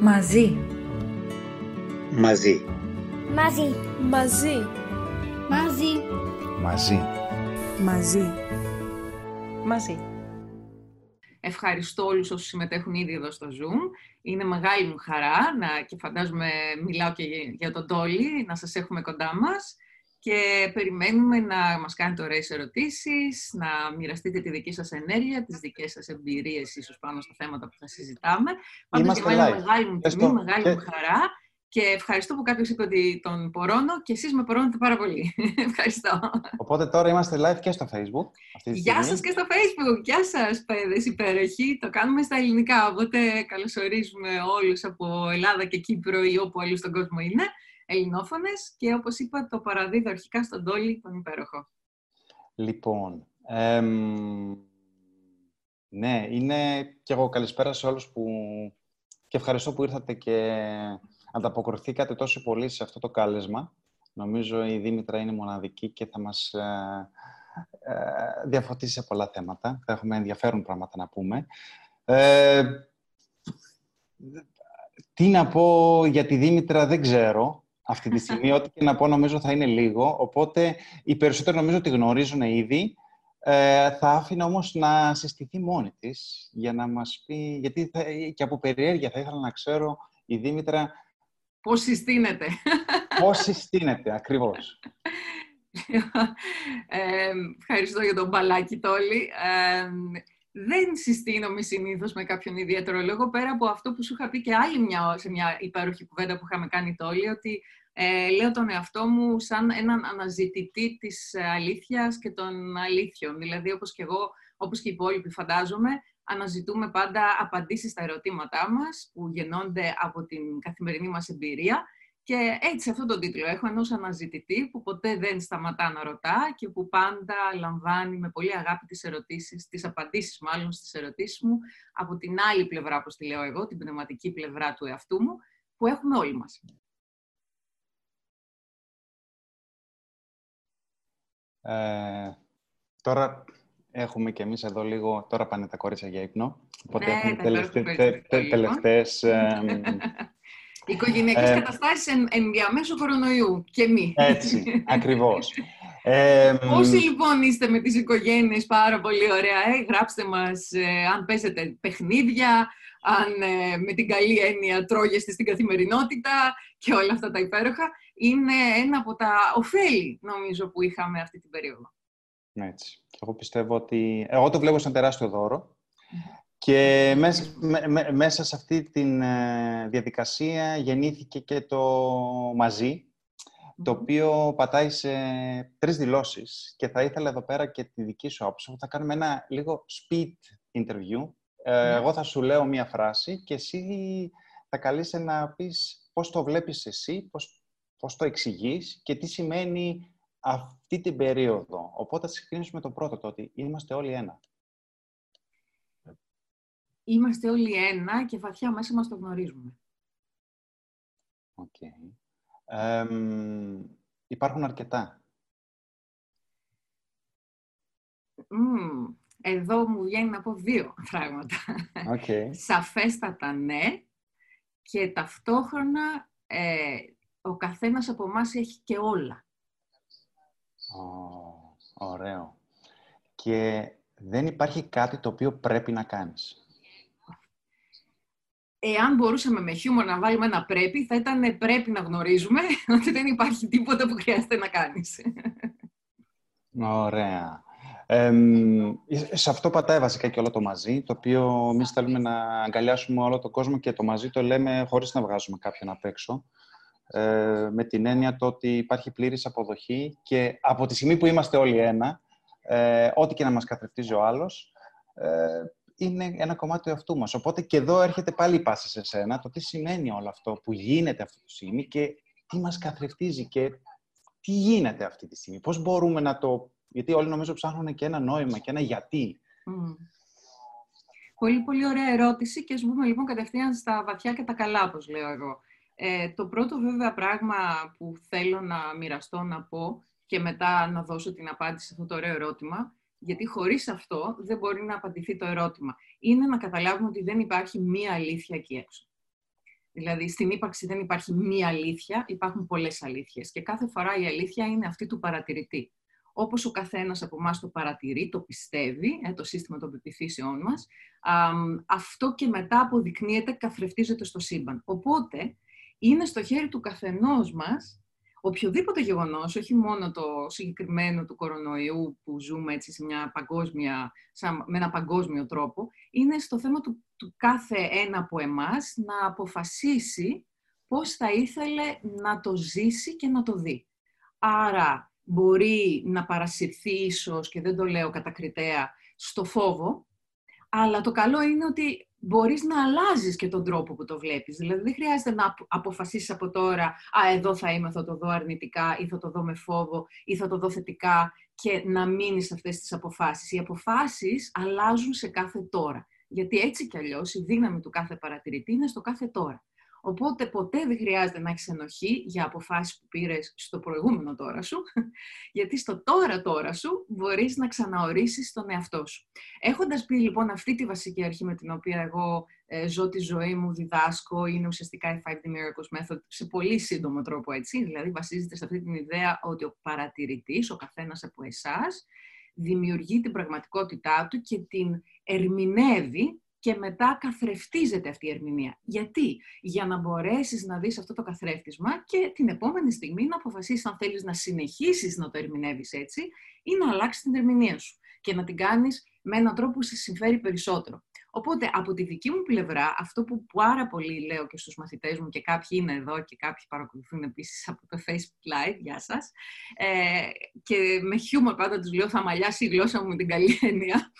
Μαζί. Μαζί. Μαζί. Μαζί. Μαζί. Μαζί. Μαζί. Μαζί. Ευχαριστώ όλους όσους συμμετέχουν ήδη εδώ στο Zoom. Είναι μεγάλη μου χαρά να, και φαντάζομαι μιλάω και για τον Τόλι, να σας έχουμε κοντά μας και περιμένουμε να μας κάνετε ωραίες ερωτήσεις, να μοιραστείτε τη δική σας ενέργεια, τις δικές σας εμπειρίες ίσως πάνω στα θέματα που θα συζητάμε. Πάντως για μένα μεγάλη μου τιμή, μεγάλη μου χαρά και ευχαριστώ που κάποιος είπε ότι τον πορώνω και εσείς με πορώνετε πάρα πολύ. ευχαριστώ. Οπότε τώρα είμαστε live και στο Facebook. Αυτή τη Γεια σας και στο Facebook. Γεια σας, παιδες υπέροχοι. Το κάνουμε στα ελληνικά, οπότε καλωσορίζουμε όλους από Ελλάδα και Κύπρο ή όπου αλλού στον κόσμο είναι ελληνόφωνες και όπως είπα το παραδίδω αρχικά στον Τόλι τον υπέροχο. Λοιπόν, ναι, είναι και εγώ καλησπέρα σε όλους που και ευχαριστώ που ήρθατε και ανταποκριθήκατε τόσο πολύ σε αυτό το κάλεσμα. Νομίζω η Δήμητρα είναι μοναδική και θα μας ε, ε, διαφωτίσει σε πολλά θέματα. Θα έχουμε ενδιαφέρον πράγματα να πούμε. Ε, τι να πω για τη Δήμητρα δεν ξέρω αυτή τη στιγμή. Ό,τι και να πω νομίζω θα είναι λίγο. Οπότε οι περισσότεροι νομίζω ότι γνωρίζουν ήδη. Ε, θα άφηνα όμως να συστηθεί μόνη της για να μας πει... Γιατί θα, και από περιέργεια θα ήθελα να ξέρω η Δήμητρα... Πώς συστήνεται. Πώς συστήνεται, ακριβώς. ε, ευχαριστώ για τον μπαλάκι, Τόλι. Ε, δεν συστήνομαι συνήθως με κάποιον ιδιαίτερο λόγο, πέρα από αυτό που σου είχα πει και άλλη μια, σε μια υπέροχη κουβέντα που είχαμε κάνει τόλοι, ότι ε, λέω τον εαυτό μου σαν έναν αναζητητή της αλήθειας και των αλήθειων. Δηλαδή, όπως και εγώ, όπως και οι υπόλοιποι φαντάζομαι, αναζητούμε πάντα απαντήσεις στα ερωτήματά μας που γεννώνται από την καθημερινή μας εμπειρία και έτσι αυτό τον τίτλο έχω ενός αναζητητή που ποτέ δεν σταματά να ρωτά και που πάντα λαμβάνει με πολύ αγάπη τις ερωτήσεις, τις απαντήσεις μάλλον στις ερωτήσεις μου από την άλλη πλευρά, όπως τη λέω εγώ, την πνευματική πλευρά του εαυτού μου, που έχουμε όλοι μας. Ε, τώρα έχουμε και εμείς εδώ λίγο, τώρα πάνε τα κορίτσια για ύπνο, οπότε ναι, έχουμε τελευταίες Οικογενειακές ε, καταστάσεις εν, εν διαμέσου κορονοϊού και μη. Έτσι, ακριβώς. Ε, Όσοι λοιπόν είστε με τις οικογένειες πάρα πολύ ωραία, ε, γράψτε μας ε, αν παίζετε παιχνίδια, αν ε, με την καλή έννοια τρώγεστε στην καθημερινότητα και όλα αυτά τα υπέροχα. Είναι ένα από τα ωφέλη, νομίζω, που είχαμε αυτή την περίοδο. Έτσι. Εγώ πιστεύω ότι... Εγώ το βλέπω σαν τεράστιο δώρο. Και μέσα, σε αυτή τη ε, διαδικασία γεννήθηκε και το μαζί, το οποίο πατάει σε τρεις δηλώσεις και θα ήθελα εδώ πέρα και τη δική σου άποψη. Θα κάνουμε ένα λίγο speed interview. Ε, ναι. Εγώ θα σου λέω μία φράση και εσύ θα καλείσαι να πεις πώς το βλέπεις εσύ, πώς, πώς το εξηγείς και τι σημαίνει αυτή την περίοδο. Οπότε θα ξεκινήσουμε το πρώτο, το ότι είμαστε όλοι ένα είμαστε όλοι ένα και βαθιά μέσα μας το γνωρίζουμε. Okay. υπάρχουν αρκετά. εδώ μου βγαίνει να πω δύο πράγματα. Okay. Σαφέστατα ναι και ταυτόχρονα ε, ο καθένας από εμάς έχει και όλα. ωραίο. Και δεν υπάρχει κάτι το οποίο πρέπει να κάνεις εάν μπορούσαμε με χιούμορ να βάλουμε ένα πρέπει, θα ήταν πρέπει να γνωρίζουμε ότι δεν υπάρχει τίποτα που χρειάζεται να κάνεις. Ωραία. Ε, σε αυτό πατάει βασικά και όλο το μαζί, το οποίο εμείς θέλουμε να αγκαλιάσουμε όλο τον κόσμο και το μαζί το λέμε χωρίς να βγάζουμε κάποιον απ' έξω. Ε, με την έννοια το ότι υπάρχει πλήρης αποδοχή και από τη στιγμή που είμαστε όλοι ένα, ε, ό,τι και να μας καθρεφτίζει ο άλλος, ε, είναι ένα κομμάτι του εαυτού μας. Οπότε και εδώ έρχεται πάλι η πάση σε σένα, το τι σημαίνει όλο αυτό που γίνεται αυτή τη στιγμή και τι μας καθρεφτίζει και τι γίνεται αυτή τη στιγμή. Πώς μπορούμε να το... Γιατί όλοι νομίζω ψάχνουν και ένα νόημα και ένα γιατί. Πολύ, πολύ ωραία ερώτηση και ας πούμε λοιπόν κατευθείαν στα βαθιά και τα καλά, όπως λέω εγώ. Ε, το πρώτο βέβαια πράγμα που θέλω να μοιραστώ να πω και μετά να δώσω την απάντηση σε αυτό το ωραίο ερώτημα Γιατί χωρίς αυτό δεν μπορεί να απαντηθεί το ερώτημα. Είναι να καταλάβουμε ότι δεν υπάρχει μία αλήθεια εκεί έξω. Δηλαδή, στην ύπαρξη δεν υπάρχει μία αλήθεια, υπάρχουν πολλές αλήθειες. Και κάθε φορά η αλήθεια είναι αυτή του παρατηρητή. Όπως ο καθένας από εμάς το παρατηρεί, το πιστεύει, ε, το σύστημα των πεπιθήσεών μας, αυτό και μετά αποδεικνύεται, καθρεφτίζεται στο σύμπαν. Οπότε, είναι στο χέρι του καθενός μας οποιοδήποτε γεγονός, όχι μόνο το συγκεκριμένο του κορονοϊού που ζούμε έτσι σε μια παγκόσμια, με ένα παγκόσμιο τρόπο, είναι στο θέμα του, του κάθε ένα από εμάς να αποφασίσει πώς θα ήθελε να το ζήσει και να το δει. Άρα μπορεί να παρασυρθεί ίσως, και δεν το λέω κατακριτέα, στο φόβο, αλλά το καλό είναι ότι μπορείς να αλλάζεις και τον τρόπο που το βλέπεις. Δηλαδή δεν χρειάζεται να αποφασίσεις από τώρα «Α, εδώ θα είμαι, θα το δω αρνητικά» ή «Θα το δω με φόβο» ή «Θα το δω θετικά» και να μείνεις σε αυτές τις αποφάσεις. Οι αποφάσεις αλλάζουν σε κάθε τώρα. Γιατί έτσι κι αλλιώς η δύναμη του κάθε παρατηρητή είναι στο κάθε τώρα. Οπότε ποτέ δεν χρειάζεται να έχεις ενοχή για αποφάσεις που πήρες στο προηγούμενο τώρα σου, γιατί στο τώρα τώρα σου μπορείς να ξαναορίσεις τον εαυτό σου. Έχοντας πει λοιπόν αυτή τη βασική αρχή με την οποία εγώ ε, ζω τη ζωή μου, διδάσκω, είναι ουσιαστικά η 5D Miracles Method σε πολύ σύντομο τρόπο έτσι, δηλαδή βασίζεται σε αυτή την ιδέα ότι ο παρατηρητής, ο καθένας από εσάς, δημιουργεί την πραγματικότητά του και την ερμηνεύει και μετά καθρεφτίζεται αυτή η ερμηνεία. Γιατί; Για να μπορέσεις να δεις αυτό το καθρέφτισμα και την επόμενη στιγμή να αποφασίσεις αν θέλεις να συνεχίσεις να το ερμηνεύεις έτσι ή να αλλάξεις την ερμηνεία σου και να την κάνεις με έναν τρόπο που σε συμφέρει περισσότερο. Οπότε, από τη δική μου πλευρά, αυτό που πάρα πολύ λέω και στους μαθητές μου και κάποιοι είναι εδώ και κάποιοι παρακολουθούν επίσης από το Facebook Live, γεια σας, ε, και με χιούμορ πάντα τους λέω, θα μαλλιάσει η γλώσσα μου με την καλή έννοια,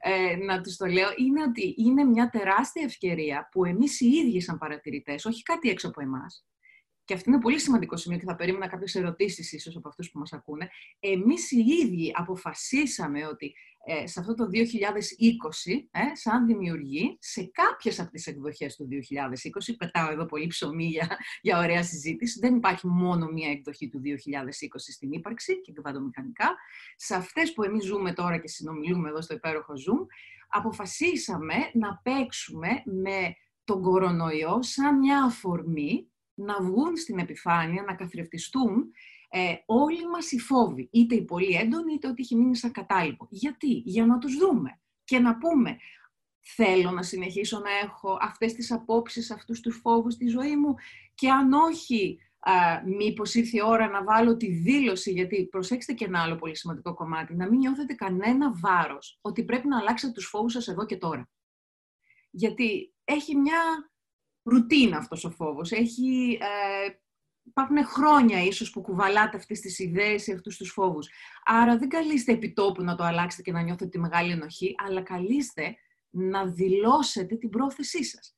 ε, να τους το λέω, είναι ότι είναι μια τεράστια ευκαιρία που εμείς οι ίδιοι σαν παρατηρητές, όχι κάτι έξω από εμάς, και αυτό είναι πολύ σημαντικό σημείο και θα περίμενα κάποιες ερωτήσεις ίσως από αυτούς που μας ακούνε. Εμείς οι ίδιοι αποφασίσαμε ότι ε, σε αυτό το 2020, ε, σαν δημιουργή, σε κάποιες από τις εκδοχές του 2020, πετάω εδώ πολύ ψωμί για, για ωραία συζήτηση, δεν υπάρχει μόνο μία εκδοχή του 2020 στην ύπαρξη και κβαντομηχανικά. Σε αυτές που εμείς ζούμε τώρα και συνομιλούμε εδώ στο υπέροχο Zoom, αποφασίσαμε να παίξουμε με τον κορονοϊό σαν μια αφορμή να βγουν στην επιφάνεια, να καθρεφτιστούν ε, όλοι μας οι φόβοι, είτε οι πολύ έντονοι, είτε ότι έχει μείνει σαν κατάλοιπο. Γιατί; Για να τους δούμε και να πούμε θέλω να συνεχίσω να έχω αυτές τις απόψεις, αυτούς τους φόβους στη ζωή μου και αν όχι, α, μήπως ήρθε η ώρα να βάλω τη δήλωση, γιατί προσέξτε και ένα άλλο πολύ σημαντικό κομμάτι, να μην νιώθετε κανένα βάρος ότι πρέπει να αλλάξετε τους φόβους σας εδώ και τώρα. Γιατί έχει μια ρουτίνα αυτός ο φόβος, έχει ε, υπάρχουν χρόνια ίσως που κουβαλάτε αυτές τις ιδέες ή αυτούς τους φόβους. Άρα δεν καλείστε επιτόπου να το αλλάξετε και να νιώθετε τη μεγάλη ενοχή, αλλά καλείστε να δηλώσετε την πρόθεσή σας.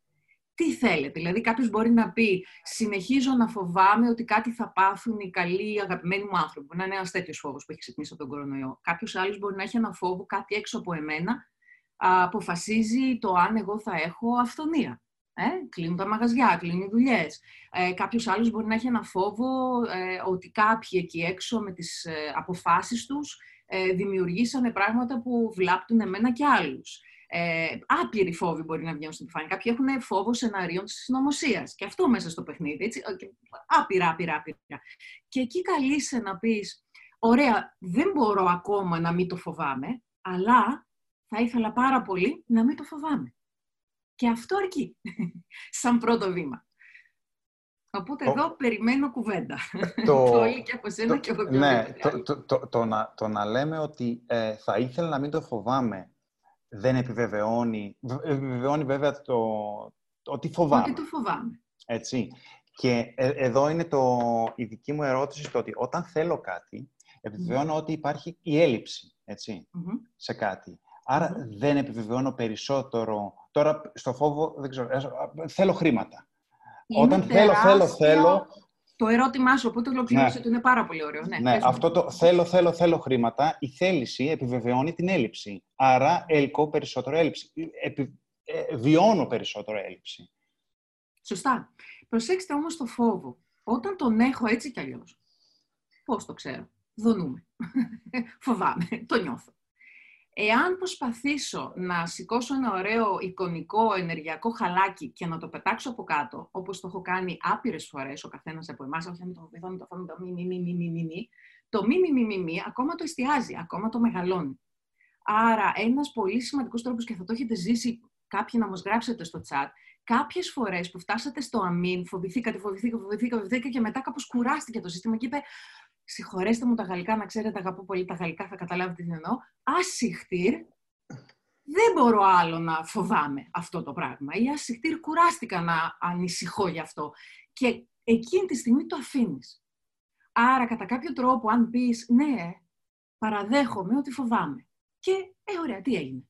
Τι θέλετε, δηλαδή κάποιος μπορεί να πει συνεχίζω να φοβάμαι ότι κάτι θα πάθουν οι καλοί αγαπημένοι μου άνθρωποι. Μπορεί να είναι ένας τέτοιος φόβος που έχει ξυπνήσει από τον κορονοϊό. Κάποιος άλλος μπορεί να έχει ένα φόβο, κάτι έξω από εμένα, αποφασίζει το αν εγώ θα έχω αυθονία. Ε, κλείνουν τα μαγαζιά, κλείνουν οι δουλειές. Ε, Κάποιος άλλος μπορεί να έχει ένα φόβο ε, ότι κάποιοι εκεί έξω με τις ε, αποφάσεις τους ε, δημιουργήσανε πράγματα που βλάπτουν εμένα και άλλους. Ε, άπειροι φόβοι μπορεί να βγαίνουν στην επιφάνεια. Κάποιοι έχουν φόβο σενάριων της συνωμοσίας. Και αυτό μέσα στο παιχνίδι. Έτσι, άπειρα, άπειρα, άπειρα. Και εκεί καλείσαι να πεις, ωραία, δεν μπορώ ακόμα να μην το φοβάμαι, αλλά θα ήθελα πάρα πολύ να μην το φοβάμαι. Και αυτό αρκεί, σαν πρώτο βήμα. Οπότε εδώ περιμένω κουβέντα. Το, το και από σένα και από Ναι, το, το, το, το, να, το να λέμε ότι ε, θα ήθελα να μην το φοβάμαι δεν επιβεβαιώνει, επιβεβαιώνει βέβαια το, ότι φοβάμαι. Ότι το φοβάμαι. Έτσι. Και ε, εδώ είναι το, η δική μου ερώτηση στο ότι όταν θέλω κάτι, επιβεβαιώνω ότι υπάρχει η έλλειψη έτσι, σε κάτι. Άρα δεν επιβεβαιώνω περισσότερο Τώρα στο φόβο, δεν ξέρω, ε, θέλω χρήματα. Όταν θέλω, θέλω, θέλω... Το ερώτημά σου, οπότε ολοκλήρωσε ναι. ότι είναι πάρα πολύ ωραίο. Ναι, ναι αυτό το θέλω, θέλω, θέλω χρήματα, η θέληση επιβεβαιώνει την έλλειψη. Άρα έλκω περισσότερο έλλειψη. Επι... Ε, βιώνω περισσότερο έλλειψη. Σωστά. Προσέξτε όμως το φόβο. Όταν τον έχω έτσι κι αλλιώς, πώς το ξέρω, δονούμε. Φοβάμαι, το νιώθω. Εάν προσπαθήσω να σηκώσω ένα ωραίο εικονικό ενεργειακό χαλάκι και να το πετάξω από κάτω, όπως το έχω κάνει άπειρες φορές ο καθένας από εμάς, όχι το βιδώνει, το φάμε, το μη, μη, μη, μη, μη, μη, μη, το μη, μη, μη, μη, μη, ακόμα το εστιάζει, ακόμα το μεγαλώνει. Άρα, ένας πολύ σημαντικός τρόπος και θα το έχετε ζήσει κάποιοι να μας γράψετε στο chat, κάποιες φορές που φτάσατε στο αμήν, φοβηθήκατε, φοβηθήκατε, φοβηθήκατε, φοβηθήκατε και μετά κάπως κουράστηκε το σύστημα και είπε Συγχωρέστε μου τα γαλλικά, να ξέρετε, αγαπώ πολύ τα γαλλικά, θα καταλάβετε τι εννοώ. Ασυχτήρ, δεν μπορώ άλλο να φοβάμαι αυτό το πράγμα. Ή ασυχτήρ, κουράστηκα να ανησυχώ γι' αυτό. Και εκείνη τη στιγμή το αφήνεις. Άρα, κατά κάποιο τρόπο, αν πεις, ναι, παραδέχομαι ότι φοβάμαι. Και, ε, ωραία, τι έγινε.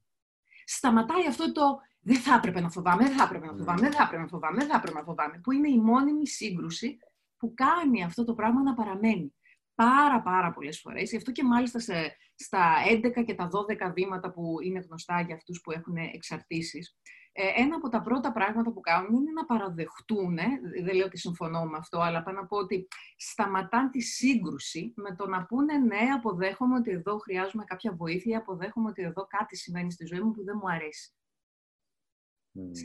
Σταματάει αυτό το δεν θα έπρεπε να φοβάμαι, δεν θα έπρεπε να φοβάμαι, δεν θα έπρεπε να φοβάμαι, δεν θα έπρεπε να φοβάμαι, που είναι η μόνιμη σύγκρουση που κάνει αυτό το πράγμα να παραμένει πάρα πάρα πολλές φορές. Γι' αυτό και μάλιστα σε, στα 11 και τα 12 βήματα που είναι γνωστά για αυτούς που έχουν εξαρτήσεις, ε, ένα από τα πρώτα πράγματα που κάνουν είναι να παραδεχτούν, δεν λέω ότι συμφωνώ με αυτό, αλλά πάνω να πω ότι σταματάν τη σύγκρουση με το να πούνε ναι, αποδέχομαι ότι εδώ χρειάζομαι κάποια βοήθεια, αποδέχομαι ότι εδώ κάτι σημαίνει στη ζωή μου που δεν μου αρέσει.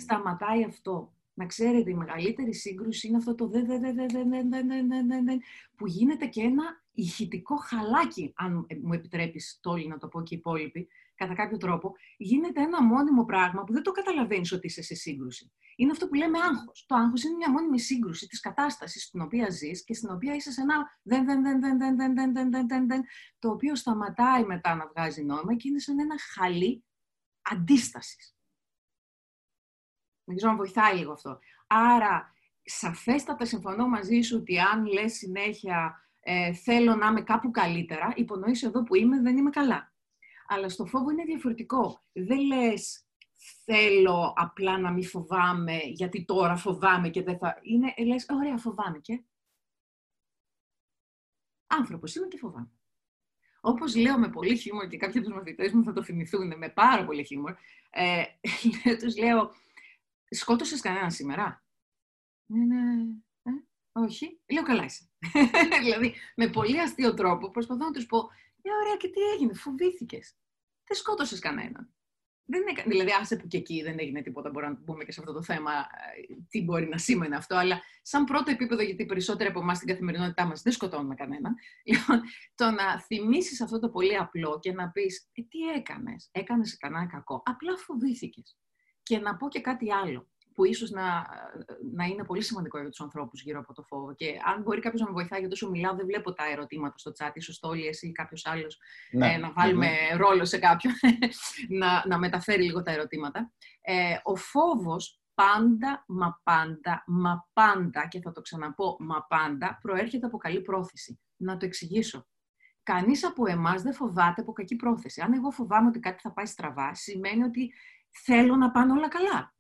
Σταματάει αυτό. Να ξέρετε, η μεγαλύτερη σύγκρουση είναι αυτό το δε, δε, δε, δε, δε, δε, δε, δε, δε, δε, που γίνεται και ένα ηχητικό χαλάκι, αν μου επιτρέπεις τόλοι να το πω και οι υπόλοιποι, κατά κάποιο τρόπο, γίνεται ένα μόνιμο πράγμα που δεν το καταλαβαίνεις ότι είσαι σε σύγκρουση. Είναι αυτό που λέμε άγχος. Το άγχος είναι μια μόνιμη σύγκρουση της κατάστασης στην οποία ζεις και στην οποία είσαι σε ένα δεν, δεν, δεν, δεν, δεν, δεν, δεν, δεν, δεν, δεν, δεν, το οποίο σταματάει μετά να βγάζει νόημα και είναι σαν ένα χαλί αντίστασης. Δεν ξέρω αν βοηθάει λίγο αυτό. Άρα, σαφέστατα συμφωνώ μαζί σου ότι αν λες συνέχεια ε, θέλω να είμαι κάπου καλύτερα, υπονοείς εδώ που είμαι δεν είμαι καλά. Αλλά στο φόβο είναι διαφορετικό. Δεν λες θέλω απλά να μην φοβάμαι γιατί τώρα φοβάμαι και δεν θα... Είναι, λες, ωραία, φοβάμαι και... Άνθρωπος είμαι και φοβάμαι. Όπως λέω με πολύ χιούμορ και κάποιοι από τους μαθητές μου θα το θυμηθούν με πάρα πολύ χιούμορ, ε, τους λέω, σκότωσες κανένα σήμερα; Ναι, ναι. Ε, όχι. Λέω καλά είσαι. δηλαδή, με πολύ αστείο τρόπο προσπαθώ να τους πω, μια ωραία και τι έγινε, φοβήθηκες. Δεν σκότωσες κανέναν. Δεν είναι, δηλαδή, άσε που και εκεί δεν έγινε τίποτα. Μπορούμε να πούμε και σε αυτό το θέμα ε, τι μπορεί να σήμαινε αυτό. Αλλά σαν πρώτο επίπεδο, γιατί περισσότεροι από εμάς στην καθημερινότητά μας δεν σκοτώνουμε κανέναν, λοιπόν, το να θυμίσεις αυτό το πολύ απλό και να πεις ε, τι έκανες, έκανες κανένα κακό. Απλά φοβήθηκες. Και να πω και κάτι άλλο, που ίσως να, να είναι πολύ σημαντικό για τους ανθρώπους γύρω από το φόβο. Και αν μπορεί κάποιος να με βοηθάει, γιατί όσο μιλάω, δεν βλέπω τα ερωτήματα στο chat, ίσως το όλοι εσύ ή κάποιος άλλος ναι. ε, να βάλουμε mm-hmm. ρόλο σε κάποιον να, να μεταφέρει λίγο τα ερωτήματα. Ε, ο φόβος πάντα, μα πάντα, μα πάντα, και θα το ξαναπώ, μα πάντα, προέρχεται από καλή πρόθεση. Να το εξηγήσω. Κανείς από εμάς δεν φοβάται από κακή πρόθεση. Αν εγώ φοβάμαι ότι κάτι θα πάει στραβά, σημαίνει ότι θέλω να πάνε όλα καλά.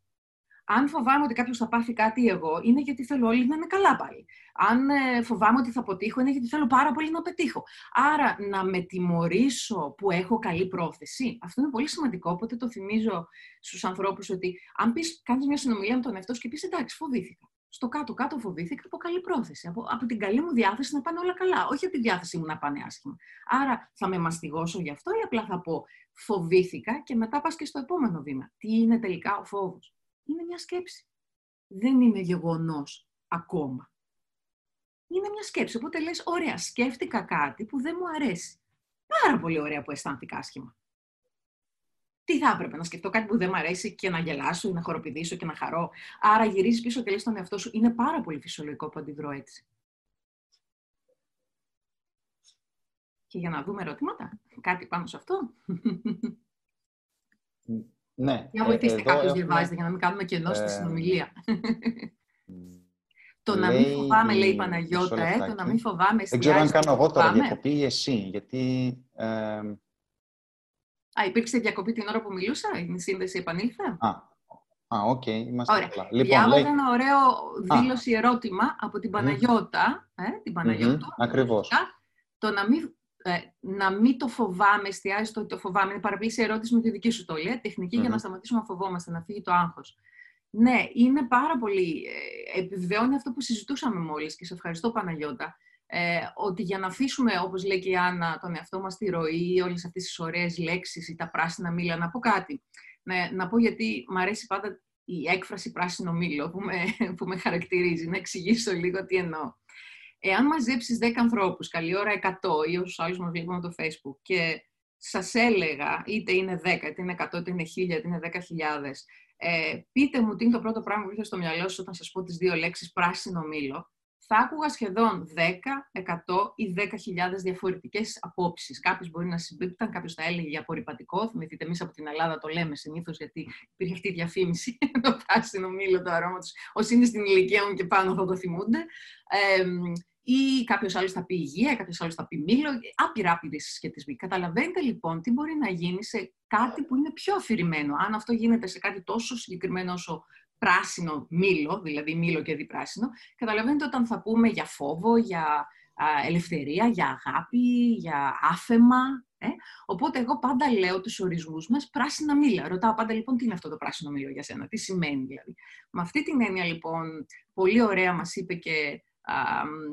Αν φοβάμαι ότι κάποιος θα πάθει κάτι εγώ, είναι γιατί θέλω όλοι να είναι καλά πάλι. Αν ε, φοβάμαι ότι θα αποτύχω, είναι γιατί θέλω πάρα πολύ να πετύχω. Άρα, να με τιμωρήσω που έχω καλή πρόθεση, αυτό είναι πολύ σημαντικό. Οπότε το θυμίζω στους ανθρώπους ότι αν πεις, κάνεις μια συνομιλία με τον εαυτό σου και πεις εντάξει, φοβήθηκα. Στο κάτω-κάτω φοβήθηκα από καλή πρόθεση. Από, από την καλή μου διάθεση να πάνε όλα καλά. Όχι από τη διάθεσή μου να πάνε άσχημα. Άρα θα με μαστιγώσω γι' αυτό ή απλά θα πω φοβήθηκα και μετά πας και στο επόμενο βήμα. Τι είναι τελικά ο φόβος; Είναι μια σκέψη. Δεν είναι γεγονός ακόμα. Είναι μια σκέψη. Οπότε λες, ωραία, σκέφτηκα κάτι που δεν μου αρέσει. Πάρα πολύ ωραία που αισθάνθηκα άσχημα. Τι θα έπρεπε να σκεφτώ, κάτι που δεν μου αρέσει και να γελάσω ή να χοροπηδήσω και να χαρώ. Άρα γυρίζει πίσω και λες τον εαυτό σου. Είναι πάρα πολύ φυσιολογικό που αντιδρώ έτσι. Και για να δούμε ερωτήματα, κάτι πάνω σε αυτό. Ναι. Για βοηθήστε ε, κάποιος διαβάζετε για να μην κάνουμε κενό στη ε, συνομιλία. το να μην φοβάμαι, λέει η Παναγιώτα, ε, το να μην φοβάμαι Δεν ξέρω αν κάνω εγώ τώρα διακοπή ή εσύ, γιατί... Α, υπήρξε διακοπή την ώρα που μιλούσα, η σύνδεση επανήλθε; Α, Α, OK, okay, είμαστε Ωραία. καλά. Λοιπόν, Διάβαζα λέει... ένα ωραίο δήλωση ερώτημα από την Παναγιώτα. Ε, την Παναγιώτα. Mm-hmm, ακριβώς. Το να μην ε, να μην το φοβάμαι, εστιάζει το ότι το φοβάμαι. Είναι παραπλήσει ερώτηση με τη δική σου τόλη. Ε, τεχνική για να σταματήσουμε να φοβόμαστε, να φύγει το άγχος. Ναι, είναι πάρα πολύ. Ε, επιβεβαιώνει αυτό που συζητούσαμε μόλις και σε ευχαριστώ, Παναγιώτα. Ε, ότι για να αφήσουμε, όπως λέει και η Άννα, τον εαυτό μας στη ροή, όλες αυτές τις ωραίες λέξεις ή τα πράσινα μήλα, να πω κάτι. Να, να πω γιατί μου αρέσει πάντα η έκφραση πράσινο μήλο που με, που με χαρακτηρίζει, να εξηγήσω λίγο τι εννοώ. Εάν μαζέψεις 10 ανθρώπους, καλή ώρα 100 ή όσους άλλους μας βλέπουν από το Facebook, και σας έλεγα, είτε είναι 10, είτε είναι 100, είτε είναι 1000, είτε είναι 10.000, ε, πείτε μου τι είναι το πρώτο πράγμα που ήρθε στο μυαλό σας όταν σας πω τις δύο λέξεις πράσινο μήλο, θα άκουγα σχεδόν 10, 100 ή 10.000 διαφορετικές απόψεις. Κάποιος μπορεί να συμπίπταν, κάποιος θα έλεγε για απορριπαντικό. Θυμηθείτε, εμείς από την Ελλάδα το λέμε συνήθως, γιατί υπήρχε αυτή η διαφήμιση, το πράσινο μήλο, το αρώμα τους. Όσοι είναι στην ηλικία μου και πάνω θα το θυμούνται. Ε, ή κάποιος άλλος θα πει υγεία, κάποιος άλλος θα πει μήλο, άπειρα άπειροι συσχετισμοί. Καταλαβαίνετε λοιπόν τι μπορεί να γίνει σε κάτι που είναι πιο αφηρημένο. Αν αυτό γίνεται σε κάτι τόσο συγκεκριμένο όσο πράσινο μήλο, δηλαδή μήλο και διπράσινο, καταλαβαίνετε όταν θα πούμε για φόβο, για ελευθερία, για αγάπη, για άφεμα. Ε; Οπότε εγώ πάντα λέω τους ορισμούς μας πράσινα μήλα. Ρωτάω πάντα λοιπόν τι είναι αυτό το πράσινο μήλο για σένα, τι σημαίνει δηλαδή. Με αυτή την έννοια λοιπόν, πολύ ωραία μας είπε και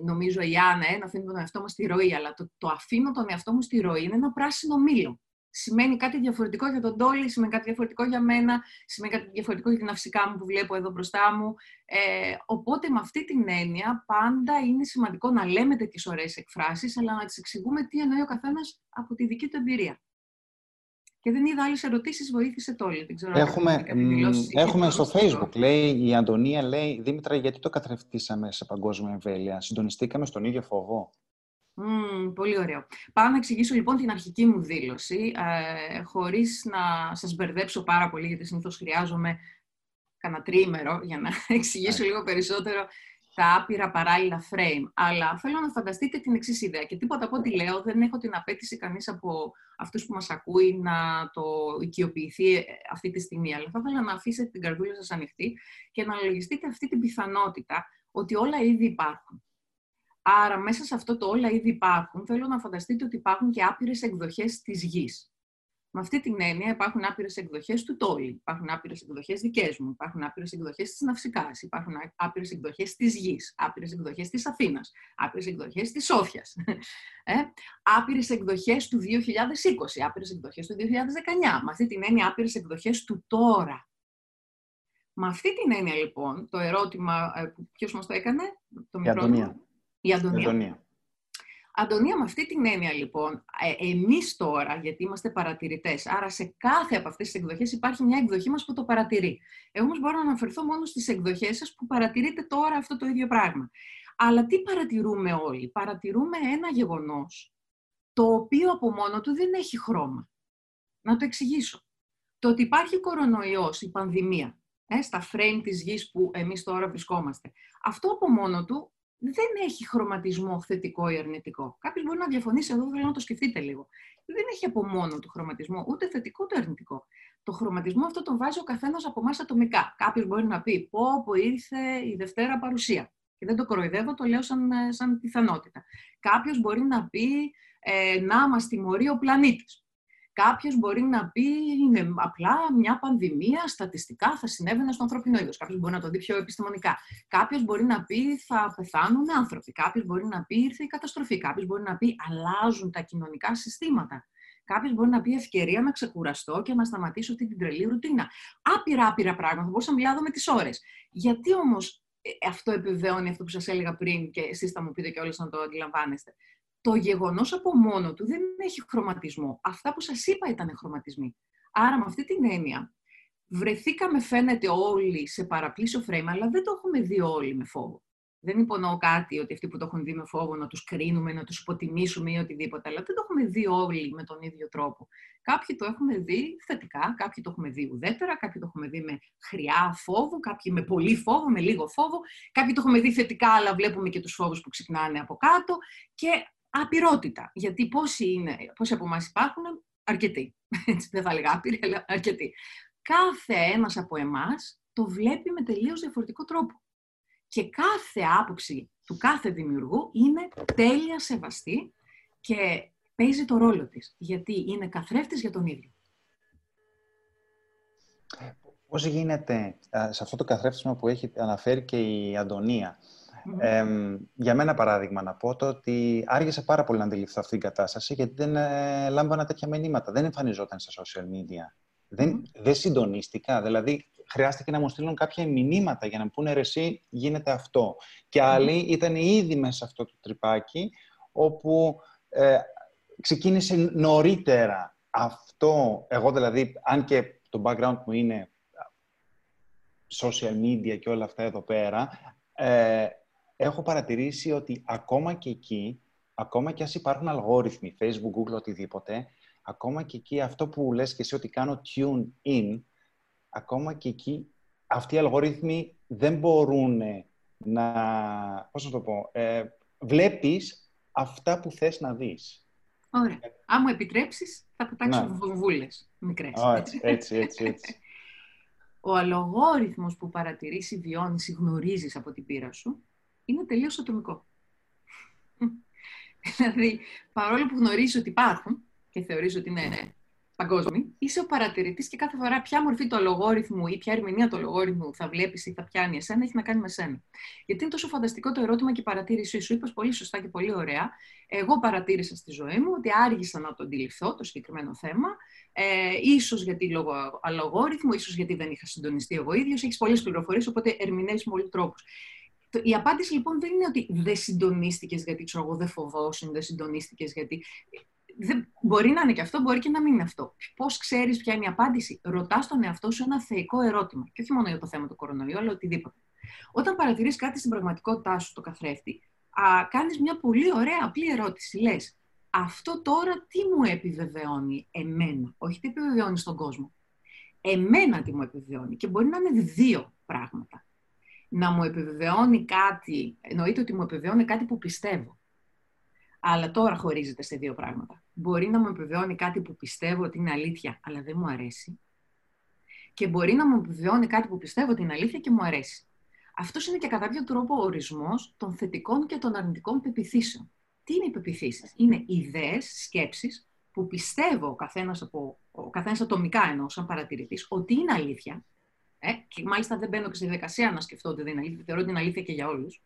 νομίζω η Άννα, ε, να αφήνουμε τον εαυτό μας στη ροή, αλλά το, το αφήνω τον εαυτό μου στη ροή είναι ένα πράσινο μήλο σημαίνει κάτι διαφορετικό για τον Τόλι, σημαίνει κάτι διαφορετικό για μένα, σημαίνει κάτι διαφορετικό για την αυσικά μου που βλέπω εδώ μπροστά μου. Ε, οπότε με αυτή την έννοια πάντα είναι σημαντικό να λέμε τέτοιες ωραίες εκφράσεις, αλλά να τις εξηγούμε τι εννοεί ο καθένας από τη δική του εμπειρία. Και δεν είδα άλλες ερωτήσεις, βοήθησε Τόλι. Δεν ξέρω έχουμε έχουμε στο Facebook, λέει η Αντωνία, λέει Δήμητρα, γιατί το καθρεφτήσαμε σε παγκόσμια εμβέλεια; Συντονιστήκαμε στον ίδιο φόβο; Mm, πολύ ωραίο. Πάω να εξηγήσω λοιπόν την αρχική μου δήλωση, ε, χωρίς να σας μπερδέψω πάρα πολύ, γιατί συνήθως χρειάζομαι κανένα τρίμερο για να εξηγήσω λίγο περισσότερο τα άπειρα παράλληλα frame. Αλλά θέλω να φανταστείτε την εξής ιδέα. Και τίποτα από ό,τι λέω δεν έχω την απέτηση κανείς από αυτούς που μας ακούει να το οικειοποιηθεί ε, αυτή τη στιγμή. Αλλά θα ήθελα να αφήσετε την καρδούλα σας ανοιχτή και να αναλογιστείτε αυτή την πιθανότητα ότι όλα ήδη υπάρχουν. Άρα, μέσα σε αυτό το όλα ήδη υπάρχουν, θέλω να φανταστείτε ότι υπάρχουν και άπειρε εκδοχέ τη γη. Με αυτή την έννοια υπάρχουν άπειρε εκδοχέ του Τόλι, υπάρχουν άπειρε εκδοχέ δικέ μου, υπάρχουν άπειρε εκδοχέ τη Ναυσικά, υπάρχουν άπειρε εκδοχέ τη γη, άπειρε εκδοχέ τη Αθήνα, άπειρε εκδοχέ τη Σόφια, ε, άπειρε εκδοχέ του 2020, άπειρε εκδοχέ του 2019. Με αυτή την έννοια, άπειρε εκδοχέ του τώρα. Με αυτή την έννοια, λοιπόν, το ερώτημα, ε, ποιο μα το έκανε, το μικρό. Η Αντωνία. Αντωνία. Αντωνία, με αυτή την έννοια λοιπόν, ε, εμείς τώρα, γιατί είμαστε παρατηρητές, άρα σε κάθε από αυτές τις εκδοχές υπάρχει μια εκδοχή μας που το παρατηρεί. Εγώ όμως μπορώ να αναφερθώ μόνο στις εκδοχές σας που παρατηρείτε τώρα αυτό το ίδιο πράγμα. Αλλά τι παρατηρούμε όλοι; Παρατηρούμε ένα γεγονός, το οποίο από μόνο του δεν έχει χρώμα. Να το εξηγήσω. Το ότι υπάρχει κορονοϊός, η πανδημία, ε, στα frame της γης που εμείς τώρα βρισκόμαστε, αυτό από μόνο του δεν έχει χρωματισμό θετικό ή αρνητικό. Κάποιος μπορεί να διαφωνήσει εδώ, θέλω να το σκεφτείτε λίγο. Δεν έχει από μόνο του χρωματισμό ούτε θετικό ούτε αρνητικό. Το χρωματισμό αυτό τον βάζει ο καθένας από εμάς ατομικά. Κάποιος μπορεί να πει: Πω, πω ήρθε η Δευτέρα παρουσία. Και δεν το κοροϊδεύω, το λέω σαν, σαν πιθανότητα. Κάποιος μπορεί να πει: ε, Να μας τιμωρεί ο πλανήτης. Κάποιος μπορεί να πει είναι απλά μια πανδημία, στατιστικά θα συνέβαινε στο ανθρώπινο είδος. Κάποιος μπορεί να το δει πιο επιστημονικά. Κάποιος μπορεί να πει θα πεθάνουν άνθρωποι. Κάποιος μπορεί να πει ήρθε η καταστροφή. Κάποιος μπορεί να πει αλλάζουν τα κοινωνικά συστήματα. Κάποιος μπορεί να πει ευκαιρία να ξεκουραστώ και να σταματήσω αυτή την τρελή ρουτίνα. Άπειρα, άπειρα πράγματα. Θα μπορούσα να μιλάω με τις ώρες. Γιατί όμως ε, αυτό επιβεβαιώνει αυτό που σας έλεγα πριν και εσείς θα μου πείτε και να το αντιλαμβάνεστε το γεγονός από μόνο του δεν έχει χρωματισμό. Αυτά που σας είπα ήταν χρωματισμοί. Άρα με αυτή την έννοια βρεθήκαμε φαίνεται όλοι σε παραπλήσιο frame, αλλά δεν το έχουμε δει όλοι με φόβο. Δεν υπονοώ κάτι ότι αυτοί που το έχουν δει με φόβο να τους κρίνουμε, να τους υποτιμήσουμε ή οτιδήποτε, αλλά δεν το έχουμε δει όλοι με τον ίδιο τρόπο. Κάποιοι το έχουμε δει θετικά, κάποιοι το έχουμε δει ουδέτερα, κάποιοι το έχουμε δει με χρειά φόβο, κάποιοι με πολύ φόβο, με λίγο φόβο, κάποιοι το έχουμε δει θετικά, αλλά βλέπουμε και τους φόβους που ξυπνάνε από κάτω και απειρότητα. Γιατί πόσοι, είναι, πόσοι από εμάς υπάρχουν, αρκετοί. δεν θα έλεγα άπειροι, αλλά αρκετοί. Κάθε ένας από εμάς το βλέπει με τελείως διαφορετικό τρόπο. Και κάθε άποψη του κάθε δημιουργού είναι τέλεια σεβαστή και παίζει το ρόλο της, γιατί είναι καθρέφτης για τον ίδιο. Πώς γίνεται σε αυτό το καθρέφτισμα που έχει αναφέρει και η Αντωνία, για μένα παράδειγμα να πω το ότι άργησα πάρα πολύ να αντιληφθώ αυτή την κατάσταση γιατί δεν ε, λάμβανα τέτοια μηνύματα. Δεν εμφανιζόταν στα social media. Δεν, δεν συντονίστηκα. Δηλαδή, χρειάστηκε να μου στείλουν κάποια μηνύματα για να μου πούνε ρε εσύ γίνεται αυτό. Και άλλοι ήταν ήδη μέσα σε αυτό το τρυπάκι όπου ε, ξεκίνησε νωρίτερα αυτό. Εγώ δηλαδή, αν και το background μου είναι social media και όλα αυτά εδώ πέρα, ε, έχω παρατηρήσει ότι ακόμα και εκεί, ακόμα και ας υπάρχουν αλγόριθμοι, Facebook, Google, οτιδήποτε, ακόμα και εκεί αυτό που λες και εσύ ότι κάνω tune in, ακόμα και εκεί αυτοί οι αλγόριθμοι δεν μπορούν να, πώς να το πω, ε, βλέπεις αυτά που θες να δεις. Ωραία. Αν μου επιτρέψεις, θα πετάξω ναι. βομβούλες μικρές. έτσι, έτσι, έτσι. έτσι. Ο αλογόριθμος που παρατηρήσει, βιώνεις ή γνωρίζεις από την πείρα σου, είναι τελείως ατομικό. δηλαδή, παρόλο που γνωρίζεις ότι υπάρχουν και θεωρείς ότι είναι παγκόσμιοι, είσαι ο παρατηρητής και κάθε φορά ποια μορφή του αλογόριθμου ή ποια ερμηνεία του αλογόριθμου θα βλέπεις ή θα πιάνει εσένα έχει να κάνει με σένα. Γιατί είναι τόσο φανταστικό το ερώτημα και η παρατήρησή σου. Είπες πολύ σωστά και πολύ ωραία. Εγώ παρατήρησα στη ζωή μου ότι άργησα να το αντιληφθώ το συγκεκριμένο θέμα. Ε, ίσως γιατί λόγω αλογόριθμου, ίσως γιατί δεν είχα συντονιστεί εγώ ίδιος. Έχεις πολλές πληροφορίες, οπότε ερμηνεύεις με πολλού τρόπους. Η απάντηση λοιπόν δεν είναι ότι δεν συντονίστηκες γιατί ξέρω εγώ δεν φοβόσουν, δεν συντονίστηκες γιατί δεν, μπορεί να είναι και αυτό, μπορεί και να μην είναι αυτό. Πώς ξέρεις ποια είναι η απάντηση, ρωτάς τον εαυτό σου ένα θεϊκό ερώτημα. Και όχι μόνο για το θέμα του κορονοϊού, αλλά οτιδήποτε. Όταν παρατηρείς κάτι στην πραγματικότητά σου, το καθρέφτη, κάνεις μια πολύ ωραία απλή ερώτηση. Λες, αυτό τώρα τι μου επιβεβαιώνει εμένα, όχι τι επιβεβαιώνει στον κόσμο. Εμένα τι μου επιβεβαιώνει. Και μπορεί να είναι δύο πράγματα. Να μου επιβεβαιώνει κάτι, εννοείται ότι μου επιβεβαιώνει κάτι που πιστεύω. Αλλά τώρα χωρίζεται σε δύο πράγματα. Μπορεί να μου επιβεβαιώνει κάτι που πιστεύω ότι είναι αλήθεια, αλλά δεν μου αρέσει. Και μπορεί να μου επιβεβαιώνει κάτι που πιστεύω ότι είναι αλήθεια και μου αρέσει. Αυτός είναι και κατά κάποιο τρόπο ο ορισμός των θετικών και των αρνητικών πεπιθήσεων. Τι είναι οι πεπιθήσεις, Είναι ιδέες, σκέψεις που πιστεύω ο καθένας ο καθένας ατομικά εννοώ, σαν παρατηρητής, ότι είναι αλήθεια. Ε, και μάλιστα δεν μπαίνω και στη διαδικασία να σκεφτώ ότι δεν είναι αλήθεια. Θεωρώ ότι είναι αλήθεια και για όλους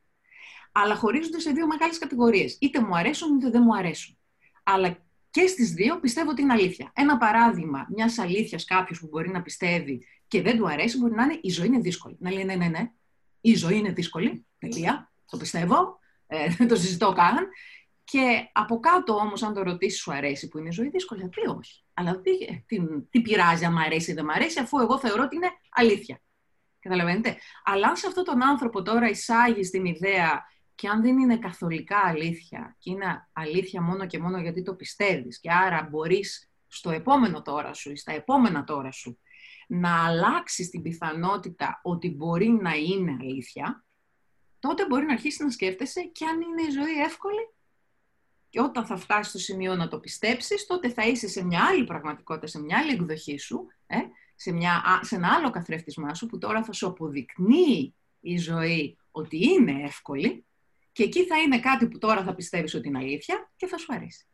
αλλά χωρίζονται σε δύο μεγάλες κατηγορίες. Είτε μου αρέσουν, είτε δεν μου αρέσουν. Αλλά και στις δύο πιστεύω ότι είναι αλήθεια. Ένα παράδειγμα μιας αλήθειας κάποιος που μπορεί να πιστεύει και δεν του αρέσει μπορεί να είναι η ζωή είναι δύσκολη. Να λέει ναι, ναι, ναι. Η ζωή είναι δύσκολη. Τελεία. Το πιστεύω. Ε, δεν το συζητώ καν. Και από κάτω όμως, αν το ρωτήσεις, σου αρέσει που είναι η ζωή δύσκολη, τι όχι. Αλλά τι, τι, τι πειράζει, αν μου αρέσει ή δεν μου αρέσει, αφού εγώ θεωρώ ότι είναι αλήθεια. Καταλαβαίνετε; Αλλά αν σε αυτόν τον άνθρωπο τώρα εισάγεις την ιδέα και αν δεν είναι καθολικά αλήθεια και είναι αλήθεια μόνο και μόνο γιατί το πιστεύεις και άρα μπορείς στο επόμενο τώρα σου ή στα επόμενα τώρα σου να αλλάξεις την πιθανότητα ότι μπορεί να είναι αλήθεια, τότε μπορεί να αρχίσεις να σκέφτεσαι και αν είναι η ζωή εύκολη. Και όταν θα φτάσει στο σημείο να το πιστέψεις, τότε θα είσαι σε μια άλλη πραγματικότητα, σε μια άλλη εκδοχή σου, ε, σε, μια, σε ένα άλλο καθρέφτισμά σου, που τώρα θα σου αποδεικνύει η ζωή ότι είναι εύκολη και εκεί θα είναι κάτι που τώρα θα πιστεύεις ότι είναι αλήθεια και θα σου αρέσει.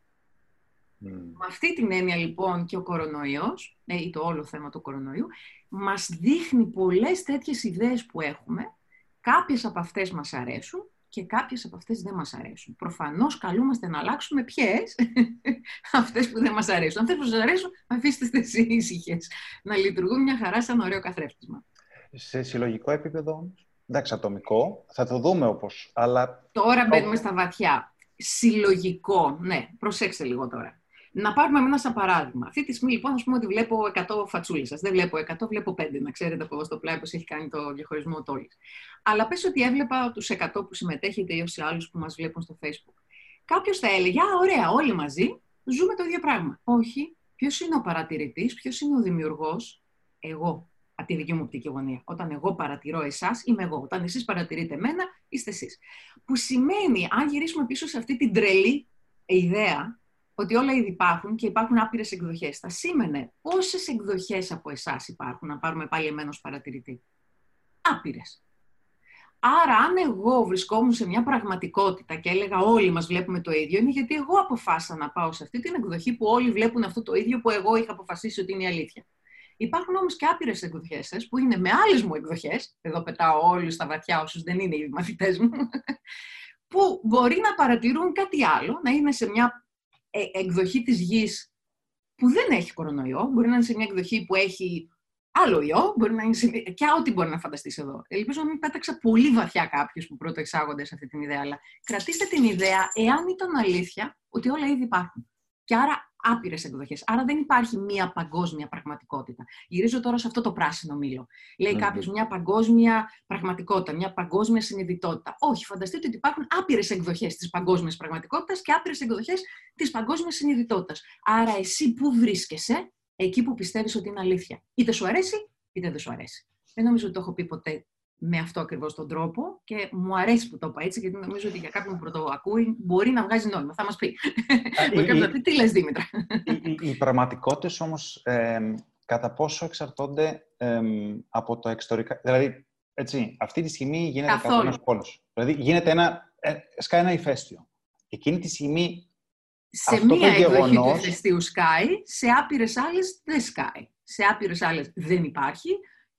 Mm. Με αυτή την έννοια λοιπόν και ο κορονοϊός, ε, ή το όλο θέμα του κορονοϊού, μας δείχνει πολλές τέτοιες ιδέες που έχουμε, κάποιες από αυτές μας αρέσουν και κάποιες από αυτές δεν μας αρέσουν. Προφανώς καλούμαστε να αλλάξουμε ποιες αυτές που δεν μας αρέσουν. Αυτές που σας αρέσουν, αφήστε τις ήσυχες να λειτουργούν μια χαρά σαν ωραίο καθρέφτισμα. Σε συλλογικό επίπεδο όμως εντάξει, ατομικό, θα το δούμε όπως, αλλά... Τώρα μπαίνουμε στα βαθιά. Συλλογικό, ναι, προσέξτε λίγο τώρα. Να πάρουμε ένα σαν παράδειγμα. Αυτή τη στιγμή, λοιπόν, ας πούμε ότι βλέπω 100 φατσούλες σας. Δεν βλέπω 100, βλέπω 5. Να ξέρετε από εδώ στο πλάι πώς έχει κάνει το διαχωρισμό ο Τόλη. Αλλά πες ότι έβλεπα τους 100 που συμμετέχετε ή όσοι άλλους που μας βλέπουν στο Facebook. Κάποιος θα έλεγε, Α, ωραία, όλοι μαζί ζούμε το ίδιο πράγμα. Όχι. Ποιος είναι ο παρατηρητής, ποιος είναι ο δημιουργός, εγώ από τη δική μου οπτική γωνία. Όταν εγώ παρατηρώ εσάς, είμαι εγώ. Όταν εσείς παρατηρείτε εμένα, είστε εσείς. Που σημαίνει, αν γυρίσουμε πίσω σε αυτή την τρελή ιδέα, ότι όλα ήδη υπάρχουν και υπάρχουν άπειρες εκδοχές. Θα σήμαινε πόσες εκδοχές από εσάς υπάρχουν, να πάρουμε πάλι εμένω παρατηρητή; Άπειρες. Άρα, αν εγώ βρισκόμουν σε μια πραγματικότητα και έλεγα όλοι μας βλέπουμε το ίδιο, είναι γιατί εγώ αποφάσισα να πάω σε αυτή την εκδοχή που όλοι βλέπουν αυτό το ίδιο που εγώ είχα αποφασίσει ότι είναι η αλήθεια. Υπάρχουν όμως και άπειρες εκδοχές που είναι με άλλες μου εκδοχές. Εδώ πετάω όλους στα βαθιά, όσους δεν είναι οι μαθητές μου. Που μπορεί να παρατηρούν κάτι άλλο, να είναι σε μια ε, εκδοχή της γης που δεν έχει κορονοϊό, μπορεί να είναι σε μια εκδοχή που έχει άλλο ιό, μπορεί να είναι σε... και ό,τι μπορεί να φανταστείς εδώ. Ελπίζω να μην πέταξα πολύ βαθιά κάποιους που πρώτο εξάγονται σε αυτή την ιδέα, αλλά κρατήστε την ιδέα, εάν ήταν αλήθεια, ότι όλα ήδη υπάρχουν. Και άρα άπειρες εκδοχές. Άρα δεν υπάρχει μία παγκόσμια πραγματικότητα. Γυρίζω τώρα σε αυτό το πράσινο μήλο. Λέει mm-hmm. κάποιος μια παγκόσμια πραγματικότητα, μια παγκόσμια συνειδητότητα. Όχι, φανταστείτε ότι υπάρχουν άπειρες εκδοχές της παγκόσμιας πραγματικότητας και άπειρες εκδοχές της παγκόσμιας συνειδητότητας. Άρα εσύ που βρίσκεσαι, εκεί που πιστεύεις ότι είναι αλήθεια. Είτε σου αρέσει, είτε δεν σου αρέσει. Δεν νομίζω ότι το έχω πει ποτέ με αυτό ακριβώς τον τρόπο και μου αρέσει που το είπα έτσι, γιατί νομίζω ότι για κάποιον που το ακούει μπορεί να βγάζει νόημα. Θα μας πει. μπορεί να πει τι λες, Δήμητρα; Οι, οι πραγματικότητες όμως ε, κατά πόσο εξαρτώνται ε, από το εξωτερικά. Δηλαδή, έτσι, αυτή τη στιγμή γίνεται ένα πόλος. Δηλαδή, γίνεται ένα. Ε, σκάει ένα ηφαίστειο. Εκείνη τη στιγμή. Σε αυτό μία εκδοχή γεγονός... του ηφαιστείου σκάει, σε άπειρες άλλες δεν σκάει. Σε άπειρες άλλες δεν υπάρχει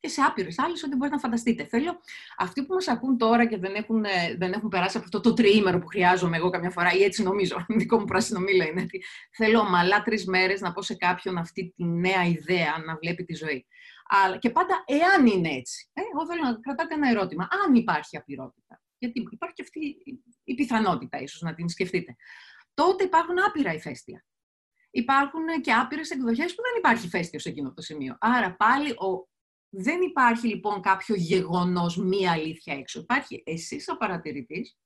και σε άπειρες άλλες ό,τι μπορείτε να φανταστείτε. Θέλω αυτοί που μας ακούν τώρα και δεν έχουν, ε, δεν έχουν περάσει από αυτό το τριήμερο που χρειάζομαι εγώ καμιά φορά, ή έτσι νομίζω, δικό μου πράσινο μήλο είναι, ότι θέλω ομαλά τρεις μέρες να πω σε κάποιον αυτή τη νέα ιδέα να βλέπει τη ζωή. Αλλά, και πάντα, εάν είναι έτσι, ε, εγώ θέλω να κρατάτε ένα ερώτημα, αν υπάρχει απειρότητα. Γιατί υπάρχει αυτή η πιθανότητα, ίσως να την σκεφτείτε. Τότε υπάρχουν άπειρα ηφαίστεια. Υπάρχουν και άπειρες εκδοχές που δεν υπάρχει ηφαίστειος σε εκείνο το σημείο. Άρα πάλι ο δεν υπάρχει λοιπόν κάποιο γεγονός, μία αλήθεια έξω. Υπάρχει εσύ σαν παρατηρητής,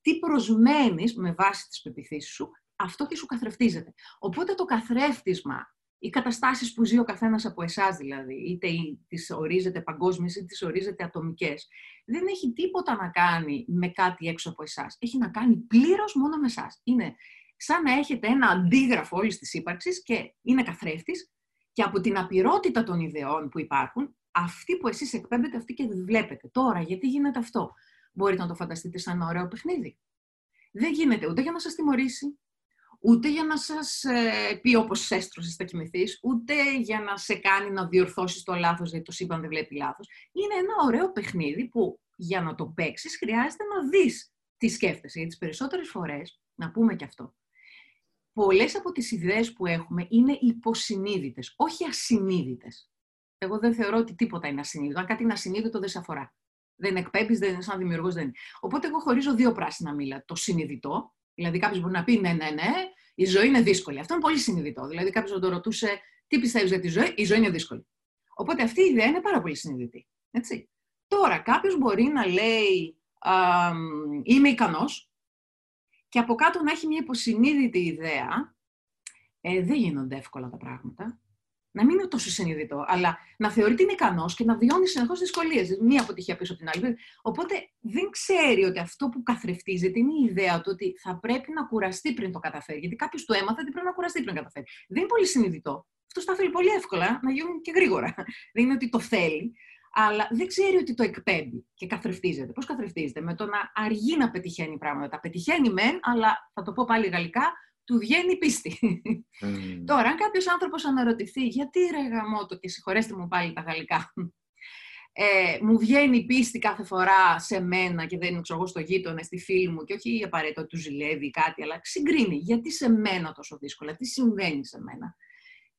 τι προσμένεις με βάση τις πεπιθήσεις σου, αυτό και σου καθρεφτίζεται. Οπότε το καθρέφτισμα, οι καταστάσεις που ζει ο καθένας από εσάς δηλαδή, είτε τις ορίζετε παγκόσμιες είτε τις ορίζετε ατομικές, δεν έχει τίποτα να κάνει με κάτι έξω από εσάς. Έχει να κάνει πλήρως μόνο με εσάς. Είναι σαν να έχετε ένα αντίγραφο όλης της ύπαρξης και είναι καθρέφτης και από την απειρότητα των ιδεών που υπάρχουν, αυτή που εσείς εκπέμπετε, αυτή και βλέπετε. Τώρα, γιατί γίνεται αυτό; Μπορείτε να το φανταστείτε σαν ένα ωραίο παιχνίδι. Δεν γίνεται ούτε για να σας τιμωρήσει, ούτε για να σας ε, πει όπως έστρωσες θα κοιμηθείς, ούτε για να σε κάνει να διορθώσεις το λάθος, γιατί το σύμπαν δεν βλέπει λάθος. Είναι ένα ωραίο παιχνίδι που για να το παίξεις χρειάζεται να δεις τι σκέφτεσαι. Γιατί τις περισσότερες φορές, να πούμε και αυτό, πολλές από τις ιδέες που έχουμε είναι υποσυνείδητες, όχι ασυνείδητες. Εγώ δεν θεωρώ ότι τίποτα είναι ασυνείδητο. Αν κάτι είναι ασυνείδητο, δεν σε αφορά. Δεν εκπέμπεις, δεν είναι σαν δημιουργός, δεν είναι. Οπότε εγώ χωρίζω δύο πράσινα μήλα. Το συνειδητό, δηλαδή κάποιος μπορεί να πει ναι, ναι, ναι, η ζωή είναι δύσκολη. Αυτό είναι πολύ συνειδητό. Δηλαδή κάποιος να το ρωτούσε τι πιστεύεις για τη ζωή, η ζωή είναι δύσκολη. Οπότε αυτή η ιδέα είναι πάρα πολύ συνειδητή. Έτσι. Τώρα, κάποιος μπορεί να λέει Είμαι ικανός, και από κάτω να έχει μια υποσυνείδητη ιδέα, ε, δεν γίνονται εύκολα τα πράγματα. Να μην είναι τόσο συνειδητό, αλλά να θεωρεί ότι είναι ικανός και να βιώνει συνεχώς δυσκολίες. Μία αποτυχία πίσω από την άλλη. Οπότε δεν ξέρει ότι αυτό που καθρεφτίζεται είναι η ιδέα του ότι θα πρέπει να κουραστεί πριν το καταφέρει. Γιατί κάποιος του έμαθε ότι πρέπει να κουραστεί πριν το καταφέρει. Δεν είναι πολύ συνειδητό. Αυτό τα θέλει πολύ εύκολα να γίνουν και γρήγορα. Δεν είναι ότι το θέλει αλλά δεν ξέρει ότι το εκπέμπει και καθρεφτίζεται. Πώς καθρεφτίζεται, με το να αργεί να πετυχαίνει πράγματα. Τα πετυχαίνει μεν, αλλά θα το πω πάλι γαλλικά, του βγαίνει η πίστη. Mm. Τώρα, αν κάποιος άνθρωπος αναρωτηθεί, γιατί ρε γαμότο, και συγχωρέστε μου πάλι τα γαλλικά, ε, μου βγαίνει η πίστη κάθε φορά σε μένα και δεν ξέρω εγώ στο γείτονα, στη φίλη μου και όχι απαραίτητο ότι του ζηλεύει κάτι, αλλά συγκρίνει. Γιατί σε μένα τόσο δύσκολα, τι συμβαίνει σε μένα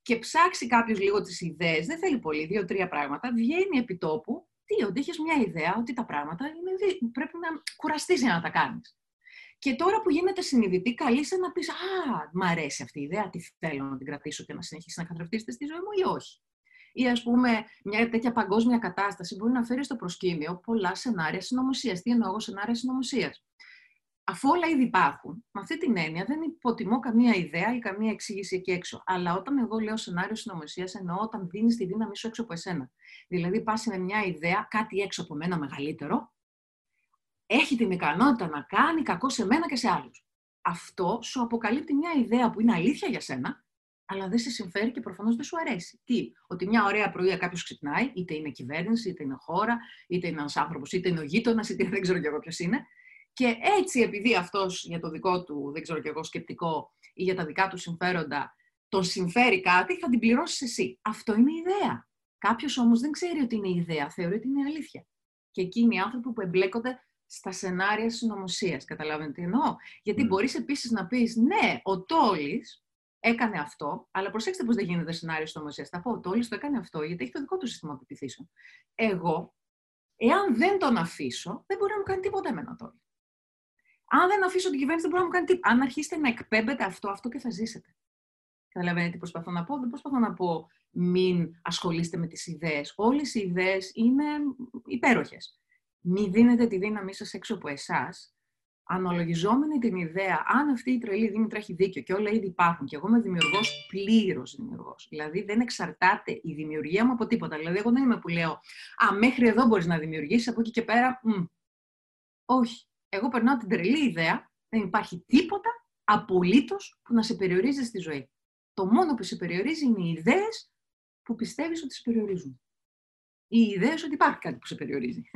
και ψάξει κάποιος λίγο τις ιδέες, δεν θέλει πολύ, δύο-τρία πράγματα, βγαίνει επί τόπου, τι, ότι έχει μια ιδέα ότι τα πράγματα είναι, πρέπει να κουραστείς για να τα κάνεις. Και τώρα που γίνεται συνειδητή, καλείσαι να πεις: Α, μ' αρέσει αυτή η ιδέα, τι θέλω να την κρατήσω και να συνεχίσει να καθρεφτίσετε στη ζωή μου ή όχι. Ή ας πούμε, μια τέτοια παγκόσμια κατάσταση μπορεί να φέρει στο προσκήνιο πολλά σενάρια συνωμοσίας. Τι εννοώ εγώ σενάρια συνωμοσίας; Αφού όλα ήδη υπάρχουν, με αυτή την έννοια δεν υποτιμώ καμία ιδέα ή καμία εξήγηση εκεί έξω. Αλλά όταν εγώ λέω σενάριο συνωμοσίας, εννοώ όταν δίνεις τη δύναμη σου έξω από εσένα. Δηλαδή, πας με μια ιδέα, κάτι έξω από μένα μεγαλύτερο, έχει την ικανότητα να κάνει κακό σε μένα και σε άλλους. Αυτό σου αποκαλύπτει μια ιδέα που είναι αλήθεια για σένα, αλλά δεν σε συμφέρει και προφανώς δεν σου αρέσει. Τι, ότι μια ωραία πρωί κάποιος ξυπνάει, είτε είναι κυβέρνηση, είτε είναι χώρα, είτε είναι ένας άνθρωπος, είτε είναι ο γείτονας, είτε δεν ξέρω κι εγώ ποιος είναι, και έτσι, επειδή αυτός για το δικό του, δεν ξέρω και εγώ, σκεπτικό ή για τα δικά του συμφέροντα τον συμφέρει κάτι, θα την πληρώσεις εσύ. Αυτό είναι η ιδέα. Κάποιος όμως δεν ξέρει ότι είναι η ιδέα, θεωρεί ότι είναι αλήθεια. Και εκεί είναι οι άνθρωποι που εμπλέκονται στα σενάρια συνωμοσίας. Καταλαβαίνετε τι εννοώ; Γιατί mm. μπορείς επίσης να πεις, ναι, ο Τόλης έκανε αυτό, αλλά προσέξτε πώς δεν γίνεται σενάριο συνωμοσίας. Θα πω, ο Τόλης το έκανε αυτό, γιατί έχει το δικό του σύστημα πεπιθήσεων. Εγώ, εάν δεν τον αφήσω, δεν μπορεί να μου κάνει τίποτα εμένα Τόλης. Αν δεν αφήσω την κυβέρνηση, δεν μπορεί να μου κάνει τίποτα. Αν αρχίσετε να εκπέμπετε αυτό, αυτό και θα ζήσετε. Καταλαβαίνετε τι προσπαθώ να πω. Δεν προσπαθώ να πω μην ασχολείστε με τις ιδέες. Όλες οι ιδέες είναι υπέροχες. Μην δίνετε τη δύναμή σας έξω από εσάς, αναλογιζόμενη την ιδέα, αν αυτή η τρελή Δήμητρα έχει δίκιο και όλα ήδη υπάρχουν και εγώ είμαι δημιουργός, πλήρως δημιουργός. Δηλαδή δεν εξαρτάται η δημιουργία μου από τίποτα. Δηλαδή, εγώ δεν είμαι που λέω Α, μέχρι εδώ μπορείς να δημιουργήσεις, από εκεί και πέρα. Μ. Όχι. Εγώ περνάω την τρελή ιδέα, δεν υπάρχει τίποτα απολύτως που να σε περιορίζει στη ζωή. Το μόνο που σε περιορίζει είναι οι ιδέες που πιστεύεις ότι σε περιορίζουν. Οι ιδέες ότι υπάρχει κάτι που σε περιορίζει.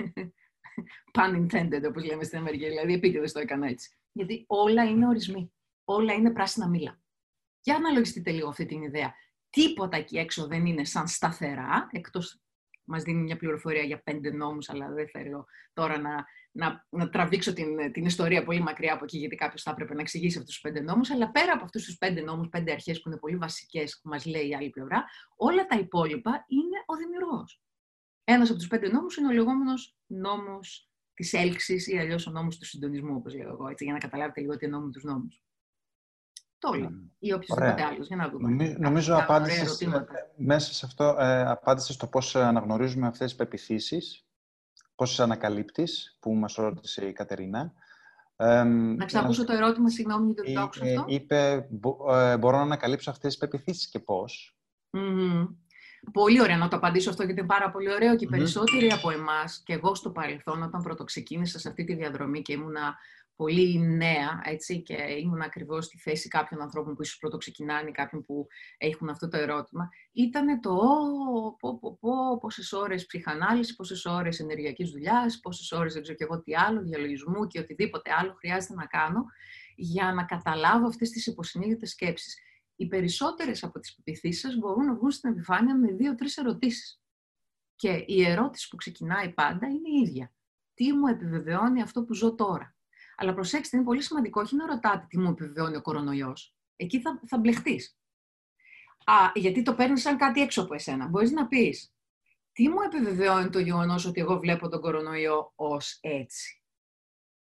Pun intended, όπως λέμε στην Αμερική. Δηλαδή, επίτηδε το έκανα έτσι. Γιατί όλα είναι ορισμοί. Όλα είναι πράσινα μήλα. Για να αναλογιστείτε λίγο αυτή την ιδέα. Τίποτα εκεί έξω δεν είναι σαν σταθερά, εκτός μας δίνει μια πληροφορία για πέντε νόμους, αλλά δεν θέλω τώρα να να, να τραβήξω την, την ιστορία πολύ μακριά από εκεί, γιατί κάποιος θα έπρεπε να εξηγήσει αυτούς τους πέντε νόμους. Αλλά πέρα από αυτούς τους πέντε νόμους, πέντε αρχές που είναι πολύ βασικές, που μας λέει η άλλη πλευρά, όλα τα υπόλοιπα είναι ο δημιουργός. Ένας από τους πέντε νόμους είναι ο λεγόμενος νόμος της έλξης ή αλλιώς ο νόμος του συντονισμού, όπως λέω εγώ, έτσι, για να καταλάβετε λίγο τι εννοούμε τους νόμους. Το λέω. Ή οποιοδήποτε άλλος. Για να δούμε. Νομίζω, νομίζω απάντησες μέσα σε αυτό, ε, απάντησες στο πώς αναγνωρίζουμε αυτές τις πεπιθήσεις πώς ανακαλύπτεις, που μας ρώτησε η Κατερίνα. να ξανακούσω το ερώτημα, συγγνώμη για το άκουσα αυτό. Είπε, ε, μπορώ να ανακαλύψω αυτές τις πεπιθήσεις και πώς. Πολύ ωραία να το απαντήσω αυτό, γιατί είναι πάρα πολύ ωραίο και οι περισσότεροι από εμάς, και εγώ στο παρελθόν, όταν πρωτοξεκίνησα σε αυτή τη διαδρομή και ήμουνα πολύ νέα, έτσι, και ήμουν ακριβώς στη θέση κάποιων ανθρώπων που ίσως πρώτο ξεκινάνε, κάποιων που έχουν αυτό το ερώτημα, ήταν το πω, πω, πω, πόσες ώρες ψυχανάλυσης, πόσες ώρες ενεργειακής δουλειάς, πόσες ώρες δεν ξέρω και εγώ τι άλλο, διαλογισμού και οτιδήποτε άλλο χρειάζεται να κάνω για να καταλάβω αυτές τις υποσυνείδητες σκέψεις. Οι περισσότερες από τις πεπιθήσεις σας μπορούν να βγουν στην επιφάνεια με δύο-τρεις ερωτήσεις. Και η ερώτηση που ξεκινάει πάντα είναι η ίδια. Τι μου επιβεβαιώνει αυτό που ζω τώρα; Αλλά προσέξτε, είναι πολύ σημαντικό όχι να ρωτάτε τι μου επιβεβαιώνει ο κορονοϊός. Εκεί θα, θα μπλεχτείς. Γιατί το παίρνεις σαν κάτι έξω από εσένα. Μπορείς να πεις, τι μου επιβεβαιώνει το γεγονός ότι εγώ βλέπω τον κορονοϊό ως έτσι;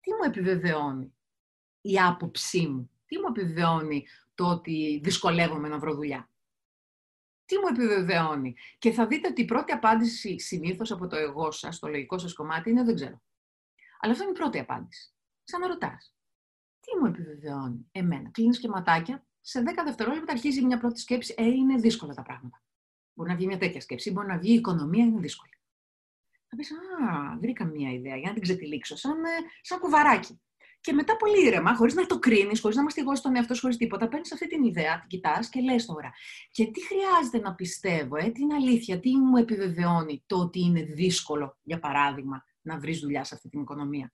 Τι μου επιβεβαιώνει η άποψή μου; Τι μου επιβεβαιώνει το ότι δυσκολεύομαι να βρω δουλειά; Τι μου επιβεβαιώνει; Και θα δείτε ότι η πρώτη απάντηση συνήθως από το εγώ σας, το λογικό σας κομμάτι, είναι δεν ξέρω. Αλλά αυτό είναι η πρώτη απάντηση ξαναρωτάς. Τι μου επιβεβαιώνει εμένα; Κλείνεις και ματάκια. Σε 10 δευτερόλεπτα αρχίζει μια πρώτη σκέψη. Ε, είναι δύσκολα τα πράγματα. Μπορεί να βγει μια τέτοια σκέψη. Μπορεί να βγει η οικονομία, είναι δύσκολη. Θα πεις, Α, βρήκα μια ιδέα για να την ξετυλίξω, σαν, ε, σαν κουβαράκι. Και μετά πολύ ήρεμα, χωρίς να το κρίνεις, χωρίς να μαστιγώσεις τον εαυτό σου, χωρίς τίποτα, παίρνεις αυτή την ιδέα, την κοιτάς και λες τώρα. Και τι χρειάζεται να πιστεύω, ε, την αλήθεια, τι μου επιβεβαιώνει το ότι είναι δύσκολο, για παράδειγμα, να βρεις δουλειά σε αυτή την οικονομία.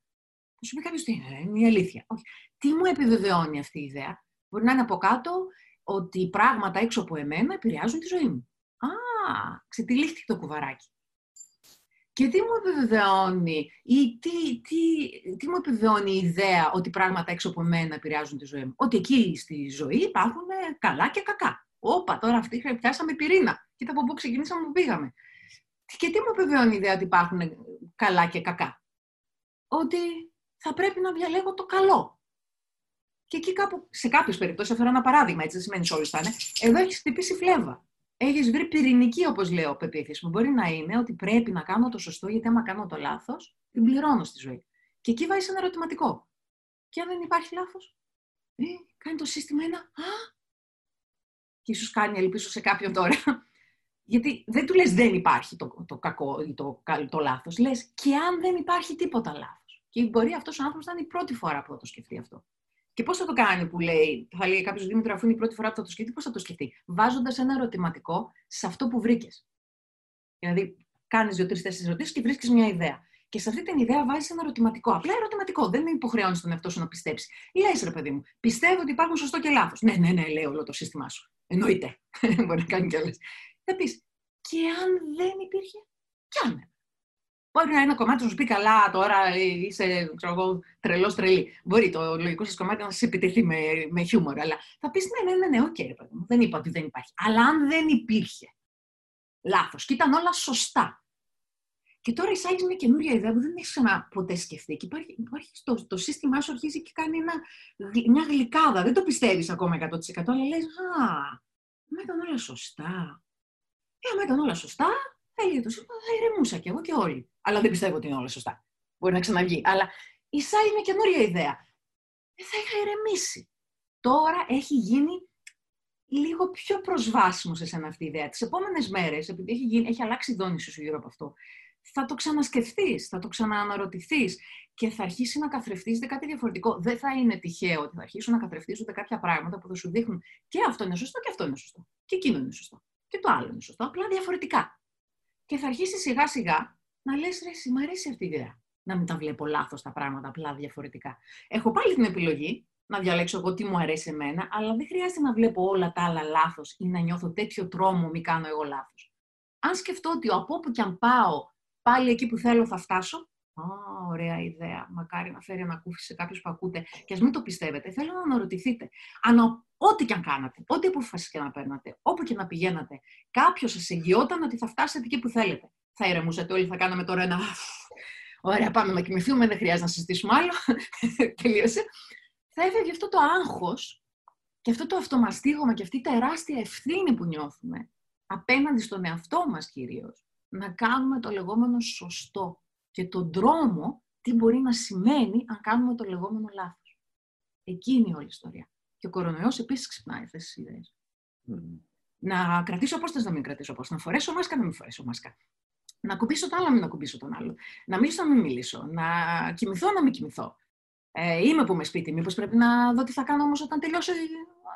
Θα σου πει κάποιος τι είναι, είναι η αλήθεια. Όχι. Τι μου επιβεβαιώνει αυτή η ιδέα; Μπορεί να είναι από κάτω ότι πράγματα έξω από εμένα επηρεάζουν τη ζωή μου. Α, ξετυλίχθηκε το κουβαράκι. Και τι μου επιβεβαιώνει ή τι, τι, τι μου επιβεβαιώνει η ιδέα ότι πράγματα έξω από εμένα επηρεάζουν τη ζωή μου; Ότι εκεί στη ζωή υπάρχουν καλά και κακά. Όπα, τώρα αυτή πιάσαμε πυρήνα. Κοίτα από πού ξεκινήσαμε που πήγαμε. Και τι μου επιβεβαιώνει η ιδέα ότι υπάρχουν καλά και κακά; Ότι θα πρέπει να διαλέγω το καλό. Και εκεί κάπου, σε κάποιες περιπτώσεις, θα ένα παράδειγμα, έτσι δεν σημαίνει όλοι θα είναι, εδώ έχεις χτυπήσει φλέβα. Έχεις βρει πυρηνική, όπως λέω, πεποίθηση μου. Μπορεί να είναι ότι πρέπει να κάνω το σωστό, γιατί άμα κάνω το λάθος, την πληρώνω στη ζωή. Και εκεί βάζει ένα ερωτηματικό. Και αν δεν υπάρχει λάθος, ε, κάνει το σύστημα ένα. Α! Και ίσως κάνει, ελπίζω σε κάποιον τώρα. Γιατί δεν του λες δεν υπάρχει το, το κακό ή το, το λάθος. Λες και αν δεν υπάρχει τίποτα λάθος. Και μπορεί αυτός ο άνθρωπος να είναι η πρώτη φορά που θα το σκεφτεί αυτό. Και πώς θα το κάνει που λέει, θα λέει κάποιος Δήμητρο, αφού είναι η πρώτη φορά που θα το σκεφτεί, πώς θα το σκεφτεί; Βάζοντας ένα ερωτηματικό σε αυτό που βρήκες. Δηλαδή, κάνεις δύο-τρει-τέσσερι ερωτήσεις και βρίσκεις μια ιδέα. Και σε αυτή την ιδέα βάζεις ένα ερωτηματικό. Απλά ερωτηματικό. Δεν υποχρεώνεις τον εαυτό σου να πιστέψεις. Λες, ρε παιδί μου, πιστεύω ότι υπάρχουν σωστό και λάθος. Ναι, ναι, ναι, λέει όλο το σύστημά σου. Εννοείται. Μπορεί να κάνει κι άλλες. Θα πει, και αν δεν υπήρχε, κι αν. Μπορεί να ένα κομμάτι να σου πει καλά, τώρα είσαι τρελός τρελή. Μπορεί το λογικό σας κομμάτι να σας επιτεθεί με, με χιούμορ, αλλά θα πεις ναι, ναι, ναι, ναι, OK, okay, δεν είπα ότι δεν υπάρχει. Αλλά αν δεν υπήρχε, λάθος, και ήταν όλα σωστά. Και τώρα εισάγει μια καινούρια ιδέα που δεν έχεις ξανά ποτέ σκεφτεί. Και υπάρχει, υπάρχει το, το σύστημά σου αρχίζει και κάνει ένα, μια γλυκάδα. Δεν το πιστεύεις ακόμα 100%, αλλά λες, Α, μα ήταν όλα σωστά. Ε, άμα ήταν όλα σωστά, έλεγε το σύστημα, θα ηρεμούσα κι εγώ και όλοι. Αλλά δεν πιστεύω ότι είναι όλα σωστά. Μπορεί να ξαναβγεί. Αλλά εισάγει μια καινούρια ιδέα. Ε, θα είχα ηρεμήσει. Τώρα έχει γίνει λίγο πιο προσβάσιμος σε σένα αυτή η ιδέα. Τις επόμενες μέρες, επειδή έχει, γίνει, έχει αλλάξει η δόνηση σου γύρω από αυτό, θα το ξανασκεφτείς, θα το ξανααναρωτηθείς και θα αρχίσει να καθρεφτίζεται κάτι διαφορετικό. Δεν θα είναι τυχαίο ότι θα αρχίσουν να καθρεφτίζονται κάποια πράγματα που θα σου δείχνουν και αυτό είναι σωστό και αυτό είναι σωστό. Και εκείνο είναι σωστό. Και το άλλο είναι σωστό. Απλά διαφορετικά. Και θα αρχίσεις σιγά σιγά να λες: Ρε, μου αρέσει αυτή η ιδέα. Να μην τα βλέπω λάθος τα πράγματα, απλά διαφορετικά. Έχω πάλι την επιλογή να διαλέξω εγώ τι μου αρέσει εμένα, αλλά δεν χρειάζεται να βλέπω όλα τα άλλα λάθος ή να νιώθω τέτοιο τρόμο μη κάνω εγώ λάθος. Αν σκεφτώ ότι από όπου και αν πάω, πάλι εκεί που θέλω θα φτάσω. Α, ωραία ιδέα. Μακάρι να φέρει ανακούφιση σε κάποιους που ακούτε. Και ας μην το πιστεύετε. Θέλω να αναρωτηθείτε. Αν ό,τι και αν κάνατε, ό,τι αποφάσεις και να παίρνατε, όπου και να πηγαίνατε, κάποιος σας εγγυόταν ότι θα φτάσετε εκεί που θέλετε. Θα ηρεμούσατε όλοι, θα κάναμε τώρα ένα. Ωραία, πάμε να κοιμηθούμε, δεν χρειάζεται να συζητήσουμε άλλο. Τελείωσε θα έφευγε αυτό το άγχος και αυτό το αυτομαστίγωμα και αυτή η τεράστια ευθύνη που νιώθουμε απέναντι στον εαυτό μας κυρίως, να κάνουμε το λεγόμενο σωστό και τον δρόμο τι μπορεί να σημαίνει αν κάνουμε το λεγόμενο λάθος. Εκεί είναι η όλη ιστορία. Και ο κορονοϊός επίσης ξυπνάει αυτές τις ιδέες. Να κρατήσω πώς θες να μην κρατήσω πώς, να φορέσω μάσκα να μην φορέσω μάσκα. Να κουμπίσω το άλλο, να μην ακουμπήσω τον άλλο. Να μιλήσω, να μην μιλήσω. Να κοιμηθώ, να μην κοιμηθώ. Ε, είμαι που είμαι σπίτι, μήπως πρέπει να δω τι θα κάνω όμως όταν τελειώσει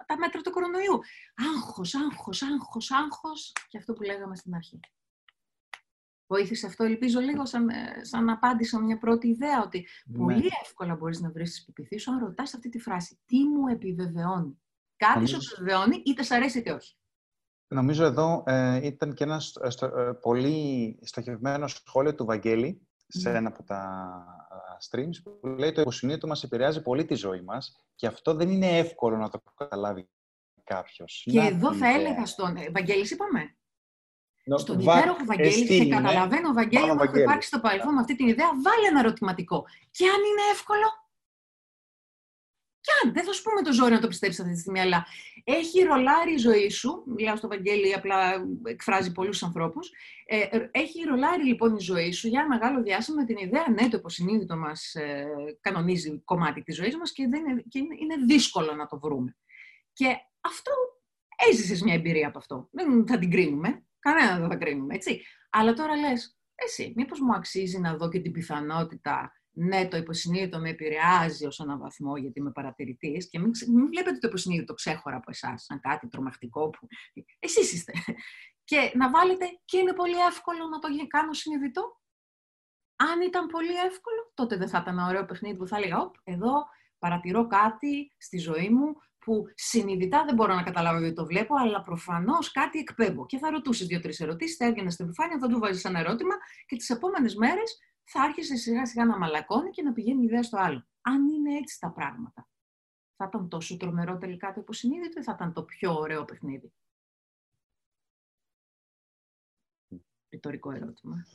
τα μέτρα του κορονοϊού. Άγχος, άγχος, άγχος, άγχος και αυτό που λέγαμε στην αρχή. Βοήθησε αυτό, ελπίζω λίγο, σαν, ε, σαν απάντησα μια πρώτη ιδέα, ότι ναι. πολύ εύκολα μπορείς να βρεις τις πεπιθήσεις σου αν ρωτάς αυτή τη φράση. Τι μου επιβεβαιώνει; Κάτι Νομίζω... σου επιβεβαιώνει, είτε σ' αρέσει είτε όχι. Νομίζω εδώ ε, ήταν και ένα ε, πολύ στοχευμένο σχόλιο του Βαγγέλη σε ένα από τα streams που λέει το υποσυνείδητο μας επηρεάζει πολύ τη ζωή μας και αυτό δεν είναι εύκολο να το καταλάβει κάποιος. Και εδώ θα έλεγα στον... Ε, Βαγγέλη, είπαμε. No, στον βα... υπέροχο Βαγγέλη, και καταλαβαίνω, Βαγγέλη, μου έχει υπάρξει στο παρελθόν με αυτή την ιδέα, βάλε ένα ερωτηματικό. Και αν είναι εύκολο, κι αν, δεν θα σου πούμε το ζόρι να το πιστέψεις αυτή τη στιγμή, αλλά έχει ρολάρει η ζωή σου. Μιλάω στο Βαγγέλη, απλά εκφράζει πολλούς ανθρώπους. Ε, έχει ρολάρει λοιπόν η ζωή σου για ένα μεγάλο διάστημα με την ιδέα, ναι, το υποσυνείδητο μας ε, κανονίζει κομμάτι της ζωής μας και, δεν είναι, και είναι, δύσκολο να το βρούμε. Και αυτό έζησες μια εμπειρία από αυτό. Δεν θα την κρίνουμε. Κανένας δεν θα κρίνουμε, έτσι. Αλλά τώρα λες, εσύ, μήπως μου αξίζει να δω και την πιθανότητα ναι, το υποσυνείδητο με επηρεάζει ως έναν βαθμό γιατί είμαι παρατηρητής και μην, μην βλέπετε το υποσυνείδητο ξέχωρα από εσάς, σαν κάτι τρομακτικό που. Εσείς είστε. Και να βάλετε, και είναι πολύ εύκολο να το κάνω συνειδητό. Αν ήταν πολύ εύκολο, τότε δεν θα ήταν ένα ωραίο παιχνίδι που θα έλεγα, Οπ, εδώ παρατηρώ κάτι στη ζωή μου που συνειδητά δεν μπορώ να καταλάβω γιατί το βλέπω, αλλά προφανώς κάτι εκπέμπω. Και θα ρωτούσες δύο-τρεις ερωτήσεις, θα έβγαινες στην επιφάνεια, θα του βάζεις ένα ερώτημα και τις επόμενες μέρες θα άρχισε σιγά σιγά να μαλακώνει και να πηγαίνει η ιδέα στο άλλο. Αν είναι έτσι τα πράγματα, θα ήταν τόσο τρομερό τελικά το υποσυνείδητο ή θα ήταν το πιο ωραίο παιχνίδι; Ρητορικό ερώτημα.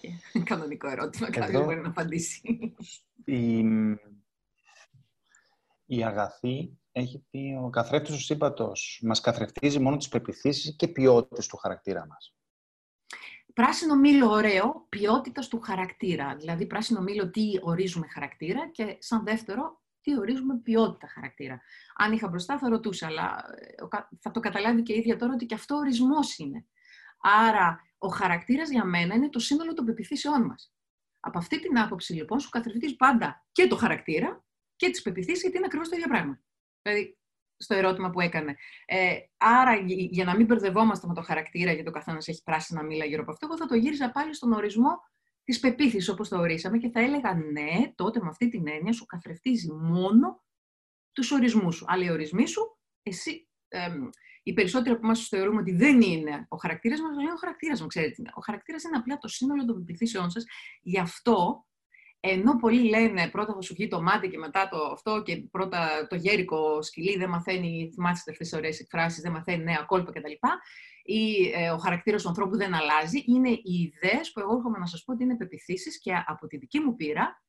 Και κανονικό ερώτημα. Κάποιος μπορεί να απαντήσει. Η, η αγαθή έχει πει ο καθρέφτης ο σύμπατος μας καθρεφτίζει μόνο τις πεπιθήσεις και ποιότητες του χαρακτήρα μας. Πράσινο μήλο ωραίο, ποιότητας του χαρακτήρα. Δηλαδή, πράσινο μήλο τι ορίζουμε χαρακτήρα και σαν δεύτερο, τι ορίζουμε ποιότητα χαρακτήρα. Αν είχα μπροστά θα ρωτούσα, αλλά ε, θα το καταλάβει και η ίδια τώρα ότι και αυτό ορισμός είναι. Άρα, ο χαρακτήρας για μένα είναι το σύνολο των πεπιθήσεών μας. Από αυτή την άποψη, λοιπόν, σου καθρεφτίζει πάντα και το χαρακτήρα και τις πεπιθήσεις, γιατί είναι ακριβώς το ίδιο πράγμα. Δηλαδή, στο ερώτημα που έκανε. Ε, άρα, για να μην μπερδευόμαστε με το χαρακτήρα, γιατί ο καθένας έχει πράσινα μήλα γύρω από αυτό, εγώ θα το γύριζα πάλι στον ορισμό της πεποίθησης όπως το ορίσαμε και θα έλεγα ναι, τότε με αυτή την έννοια σου καθρεφτίζει μόνο τους ορισμούς σου. Αλλά οι ορισμοί σου, εσύ, εμ, οι περισσότεροι από εμάς θεωρούμε ότι δεν είναι ο χαρακτήρας μας, αλλά είναι ο χαρακτήρας μου, ξέρετε. Ο χαρακτήρας είναι απλά το σύνολο των πεπιθήσεών σας. Γι' αυτό ενώ πολλοί λένε πρώτα θα σου βγει το μάτι και μετά το αυτό και πρώτα το γέρικο σκυλί δεν μαθαίνει, θυμάστε αυτές τις ωραίες εκφράσεις, δεν μαθαίνει νέα κόλπα κτλ. Ή ε, ο χαρακτήρας του ανθρώπου δεν αλλάζει. Είναι οι ιδέες που εγώ έρχομαι να σας πω ότι είναι πεπιθήσεις και από τη δική μου πείρα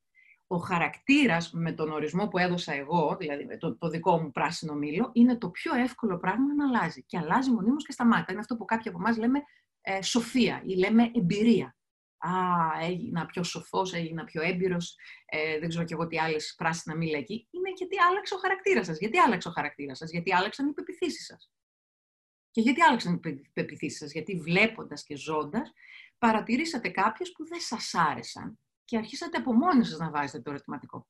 ο χαρακτήρας με τον ορισμό που έδωσα εγώ, δηλαδή με το, το δικό μου πράσινο μήλο, είναι το πιο εύκολο πράγμα να αλλάζει. Και αλλάζει μονίμως και σταμάτα. Είναι αυτό που κάποιοι από εμάς λέμε ε, σοφία ή λέμε εμπειρία α, έγινα πιο σοφός, έγινα πιο έμπειρος, ε, δεν ξέρω κι εγώ τι άλλες πράσινα μήλα εκεί, είναι γιατί άλλαξε ο χαρακτήρας σας. Γιατί άλλαξε ο χαρακτήρας σας, γιατί άλλαξαν οι πεπιθήσεις σας. Και γιατί άλλαξαν οι πεπιθήσεις σας, γιατί βλέποντας και ζώντας, παρατηρήσατε κάποιες που δεν σας άρεσαν και αρχίσατε από μόνοι σας να βάζετε το ερωτηματικό.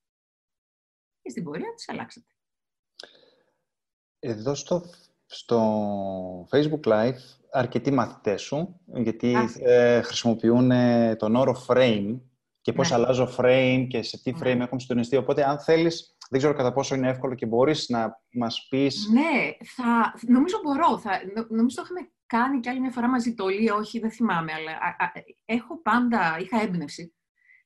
Και στην πορεία τις αλλάξατε. Εδώ στο, στο Facebook Live αρκετοί μαθητές σου, γιατί ε, χρησιμοποιούν ε, τον όρο frame και πώς ναι. αλλάζω frame και σε τι ναι. frame έχουμε συντονιστεί. Οπότε, αν θέλεις, δεν ξέρω κατά πόσο είναι εύκολο και μπορείς να μας πεις... Ναι, θα, νομίζω μπορώ. Θα, νομίζω το είχαμε κάνει και άλλη μια φορά μαζί το Λία, όχι, δεν θυμάμαι, αλλά α, α, έχω πάντα, είχα έμπνευση,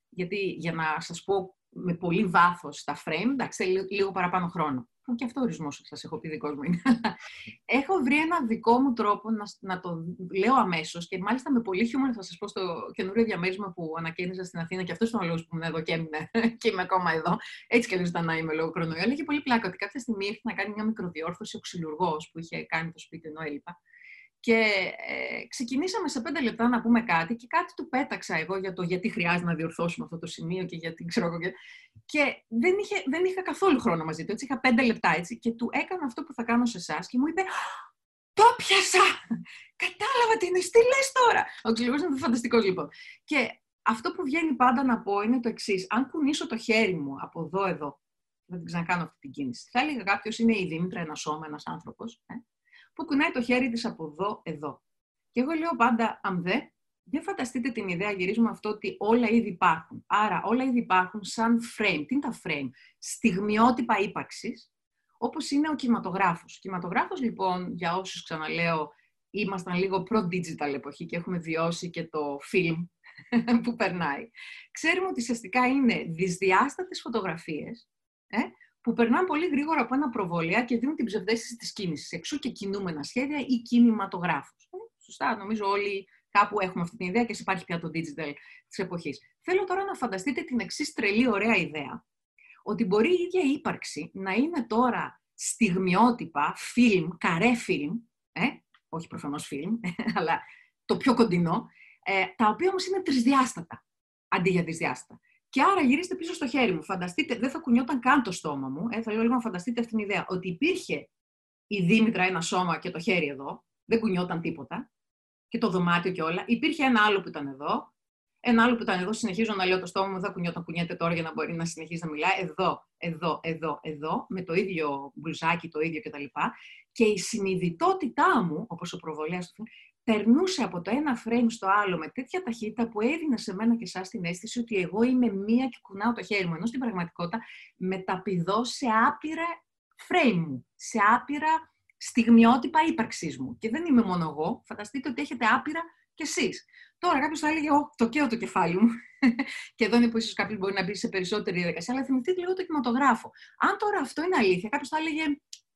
γιατί για να σας πω με πολύ βάθος τα frame, εντάξει, λίγο, λίγο παραπάνω χρόνο που και αυτό ο ορισμό σας έχω πει δικός μου είναι. έχω βρει ένα δικό μου τρόπο να, να το λέω αμέσως και μάλιστα με πολύ χιούμορ θα σας πω στο καινούριο διαμέρισμα που ανακαίνιζα στην Αθήνα και αυτός ήταν ο λόγος που ήμουν εδώ και, έμεινε, και είμαι ακόμα εδώ. Έτσι κι αλλιώς ήταν να είμαι λόγω κορονοϊού. Αλλά είχε πολύ πλάκα ότι κάποια στιγμή ήρθε να κάνει μια μικροδιόρθωση ο ξυλουργός που είχε κάνει το σπίτι ενώ έλειπα. Και ε, ξεκινήσαμε σε πέντε λεπτά να πούμε κάτι και κάτι του πέταξα εγώ για το γιατί χρειάζεται να διορθώσουμε αυτό το σημείο και γιατί ξέρω και... Και δεν, είχε, δεν είχα καθόλου χρόνο μαζί του, έτσι είχα πέντε λεπτά έτσι και του έκανα αυτό που θα κάνω σε εσάς και μου είπε το πιάσα! Κατάλαβα τι είναι, τι λες τώρα! Ο ξυλικός είναι φανταστικός λοιπόν. Και αυτό που βγαίνει πάντα να πω είναι το εξής. Αν κουνήσω το χέρι μου από εδώ, εδώ, δεν την ξανακάνω αυτή την κίνηση. Θα έλεγα κάποιος είναι η Δήμητρα, ένας σώμα, ένα άνθρωπος. Ε; Που κουνάει το χέρι της από εδώ, εδώ. Και εγώ λέω πάντα, αν δε, δεν φανταστείτε την ιδέα, γυρίζουμε αυτό, ότι όλα ήδη υπάρχουν. Άρα, όλα ήδη υπάρχουν σαν frame. Τι είναι τα frame? Στιγμιότυπα ύπαρξης, όπως είναι ο κινηματογράφος. Ο κινηματογράφος, λοιπόν, για όσους ξαναλέω, ήμασταν λίγο προ-digital εποχή και έχουμε βιώσει και το film που περνάει. Ξέρουμε ότι ουσιαστικά είναι δυσδιάστατες φωτογραφίες, ε, που περνάνε πολύ γρήγορα από ένα προβολέα και δίνουν την ψευδέστηση της κίνησης. Εξού και κινούμενα σχέδια ή κινηματογράφους. Ε, σωστά, νομίζω όλοι κάπου έχουμε αυτή την ιδέα και υπάρχει πια το digital της εποχής. Θέλω τώρα να φανταστείτε την εξής τρελή ωραία ιδέα. Ότι μπορεί η ίδια ύπαρξη να είναι τώρα στιγμιότυπα, φιλμ, καρέ φιλμ, ε, όχι προφανώς φιλμ, αλλά το πιο κοντινό, ε, τα οποία όμως είναι τρισδιάστατα, αντί για δυσδιάστατα. Και άρα γυρίστε πίσω στο χέρι μου. Φανταστείτε, δεν θα κουνιόταν καν το στόμα μου. Ε, θα λέω λίγο να φανταστείτε αυτήν την ιδέα. Ότι υπήρχε η Δήμητρα ένα σώμα και το χέρι εδώ. Δεν κουνιόταν τίποτα. Και το δωμάτιο και όλα. Υπήρχε ένα άλλο που ήταν εδώ. Ένα άλλο που ήταν εδώ. Συνεχίζω να λέω το στόμα μου. Δεν κουνιόταν, κουνιέται τώρα για να μπορεί να συνεχίσει να μιλάει. Εδώ, εδώ, εδώ, εδώ. Με το ίδιο μπλουζάκι, το ίδιο κτλ. Και η συνειδητότητά μου, όπως ο προβολέας του περνούσε από το ένα frame στο άλλο με τέτοια ταχύτητα που έδινε σε μένα και εσάς την αίσθηση ότι εγώ είμαι μία και κουνάω το χέρι μου. Ενώ στην πραγματικότητα μεταπηδώ σε άπειρα frame μου, σε άπειρα στιγμιότυπα ύπαρξής μου. Και δεν είμαι μόνο εγώ. Φανταστείτε ότι έχετε άπειρα κι εσείς. Τώρα κάποιος θα έλεγε: το καίω το κεφάλι μου. και εδώ είναι που ίσως κάποιος μπορεί να μπει σε περισσότερη διαδικασία. Αλλά θυμηθείτε λίγο το κινηματογράφο. Αν τώρα αυτό είναι αλήθεια, κάποιος θα έλεγε: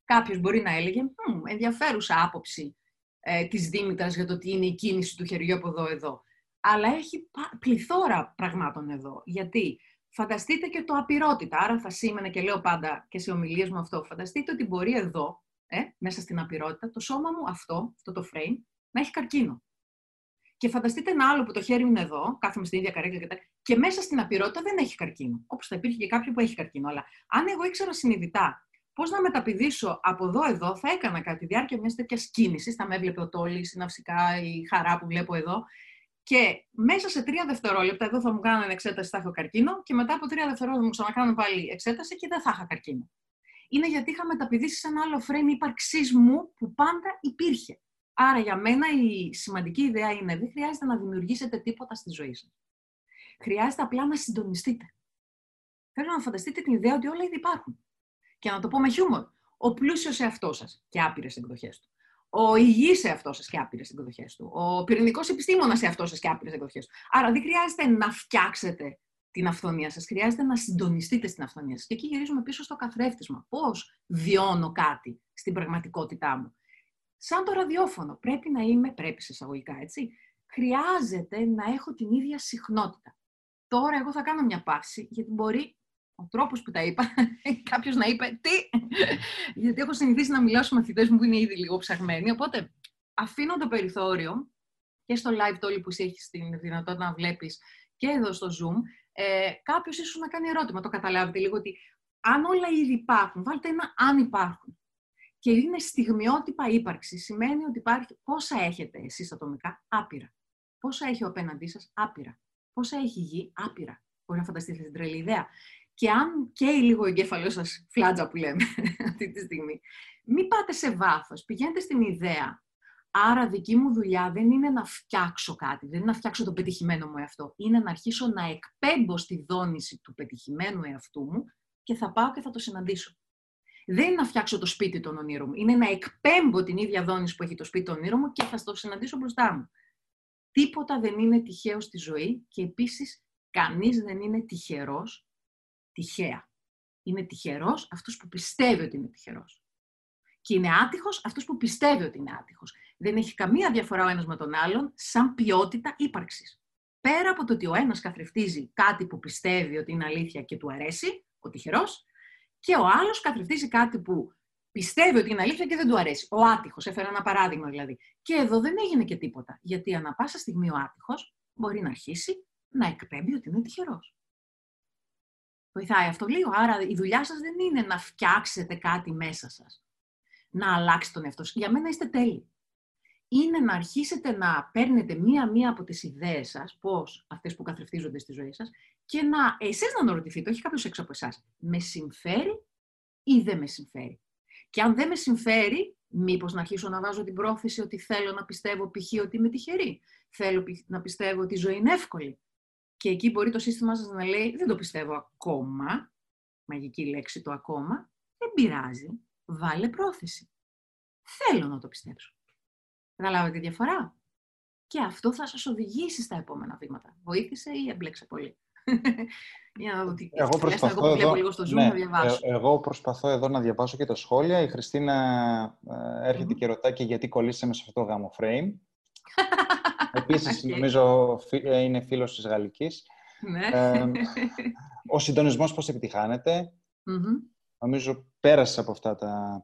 Κάποιος μπορεί να έλεγε: ενδιαφέρουσα άποψη ε, της Δήμητρας για το τι είναι η κίνηση του χεριού από εδώ εδώ. Αλλά έχει πληθώρα πραγμάτων εδώ. Γιατί φανταστείτε και το απειρότητα. Άρα θα σήμαινε και λέω πάντα και σε ομιλίες μου αυτό. Φανταστείτε ότι μπορεί εδώ, ε, μέσα στην απειρότητα, το σώμα μου αυτό, αυτό το frame, να έχει καρκίνο. Και φανταστείτε ένα άλλο που το χέρι μου είναι εδώ, κάθομαι στην ίδια καρέκλα και τα... και μέσα στην απειρότητα δεν έχει καρκίνο. Όπως θα υπήρχε και κάποιο που έχει καρκίνο. Αλλά αν εγώ ήξερα συνειδητά Πώς να μεταπηδήσω από εδώ εδώ, θα έκανα κατά τη διάρκεια μιας τέτοιας κίνησης. Θα με έβλεπε ο Τόλης, συναυσικά η χαρά που βλέπω εδώ. Και μέσα σε τρία δευτερόλεπτα, εδώ θα μου κάνανε εξέταση, θα έχω καρκίνο, και μετά από τρία δευτερόλεπτα μου ξανακάνουν πάλι εξέταση και δεν θα είχα καρκίνο. Είναι γιατί είχα μεταπηδήσει σε ένα άλλο frame ύπαρξή μου που πάντα υπήρχε. Άρα για μένα η σημαντική ιδέα είναι δεν χρειάζεται να δημιουργήσετε τίποτα στη ζωή σας. Χρειάζεται απλά να συντονιστείτε. Θέλω να φανταστείτε την ιδέα ότι όλα ήδη υπάρχουν. Και να το πω με χιούμορ. Ο πλούσιος εαυτό σας και άπειρες εκδοχές του. Ο υγιής εαυτό σας και άπειρες εκδοχές του. Ο πυρηνικός επιστήμονας εαυτό σας και άπειρες εκδοχές του. Άρα δεν χρειάζεται να φτιάξετε την αυθονία σας. Χρειάζεται να συντονιστείτε στην αυθονία σας. Και εκεί γυρίζουμε πίσω στο καθρέφτισμα. Πώς βιώνω κάτι στην πραγματικότητά μου. Σαν το ραδιόφωνο. Πρέπει να είμαι, πρέπει σε εισαγωγικά έτσι, χρειάζεται να έχω την ίδια συχνότητα. Τώρα εγώ θα κάνω μια πάση, γιατί μπορεί ο τρόπος που τα είπα, κάποιος να είπε τι; γιατί έχω συνηθίσει να μιλάω στους μαθητές μου που είναι ήδη λίγο ψαγμένοι. Οπότε αφήνω το περιθώριο και στο live τόλι που εσύ έχεις την δυνατότητα να βλέπεις και εδώ στο Zoom, ε, κάποιος ίσως να κάνει ερώτημα. Το καταλάβετε λίγο ότι αν όλα ήδη υπάρχουν, βάλτε ένα αν υπάρχουν. Και είναι στιγμιότυπα ύπαρξη. Σημαίνει ότι υπάρχει πόσα έχετε εσείς ατομικά, άπειρα. Πόσα έχει ο απέναντί σας, άπειρα. Πόσα έχει η γη, άπειρα. Μπορεί να φανταστείτε την τρελή ιδέα. Και αν καίει λίγο ο εγκέφαλό σας, φλάτζα που λέμε αυτή τη στιγμή, μην πάτε σε βάθος. Πηγαίνετε στην ιδέα. Άρα, δική μου δουλειά δεν είναι να φτιάξω κάτι, δεν είναι να φτιάξω το πετυχημένο μου εαυτό. Είναι να αρχίσω να εκπέμπω στη δόνηση του πετυχημένου εαυτού μου και θα πάω και θα το συναντήσω. Δεν είναι να φτιάξω το σπίτι των ονείρων μου. Είναι να εκπέμπω την ίδια δόνηση που έχει το σπίτι των ονείρων μου και θα το συναντήσω μπροστά μου. Τίποτα δεν είναι τυχαίο στη ζωή και επίσης κανείς δεν είναι τυχερός, τυχαία. Είναι τυχερός αυτός που πιστεύει ότι είναι τυχερός. Και είναι άτυχος αυτός που πιστεύει ότι είναι άτυχος. Δεν έχει καμία διαφορά ο ένας με τον άλλον σαν ποιότητα ύπαρξης. Πέρα από το ότι ο ένας καθρεφτίζει κάτι που πιστεύει ότι είναι αλήθεια και του αρέσει, ο τυχερός, και ο άλλος καθρεφτίζει κάτι που πιστεύει ότι είναι αλήθεια και δεν του αρέσει. Ο άτυχος, έφερα ένα παράδειγμα δηλαδή. Και εδώ δεν έγινε και τίποτα. Γιατί ανα πάσα στιγμή ο άτυχος μπορεί να αρχίσει να εκπέμπει ότι είναι τυχερός. Βοηθάει αυτό λίγο. Άρα η δουλειά σας δεν είναι να φτιάξετε κάτι μέσα σας. Να αλλάξετε τον εαυτό σας. Για μένα είστε τέλειοι. Είναι να αρχίσετε να παίρνετε μία-μία από τις ιδέες σας, πώς αυτές που καθρεφτίζονται στη ζωή σας, και να εσείς να αναρωτηθείτε, όχι κάποιος έξω από εσάς, με συμφέρει ή δεν με συμφέρει. Και αν δεν με συμφέρει, μήπως να αρχίσω να βάζω την πρόθεση ότι θέλω να πιστεύω π.χ. ότι είμαι τυχερή. Θέλω να πιστεύω ότι η ζωή είναι εύκολη. Και εκεί μπορεί το σύστημά σας να λέει, δεν το πιστεύω ακόμα, μαγική λέξη το ακόμα, δεν πειράζει, βάλε πρόθεση. Θέλω να το πιστέψω. Καταλάβετε τη διαφορά; Και αυτό θα σας οδηγήσει στα επόμενα βήματα. Βοήθησε ή έμπλεξε πολύ. Για να δω τι εγώ προσπαθώ, εγώ εδώ, λίγο στο Zoom ναι, να διαβάσω. Ε, εγώ προσπαθώ εδώ να διαβάσω και τα σχόλια. Η Χριστίνα ε, έρχεται mm-hmm. και ρωτάει και γιατί κολλήσαμε σε αυτό το γάμο frame. Επίσης, okay. νομίζω ε, είναι φίλος της Γαλλικής. Ναι. ε, ο συντονισμός πώς επιτυχάνεται; Mm-hmm. Νομίζω πέρασε από αυτά τα...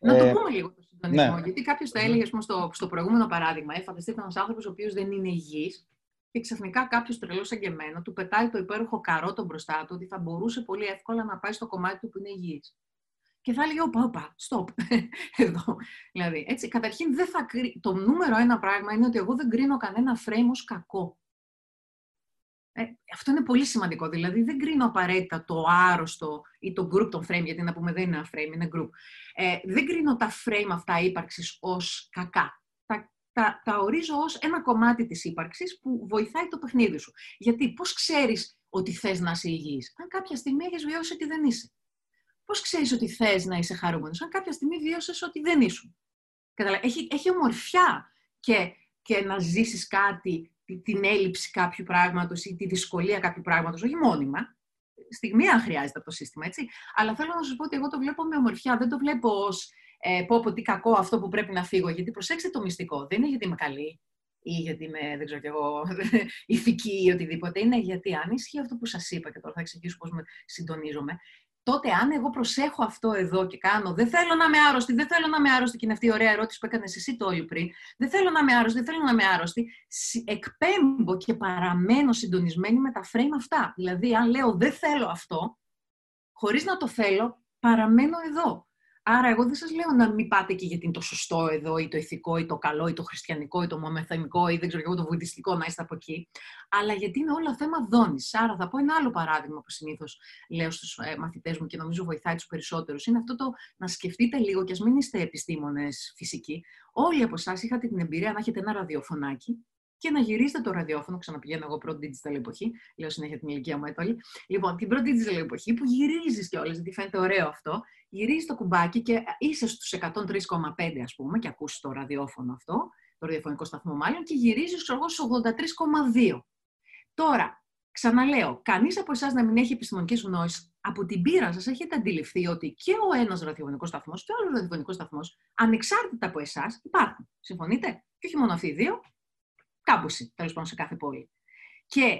Να το πούμε λίγο το συντονισμό, ναι. γιατί κάποιος θα έλεγε στο, στο προηγούμενο παράδειγμα, ε, φανταστείτε ένας άνθρωπος ο οποίος δεν είναι υγιής και ξαφνικά κάποιος τρελός σαν και εμένα του πετάει το υπέροχο καρότο μπροστά του ότι θα μπορούσε πολύ εύκολα να πάει στο κομμάτι του που είναι υγιής. Και θα έλεγε, όπα, όπα, stop, εδώ. Δηλαδή, έτσι, καταρχήν δεν θα κρύ... το νούμερο ένα πράγμα είναι ότι εγώ δεν κρίνω κανένα frame ως κακό. Ε, αυτό είναι πολύ σημαντικό. Δηλαδή, δεν κρίνω απαραίτητα το άρρωστο ή το group των frame, γιατί να πούμε δεν είναι ένα frame, είναι group. Ε, δεν κρίνω τα frame αυτά ύπαρξης ως κακά τα, τα ορίζω ως ένα κομμάτι της ύπαρξης που βοηθάει το παιχνίδι σου. Γιατί πώς ξέρεις ότι θες να είσαι υγιής, αν κάποια στιγμή έχεις βιώσει ότι δεν είσαι. Πώς ξέρεις ότι θες να είσαι χαρούμενος, αν κάποια στιγμή βιώσες ότι δεν ήσουν. Έχει, έχει ομορφιά και, και να ζήσεις κάτι, την έλλειψη κάποιου πράγματος ή τη δυσκολία κάποιου πράγματος, όχι μόνιμα. Στιγμία χρειάζεται από το σύστημα, έτσι. Αλλά θέλω να σας πω ότι εγώ το βλέπω με ομορφιά, δεν το βλέπω ως ε, πω πω τι κακό αυτό που πρέπει να φύγω. Γιατί προσέξτε το μυστικό. Δεν είναι γιατί είμαι καλή ή γιατί είμαι, δεν ξέρω κι εγώ, ηθική ή οτιδήποτε. Είναι γιατί αν ισχύει αυτό που σας είπα και τώρα θα εξηγήσω πώς συντονίζομαι, τότε αν εγώ προσέχω αυτό εδώ και κάνω, δεν θέλω να είμαι άρρωστη, δεν θέλω να είμαι άρρωστη, και είναι αυτή η ωραία ερώτηση που έκανες εσύ το πριν, δεν θέλω να είμαι άρρωστη, δεν θέλω να είμαι άρρωστη, εκπέμπω και παραμένω συντονισμένη με τα frame αυτά. Δηλαδή, αν λέω δεν θέλω αυτό, χωρίς να το θέλω, παραμένω εδώ. Άρα, εγώ δεν σας λέω να μην πάτε και γιατί είναι το σωστό εδώ, ή το ηθικό, ή το καλό, ή το χριστιανικό, ή το μομεθανικό, ή δεν ξέρω εγώ το βουδιστικό να είστε από εκεί. Αλλά γιατί είναι όλα θέμα δόνης. Άρα, θα πω ένα άλλο παράδειγμα που συνήθως λέω στους ε, μαθητές μου και νομίζω βοηθάει τους περισσότερους. Είναι αυτό το να σκεφτείτε λίγο, και ας μην είστε επιστήμονες φυσικοί. Όλοι από εσάς είχατε την εμπειρία να έχετε ένα ραδιοφωνάκι και να γυρίζετε το ραδιόφωνο. Ξαναπηγαίνω εγώ πρώτη digital εποχή. Λέω συνέχεια την ηλικία μου έτολη. Λοιπόν, την πρώτη digital εποχή που γυρίζεις κιόλας, γιατί φαίνεται ωραίο αυτό. Γυρίζεις το κουμπάκι και είσαι στους 103,5 ας πούμε και ακούσει το ραδιόφωνο αυτό, το ραδιοφωνικό σταθμό μάλλον, και γυρίζεις στους 83,2. Τώρα, Ξαναλέω, κανείς από εσάς να μην έχει επιστημονικέ γνώσει, από την πείρα σας έχετε αντιληφθεί ότι και ο ένας ραδιοφωνικός σταθμός και ο άλλος ραδιοφωνικός σταθμός, ανεξάρτητα από εσάς, υπάρχουν. Συμφωνείτε; Και όχι μόνο αυτοί οι δύο, κάμποση, τέλος πάντων, σε κάθε πόλη. Και,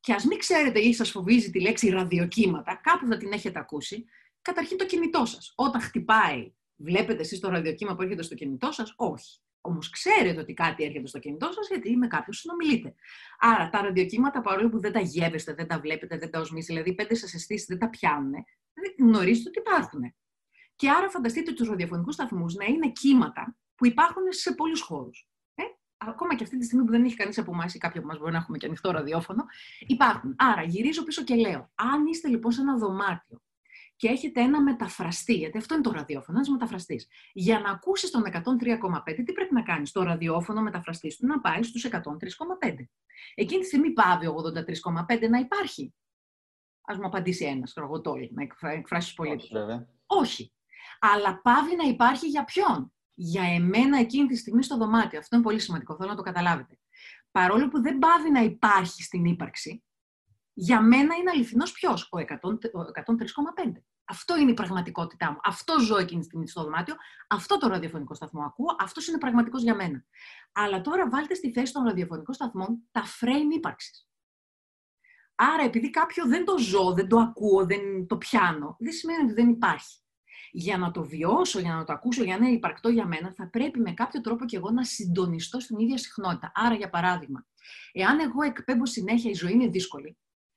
και ας μην ξέρετε ή σας φοβίζει τη λέξη ραδιοκύματα, κάπου θα την έχετε ακούσει, καταρχήν το κινητό σας. Όταν χτυπάει, βλέπετε εσείς το ραδιοκύμα που έρχεται στο κινητό σας, όχι. Όμως ξέρετε ότι κάτι έρχεται στο κινητό σας, γιατί με κάποιον συνομιλείτε. Άρα τα ραδιοκύματα, παρόλο που δεν τα γεύεστε, δεν τα βλέπετε, δεν τα οσμήσετε, δηλαδή πέντε σας αισθήσεις δεν τα πιάνουν, δεν γνωρίζετε ότι υπάρχουν. Και άρα φανταστείτε τους ραδιοφωνικούς σταθμούς να είναι κύματα που υπάρχουν σε πολλούς χώρους. Ε; Ακόμα και αυτή τη στιγμή που δεν έχει κανείς από εμά ή κάποιοι από εμά μπορεί να έχουμε και ανοιχτό ραδιόφωνο, υπάρχουν. Άρα γυρίζω πίσω και λέω, αν είστε λοιπόν σε ένα δωμάτιο και έχετε ένα μεταφραστή, γιατί αυτό είναι το ραδιόφωνο, ένας μεταφραστής. Για να ακούσεις τον 103,5, τι πρέπει να κάνεις, το ραδιόφωνο μεταφραστής του να πάει στους 103,5. Εκείνη τη στιγμή πάβει ο 83,5 να υπάρχει. Α μου απαντήσει ένας, εγώ τόλοι, να εκφράσει του πολίτες. Όχι, Όχι. Αλλά πάβει να υπάρχει για ποιον; Για εμένα εκείνη τη στιγμή στο δωμάτιο. Αυτό είναι πολύ σημαντικό. Θέλω να το καταλάβετε. Παρόλο που δεν πάβει να υπάρχει στην ύπαρξη, για μένα είναι αληθινός ποιος, ο 103,5. Αυτό είναι η πραγματικότητά μου. Αυτό ζω εκείνη τη στιγμή στο δωμάτιο. Αυτό το ραδιοφωνικό σταθμό ακούω. Αυτός είναι πραγματικός για μένα. Αλλά τώρα βάλτε στη θέση των ραδιοφωνικών σταθμών τα frame ύπαρξης. Άρα, επειδή κάποιο δεν το ζω, δεν το ακούω, δεν το πιάνω, δεν σημαίνει ότι δεν υπάρχει. Για να το βιώσω, για να το ακούσω, για να είναι υπαρκτό για μένα, θα πρέπει με κάποιο τρόπο και εγώ να συντονιστώ στην ίδια συχνότητα. Άρα, για παράδειγμα, εάν εγώ εκπέμπω συνέχεια η ζωή είναι δύσκολη,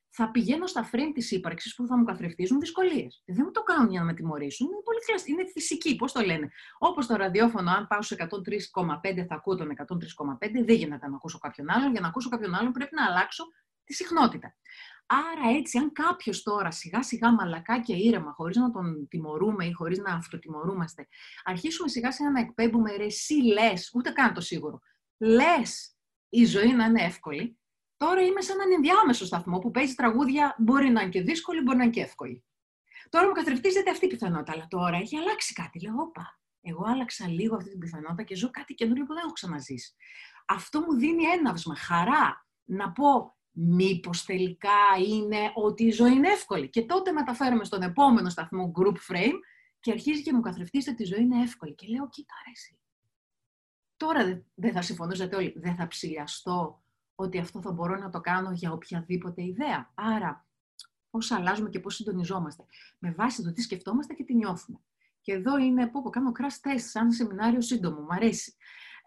θα πηγαίνω στα frame της ύπαρξης που θα μου καθρεφτίζουν δυσκολίες. Δεν μου το κάνουν για να με τιμωρήσουν. Είναι πολύ κλασική. Είναι φυσική. Πώς το λένε. Όπως το ραδιόφωνο, αν πάω σε 103,5 θα ακούω τον 103,5, δεν γίνεται να ακούσω κάποιον άλλον. Για να ακούσω κάποιον άλλον πρέπει να αλλάξω τη συχνότητα. Άρα έτσι, αν κάποιος τώρα σιγά σιγά μαλακά και ήρεμα, χωρίς να τον τιμωρούμε ή χωρίς να αυτοτιμωρούμαστε, αρχίσουμε σιγά σιγά να εκπέμπουμε ρε, εσύ λες, ούτε καν το σίγουρο. Λες η ζωή να είναι εύκολη, Τώρα είμαι σε έναν ενδιάμεσο σταθμό που παίζει τραγούδια, μπορεί να είναι και δύσκολη, μπορεί να είναι και εύκολη. Τώρα μου καθρεφτίζεται αυτή η πιθανότητα, αλλά τώρα έχει αλλάξει κάτι. Λέω, όπα, εγώ άλλαξα λίγο αυτή την πιθανότητα και ζω κάτι καινούριο που δεν έχω ξαναζήσει. Αυτό μου δίνει έναυσμα, χαρά, να πω μήπως τελικά είναι ότι η ζωή είναι εύκολη. Και τότε μεταφέρομαι στον επόμενο σταθμό group frame και αρχίζει και μου καθρεφτίζεται ότι η ζωή είναι εύκολη. Και λέω, κοίτα αρέσει. Τώρα δεν θα συμφωνούσατε όλοι, δεν θα ψηλιαστώ ότι αυτό θα μπορώ να το κάνω για οποιαδήποτε ιδέα. Άρα, πώς αλλάζουμε και πώς συντονιζόμαστε. Με βάση το τι σκεφτόμαστε και τι νιώθουμε. Και εδώ είναι που, που κάνω crash test, σαν σεμινάριο σύντομο, μου αρέσει.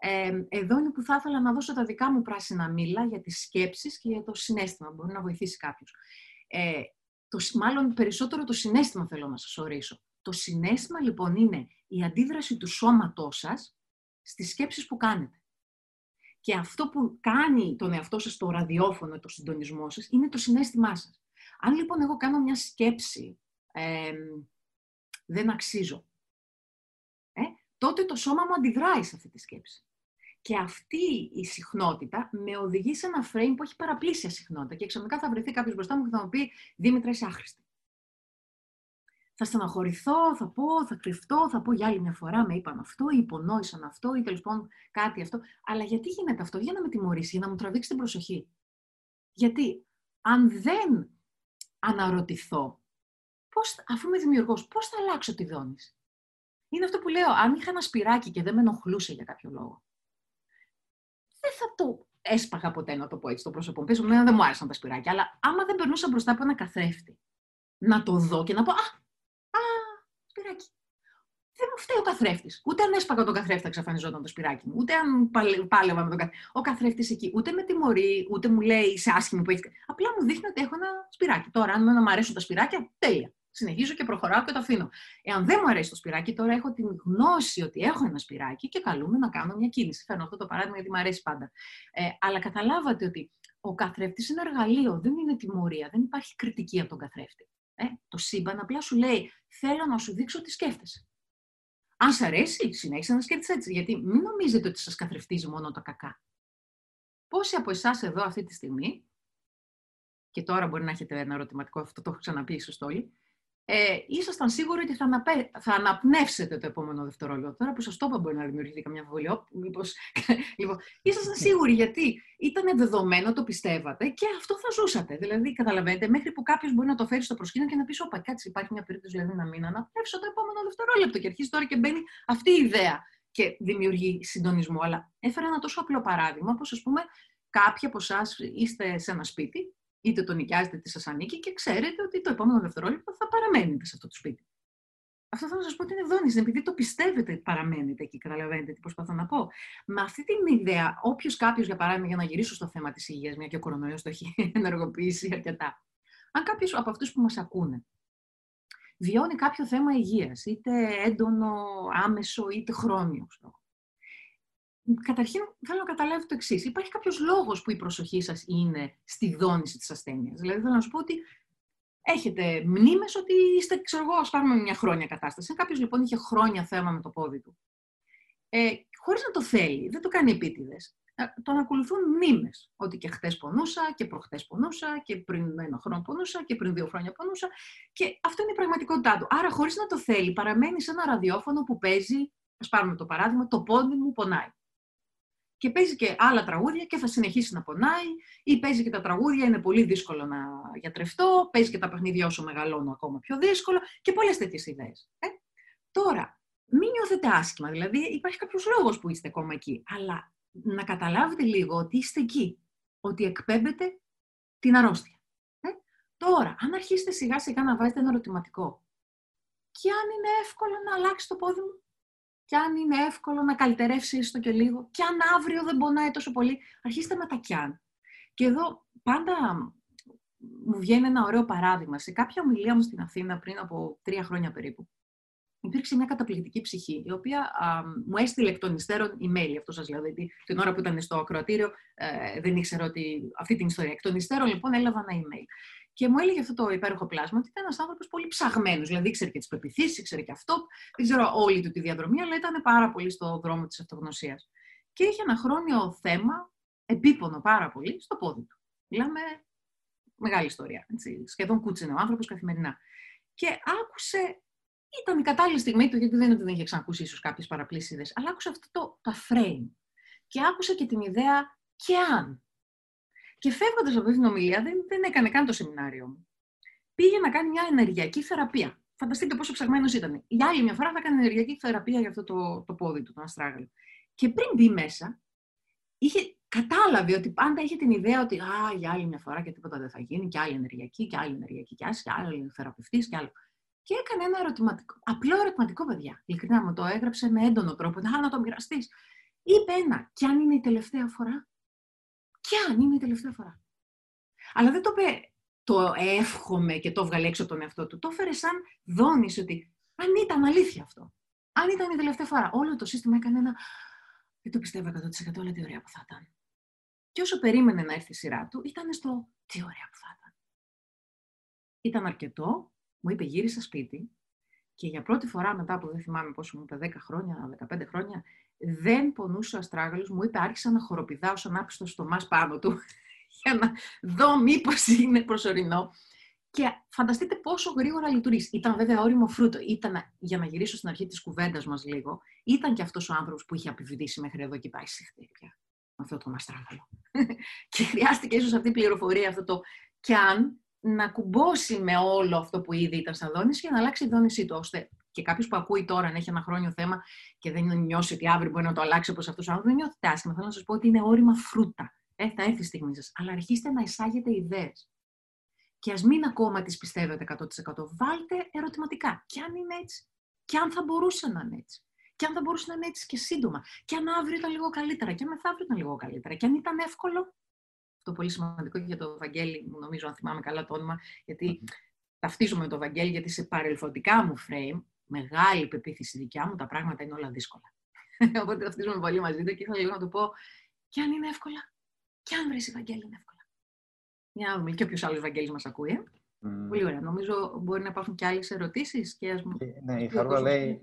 Ε, εδώ είναι που θα ήθελα να δώσω τα δικά μου πράσινα μήλα για τις σκέψεις και για το συνέστημα. Μπορεί να βοηθήσει κάποιος. Ε, το, μάλλον περισσότερο το συνέστημα θέλω να σας ορίσω. Το συνέστημα λοιπόν είναι η αντίδραση του σώματός σας στις σκέψεις που κάνετε. Και αυτό που κάνει τον εαυτό σας το ραδιόφωνο, το συντονισμό σας, είναι το συνέστημά σας. Αν λοιπόν εγώ κάνω μια σκέψη, δεν αξίζω, ε, τότε το σώμα μου αντιδράει σε αυτή τη σκέψη. Και αυτή η συχνότητα με οδηγεί σε ένα frame που έχει παραπλήσια συχνότητα. Και ξαφνικά θα βρεθεί κάποιος μπροστά μου και θα μου πει: Δήμητρα, είσαι άχρηστη θα στεναχωρηθώ, θα πω, θα κρυφτώ, θα πω για άλλη μια φορά με είπαν αυτό ή υπονόησαν αυτό ή τέλος πάντων κάτι αυτό. Αλλά γιατί γίνεται αυτό, για να με τιμωρήσει, για να μου τραβήξει την προσοχή. Γιατί αν δεν αναρωτηθώ, πώς, αφού είμαι δημιουργός, πώς θα αλλάξω τη δόνηση; Είναι αυτό που λέω, αν είχα ένα σπυράκι και δεν με ενοχλούσε για κάποιο λόγο, δεν θα το έσπαγα ποτέ να το πω έτσι το πρόσωπο μου. Πες, δεν μου άρεσαν τα σπυράκια, αλλά άμα δεν περνούσα μπροστά από ένα καθρέφτη, να το δω και να πω, α, σπυράκι. Δεν μου φταίει ο καθρέφτης. Ούτε αν έσπαγα τον καθρέφτη θα εξαφανιζόταν το σπυράκι μου. Ούτε αν πάλευα με τον καθρέφτη. Ο καθρέφτης εκεί ούτε με τιμωρεί, ούτε μου λέει σε άσχημη που έχει. Απλά μου δείχνει ότι έχω ένα σπυράκι. Τώρα, αν μου αρέσουν τα σπυράκια, τέλεια. Συνεχίζω και προχωράω και το αφήνω. Εάν δεν μου αρέσει το σπυράκι, τώρα έχω την γνώση ότι έχω ένα σπυράκι και καλούμε να κάνω μια κίνηση. Φέρνω αυτό το παράδειγμα γιατί μου αρέσει πάντα. Ε, αλλά καταλάβατε ότι ο καθρέφτης είναι εργαλείο, δεν είναι τιμωρία. Δεν υπάρχει κριτική από τον καθρέφτη. Ε, το σύμπαν απλά σου λέει, θέλω να σου δείξω τι σκέφτεσαι. Αν σ' αρέσει, συνέχισε να σκέφτεσαι έτσι. Γιατί μην νομίζετε ότι σας καθρεφτίζει μόνο τα κακά. Πόσοι από εσάς εδώ αυτή τη στιγμή, και τώρα μπορεί να έχετε ένα ερωτηματικό, αυτό το έχω ξαναπεί ίσως όλοι, ε, ήσασταν σίγουροι ότι θα, αναπέ, θα αναπνεύσετε το επόμενο δευτερόλεπτο. Τώρα που σας το είπα, μπορεί να δημιουργηθεί καμιά αμφιβολία. Μήπως... λοιπόν, ήσασταν σίγουροι γιατί ήταν δεδομένο, το πιστεύατε και αυτό θα ζούσατε. Δηλαδή, καταλαβαίνετε, μέχρι που κάποιος μπορεί να το φέρει στο προσκήνιο και να πεις: Όπα, κάτσε, υπάρχει μια περίπτωση δηλαδή, να μην αναπνεύσω το επόμενο δευτερόλεπτο. Και αρχίζει τώρα και μπαίνει αυτή η ιδέα και δημιουργεί συντονισμό. Αλλά έφερα ένα τόσο απλό παράδειγμα, όπως ας πούμε, κάποιοι από εσάς είστε σε ένα σπίτι είτε το νοικιάζετε είτε σα ανήκει και ξέρετε ότι το επόμενο δευτερόλεπτο θα παραμένετε σε αυτό το σπίτι. Αυτό θα σας πω ότι είναι δόνηση, επειδή το πιστεύετε, παραμένετε εκεί. Καταλαβαίνετε τι προσπαθώ να πω. Με αυτή την ιδέα, όποιος κάποιος, για παράδειγμα, για να γυρίσω στο θέμα της υγείας, μια και ο κορονοϊός το έχει ενεργοποιήσει αρκετά. Αν κάποιος από αυτούς που μας ακούνε βιώνει κάποιο θέμα υγείας, είτε έντονο, άμεσο, είτε χρόνιο, Καταρχήν, θέλω να καταλάβετε το εξής. Υπάρχει κάποιος λόγος που η προσοχή σας είναι στη δόνηση της ασθένειας; Δηλαδή, θέλω να σου πω ότι έχετε μνήμες ότι είστε, ξέρω εγώ, ας πάρουμε μια χρόνια κατάσταση. Κάποιος λοιπόν είχε χρόνια θέμα με το πόδι του. Ε, Χωρίς να το θέλει, δεν το κάνει επίτηδες. Ε, τον ακολουθούν μνήμες. Ότι και χτες πονούσα και προχτές πονούσα και πριν ένα χρόνο πονούσα και πριν δύο χρόνια πονούσα. Και αυτό είναι η πραγματικότητά του. Άρα, χωρίς να το θέλει, παραμένει σε ένα ραδιόφωνο που παίζει, ας πάρουμε το παράδειγμα, το πόδι μου πονάει και παίζει και άλλα τραγούδια και θα συνεχίσει να πονάει ή παίζει και τα τραγούδια, είναι πολύ δύσκολο να γιατρευτώ, παίζει και τα παιχνίδια όσο μεγαλώνω ακόμα πιο δύσκολο και πολλές τέτοιες ιδέες. Ε; Τώρα, μην νιώθετε άσχημα, δηλαδή υπάρχει κάποιος λόγος που είστε ακόμα εκεί, αλλά να καταλάβετε λίγο ότι είστε εκεί, ότι εκπέμπετε την αρρώστια. Ε; Τώρα, αν αρχίσετε σιγά σιγά να βάζετε ένα ερωτηματικό, και αν είναι εύκολο να αλλάξει το πόδι μου, και αν είναι εύκολο να καλυτερεύσει έστω και λίγο, και αν αύριο δεν πονάει τόσο πολύ, αρχίστε με τα κι αν. Και εδώ πάντα μου βγαίνει ένα ωραίο παράδειγμα. Σε κάποια ομιλία μου στην Αθήνα πριν από τρία χρόνια περίπου, υπήρξε μια καταπληκτική ψυχή, η οποία α, μου έστειλε εκ των υστέρων email, αυτό σας λέω, δηλαδή την ώρα που ήταν στο ακροατήριο, ε, δεν ήξερα ότι αυτή την ιστορία. Εκ των υστέρων, λοιπόν, έλαβα ένα email. Και μου έλεγε αυτό το υπέροχο πλάσμα ότι ήταν ένας άνθρωπος πολύ ψαγμένος. Δηλαδή, ήξερε και τις πεπιθήσεις, ήξερε και αυτό. Δεν ξέρω όλη του τη διαδρομή, αλλά ήταν πάρα πολύ στο δρόμο της αυτογνωσίας. Και είχε ένα χρόνιο θέμα, επίπονο πάρα πολύ, στο πόδι του. Μιλάμε μεγάλη ιστορία. Έτσι, σχεδόν κούτσινο ο άνθρωπος καθημερινά. Και άκουσε, ήταν η κατάλληλη στιγμή του, γιατί δεν είναι ότι δεν είχε ξανακούσει ίσως κάποιες παραπλήσιδες, αλλά άκουσε αυτό το, το frame. Και άκουσε και την ιδέα, και αν. Και φεύγοντας από αυτή την ομιλία, δεν, δεν έκανε καν το σεμινάριο μου. Πήγε να κάνει μια ενεργειακή θεραπεία. Φανταστείτε πόσο ψαγμένος ήταν. Για άλλη μια φορά θα κάνει ενεργειακή θεραπεία για αυτό το, το πόδι του, τον αστράγαλο. Και πριν μπει μέσα, είχε, κατάλαβε ότι πάντα είχε την ιδέα ότι α, για άλλη μια φορά και τίποτα δεν θα γίνει, και άλλη ενεργειακή, και άλλη ενεργειακή, και άλλη θεραπευτής, και άλλο. Και έκανε ένα ερωτηματικό, απλό ερωτηματικό, παιδιά. Ειλικρινά μου το έγραψε με έντονο τρόπο. Α, να το μοιραστείς. Είπε ένα, κι αν είναι η τελευταία φορά. Και αν είναι η τελευταία φορά. Αλλά δεν το είπε το εύχομαι και το έβγαλε έξω τον εαυτό του. Το έφερε σαν δόνηση ότι αν ήταν αλήθεια αυτό. Αν ήταν η τελευταία φορά. Όλο το σύστημα έκανε ένα. Δεν το πιστεύω 100% αλλά τι ωραία που θα ήταν. Και όσο περίμενε να έρθει η σειρά του, ήταν στο τι ωραία που θα ήταν. Ήταν αρκετό, μου είπε γύρισα σπίτι και για πρώτη φορά μετά από δεν θυμάμαι πόσο μου είπε, 10 χρόνια, 15 χρόνια, δεν πονούσε ο αστράγαλος, μου είπε άρχισα να χοροπηδάω σαν άπιστος στο μας πάνω του για να δω μήπως είναι προσωρινό. Και φανταστείτε πόσο γρήγορα λειτουργεί. Ήταν βέβαια όριμο φρούτο. Ήταν, για να γυρίσω στην αρχή της κουβέντας μας λίγο, ήταν και αυτός ο άνθρωπος που είχε επιβιδίσει μέχρι εδώ και πάει πια. Με αυτό το μαστράγαλο. και χρειάστηκε ίσως αυτή η πληροφορία, αυτό το κι αν, να κουμπώσει με όλο αυτό που ήδη ήταν σαν δόνηση για να αλλάξει η δόνησή του. ώστε και κάποιος που ακούει τώρα, αν έχει ένα χρόνιο θέμα και δεν νιώσει ότι αύριο μπορεί να το αλλάξει όπως αυτός ο άνθρωπο, δεν νιώθετε άσχημα. Θέλω να σας πω ότι είναι όρημα φρούτα. Ε, θα έρθει η στιγμή σας. Αλλά αρχίστε να εισάγετε ιδέες. Και ας μην ακόμα τις πιστεύετε 100%. Βάλτε ερωτηματικά. Και αν είναι έτσι. Και αν θα μπορούσε να είναι έτσι. Και αν θα μπορούσε να είναι έτσι και σύντομα. Και αν αύριο ήταν λίγο καλύτερα. Και αν μεθαύριο ήταν λίγο καλύτερα. Και αν ήταν εύκολο. Αυτό πολύ σημαντικό για το Βαγγέλη, νομίζω, αν θυμάμαι καλά το όνομα, γιατί ταυτίζομαι με το Βαγγέλη, γιατί σε παρελθοντικά μου frame μεγάλη πεποίθηση δικιά μου, τα πράγματα είναι όλα δύσκολα. Οπότε ταυτίζομαι πολύ μαζί του και ήθελα λίγο να του πω, και αν είναι εύκολα, και αν βρεις Ευαγγέλη είναι εύκολα. Για να δούμε και όποιος άλλος Ευαγγέλης μας ακούει. Ε. Mm. Πολύ ωραία. Νομίζω μπορεί να υπάρχουν και άλλες ερωτήσεις. Και ας... Ναι, η Χαρούλα λέει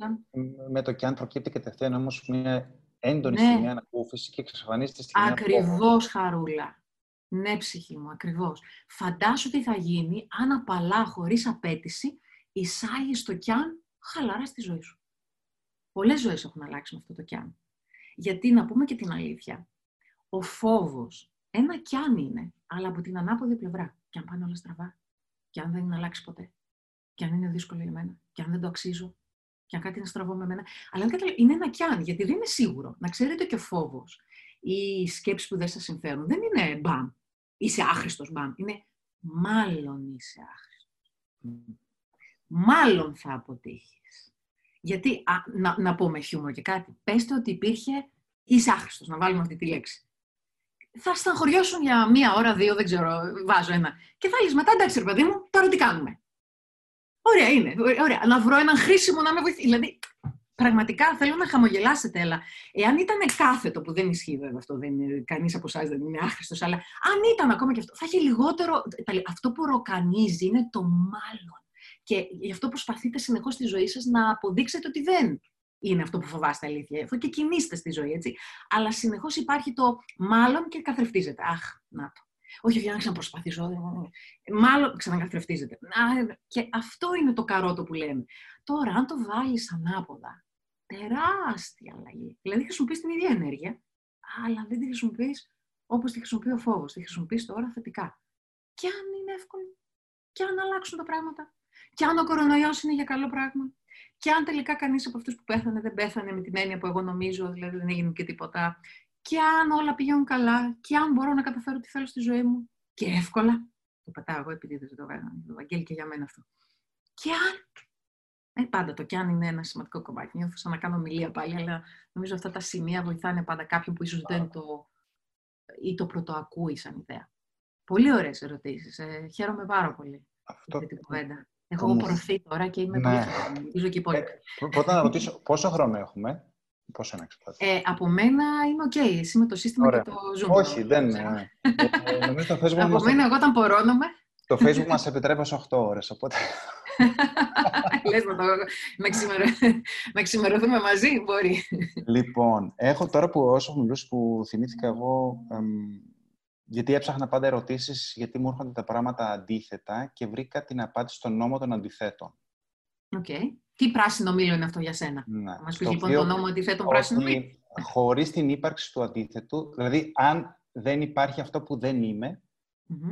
με το και αν προκύπτει κατευθείαν όμως μια έντονη Ναι. στιγμή ανακούφιση και εξαφανίζεται στη στιγμή απόφαση. Ακριβώς, Χαρούλα. Ναι, ψυχή μου, ακριβώς. Φαντάσου τι θα γίνει αν απαλά, χωρίς απέτηση, εισάγεις το κιάν χαλαρά στη ζωή σου. Πολλές ζωές έχουν αλλάξει με αυτό το κιάν. Γιατί, να πούμε και την αλήθεια, ο φόβος ένα κιάν είναι, αλλά από την ανάποδη πλευρά. Και αν πάνε όλα στραβά, και αν δεν είναι αλλάξει ποτέ, και αν είναι δύσκολο για μένα, και αν δεν το αξίζω, και αν κάτι είναι στραβό με μένα. Αλλά δεν καταλαβα- είναι ένα κιάν, γιατί δεν είναι σίγουρο. Να ξέρετε και ο φόβος ή οι σκέψεις που δεν σας συμφέρουν δεν είναι μπαμ. Είσαι άχρηστος μπαμ. Είναι μάλλον είσαι άχρηστος. Μάλλον θα αποτύχεις. Γιατί, α, να, να πω με χιούμορ και κάτι, πέστε ότι υπήρχε είσαι άχρηστος, να βάλουμε αυτή τη λέξη. Θα στεναχωριώσουν για μία ώρα, δύο, δεν ξέρω, βάζω ένα. Και θα λες μετά, εντάξει ρε παιδί μου, τώρα τι κάνουμε. Ωραία είναι, ωραία. Να βρω έναν χρήσιμο να με βοηθήσει. Δηλαδή, πραγματικά θέλω να χαμογελάσετε, αλλά εάν ήταν κάθετο, που δεν ισχύει βέβαια αυτό, δεν είναι, κανείς από εσάς δεν είναι άχρηστος, αλλά αν ήταν ακόμα και αυτό, θα είχε λιγότερο, τα- αυτό που ροκανίζει είναι το μάλλον. Και γι' αυτό προσπαθείτε συνεχώς στη ζωή σας να αποδείξετε ότι δεν είναι αυτό που φοβάστε αλήθεια. Αυτό και κινείστε στη ζωή, έτσι. Αλλά συνεχώς υπάρχει το μάλλον και καθρεφτίζεται. Αχ, να το. Όχι, για να ξαναπροσπαθήσω. Μάλλον ξανακαθρεφτίζεται. Α, Και αυτό είναι το καρότο που λέμε. Τώρα, αν το βάλεις ανάποδα, τεράστια αλλαγή. Δηλαδή, χρησιμοποιείς την ίδια ενέργεια, αλλά δεν τη χρησιμοποιείς όπως τη χρησιμοποιεί ο φόβος. Τη χρησιμοποιείς τώρα θετικά. Και αν είναι εύκολο, και αν αλλάξουν τα πράγματα, και αν ο κορονοϊός είναι για καλό πράγμα, και αν τελικά κανείς από αυτούς που πέθανε δεν πέθανε με την έννοια που εγώ νομίζω, δηλαδή δεν έγινε και τίποτα, και αν όλα πηγαίνουν καλά, και αν μπορώ να καταφέρω τι θέλω στη ζωή μου, και εύκολα, το πετάω εγώ επειδή δεν το έκανα, το Βαγγέλη και για μένα αυτό. Και αν ε, πάντα το κι αν είναι ένα σημαντικό κομμάτι. Νιώθω σαν να κάνω ομιλία πάλι, αλλά νομίζω αυτά τα σημεία βοηθάνε πάντα κάποιον που ίσως δεν το ή το πρωτοακούει σαν ιδέα. Πολύ ωραίες ερωτήσεις. Ε, χαίρομαι πάρα πολύ για Αυτό. αυτή την κουβέντα. Έχω μου- πορωθεί τώρα και είμαι Ναι. πολύ χαρούμενη. Ελπίζω και οι υπόλοιποι. Πρώτα να ρωτήσω πόσο χρόνο έχουμε; Πόσο είναι εξαρτάται. Ε, από μένα είμαι οκ. Εσύ με το σύστημα Ωραία. και το Zoom. Όχι, δεν ξέρω. είναι. Ε, νομίζω το Facebook, Από μας, μένα εγώ όταν πορώνομαι, το Facebook μας επιτρέπει σε 8 ώρες, οπότε λες να, το, να, ξημερω... να ξημερωθούμε μαζί, μπορεί. Λοιπόν, έχω τώρα που όσο μιλούσες που θυμήθηκα εγώ, εμ, γιατί έψαχνα πάντα ερωτήσεις, γιατί μου έρχονται τα πράγματα αντίθετα και βρήκα την απάντηση στον νόμο των αντιθέτων. Οκ. Τι πράσινο μήλο είναι αυτό για σένα; Ναι. Θα μας Στο πεις λοιπόν οποίο το νόμο αντιθέτων πράσινο μήλο; ότι χωρίς την ύπαρξη του αντίθετου, δηλαδή αν δεν υπάρχει αυτό που δεν είμαι, Μμμ.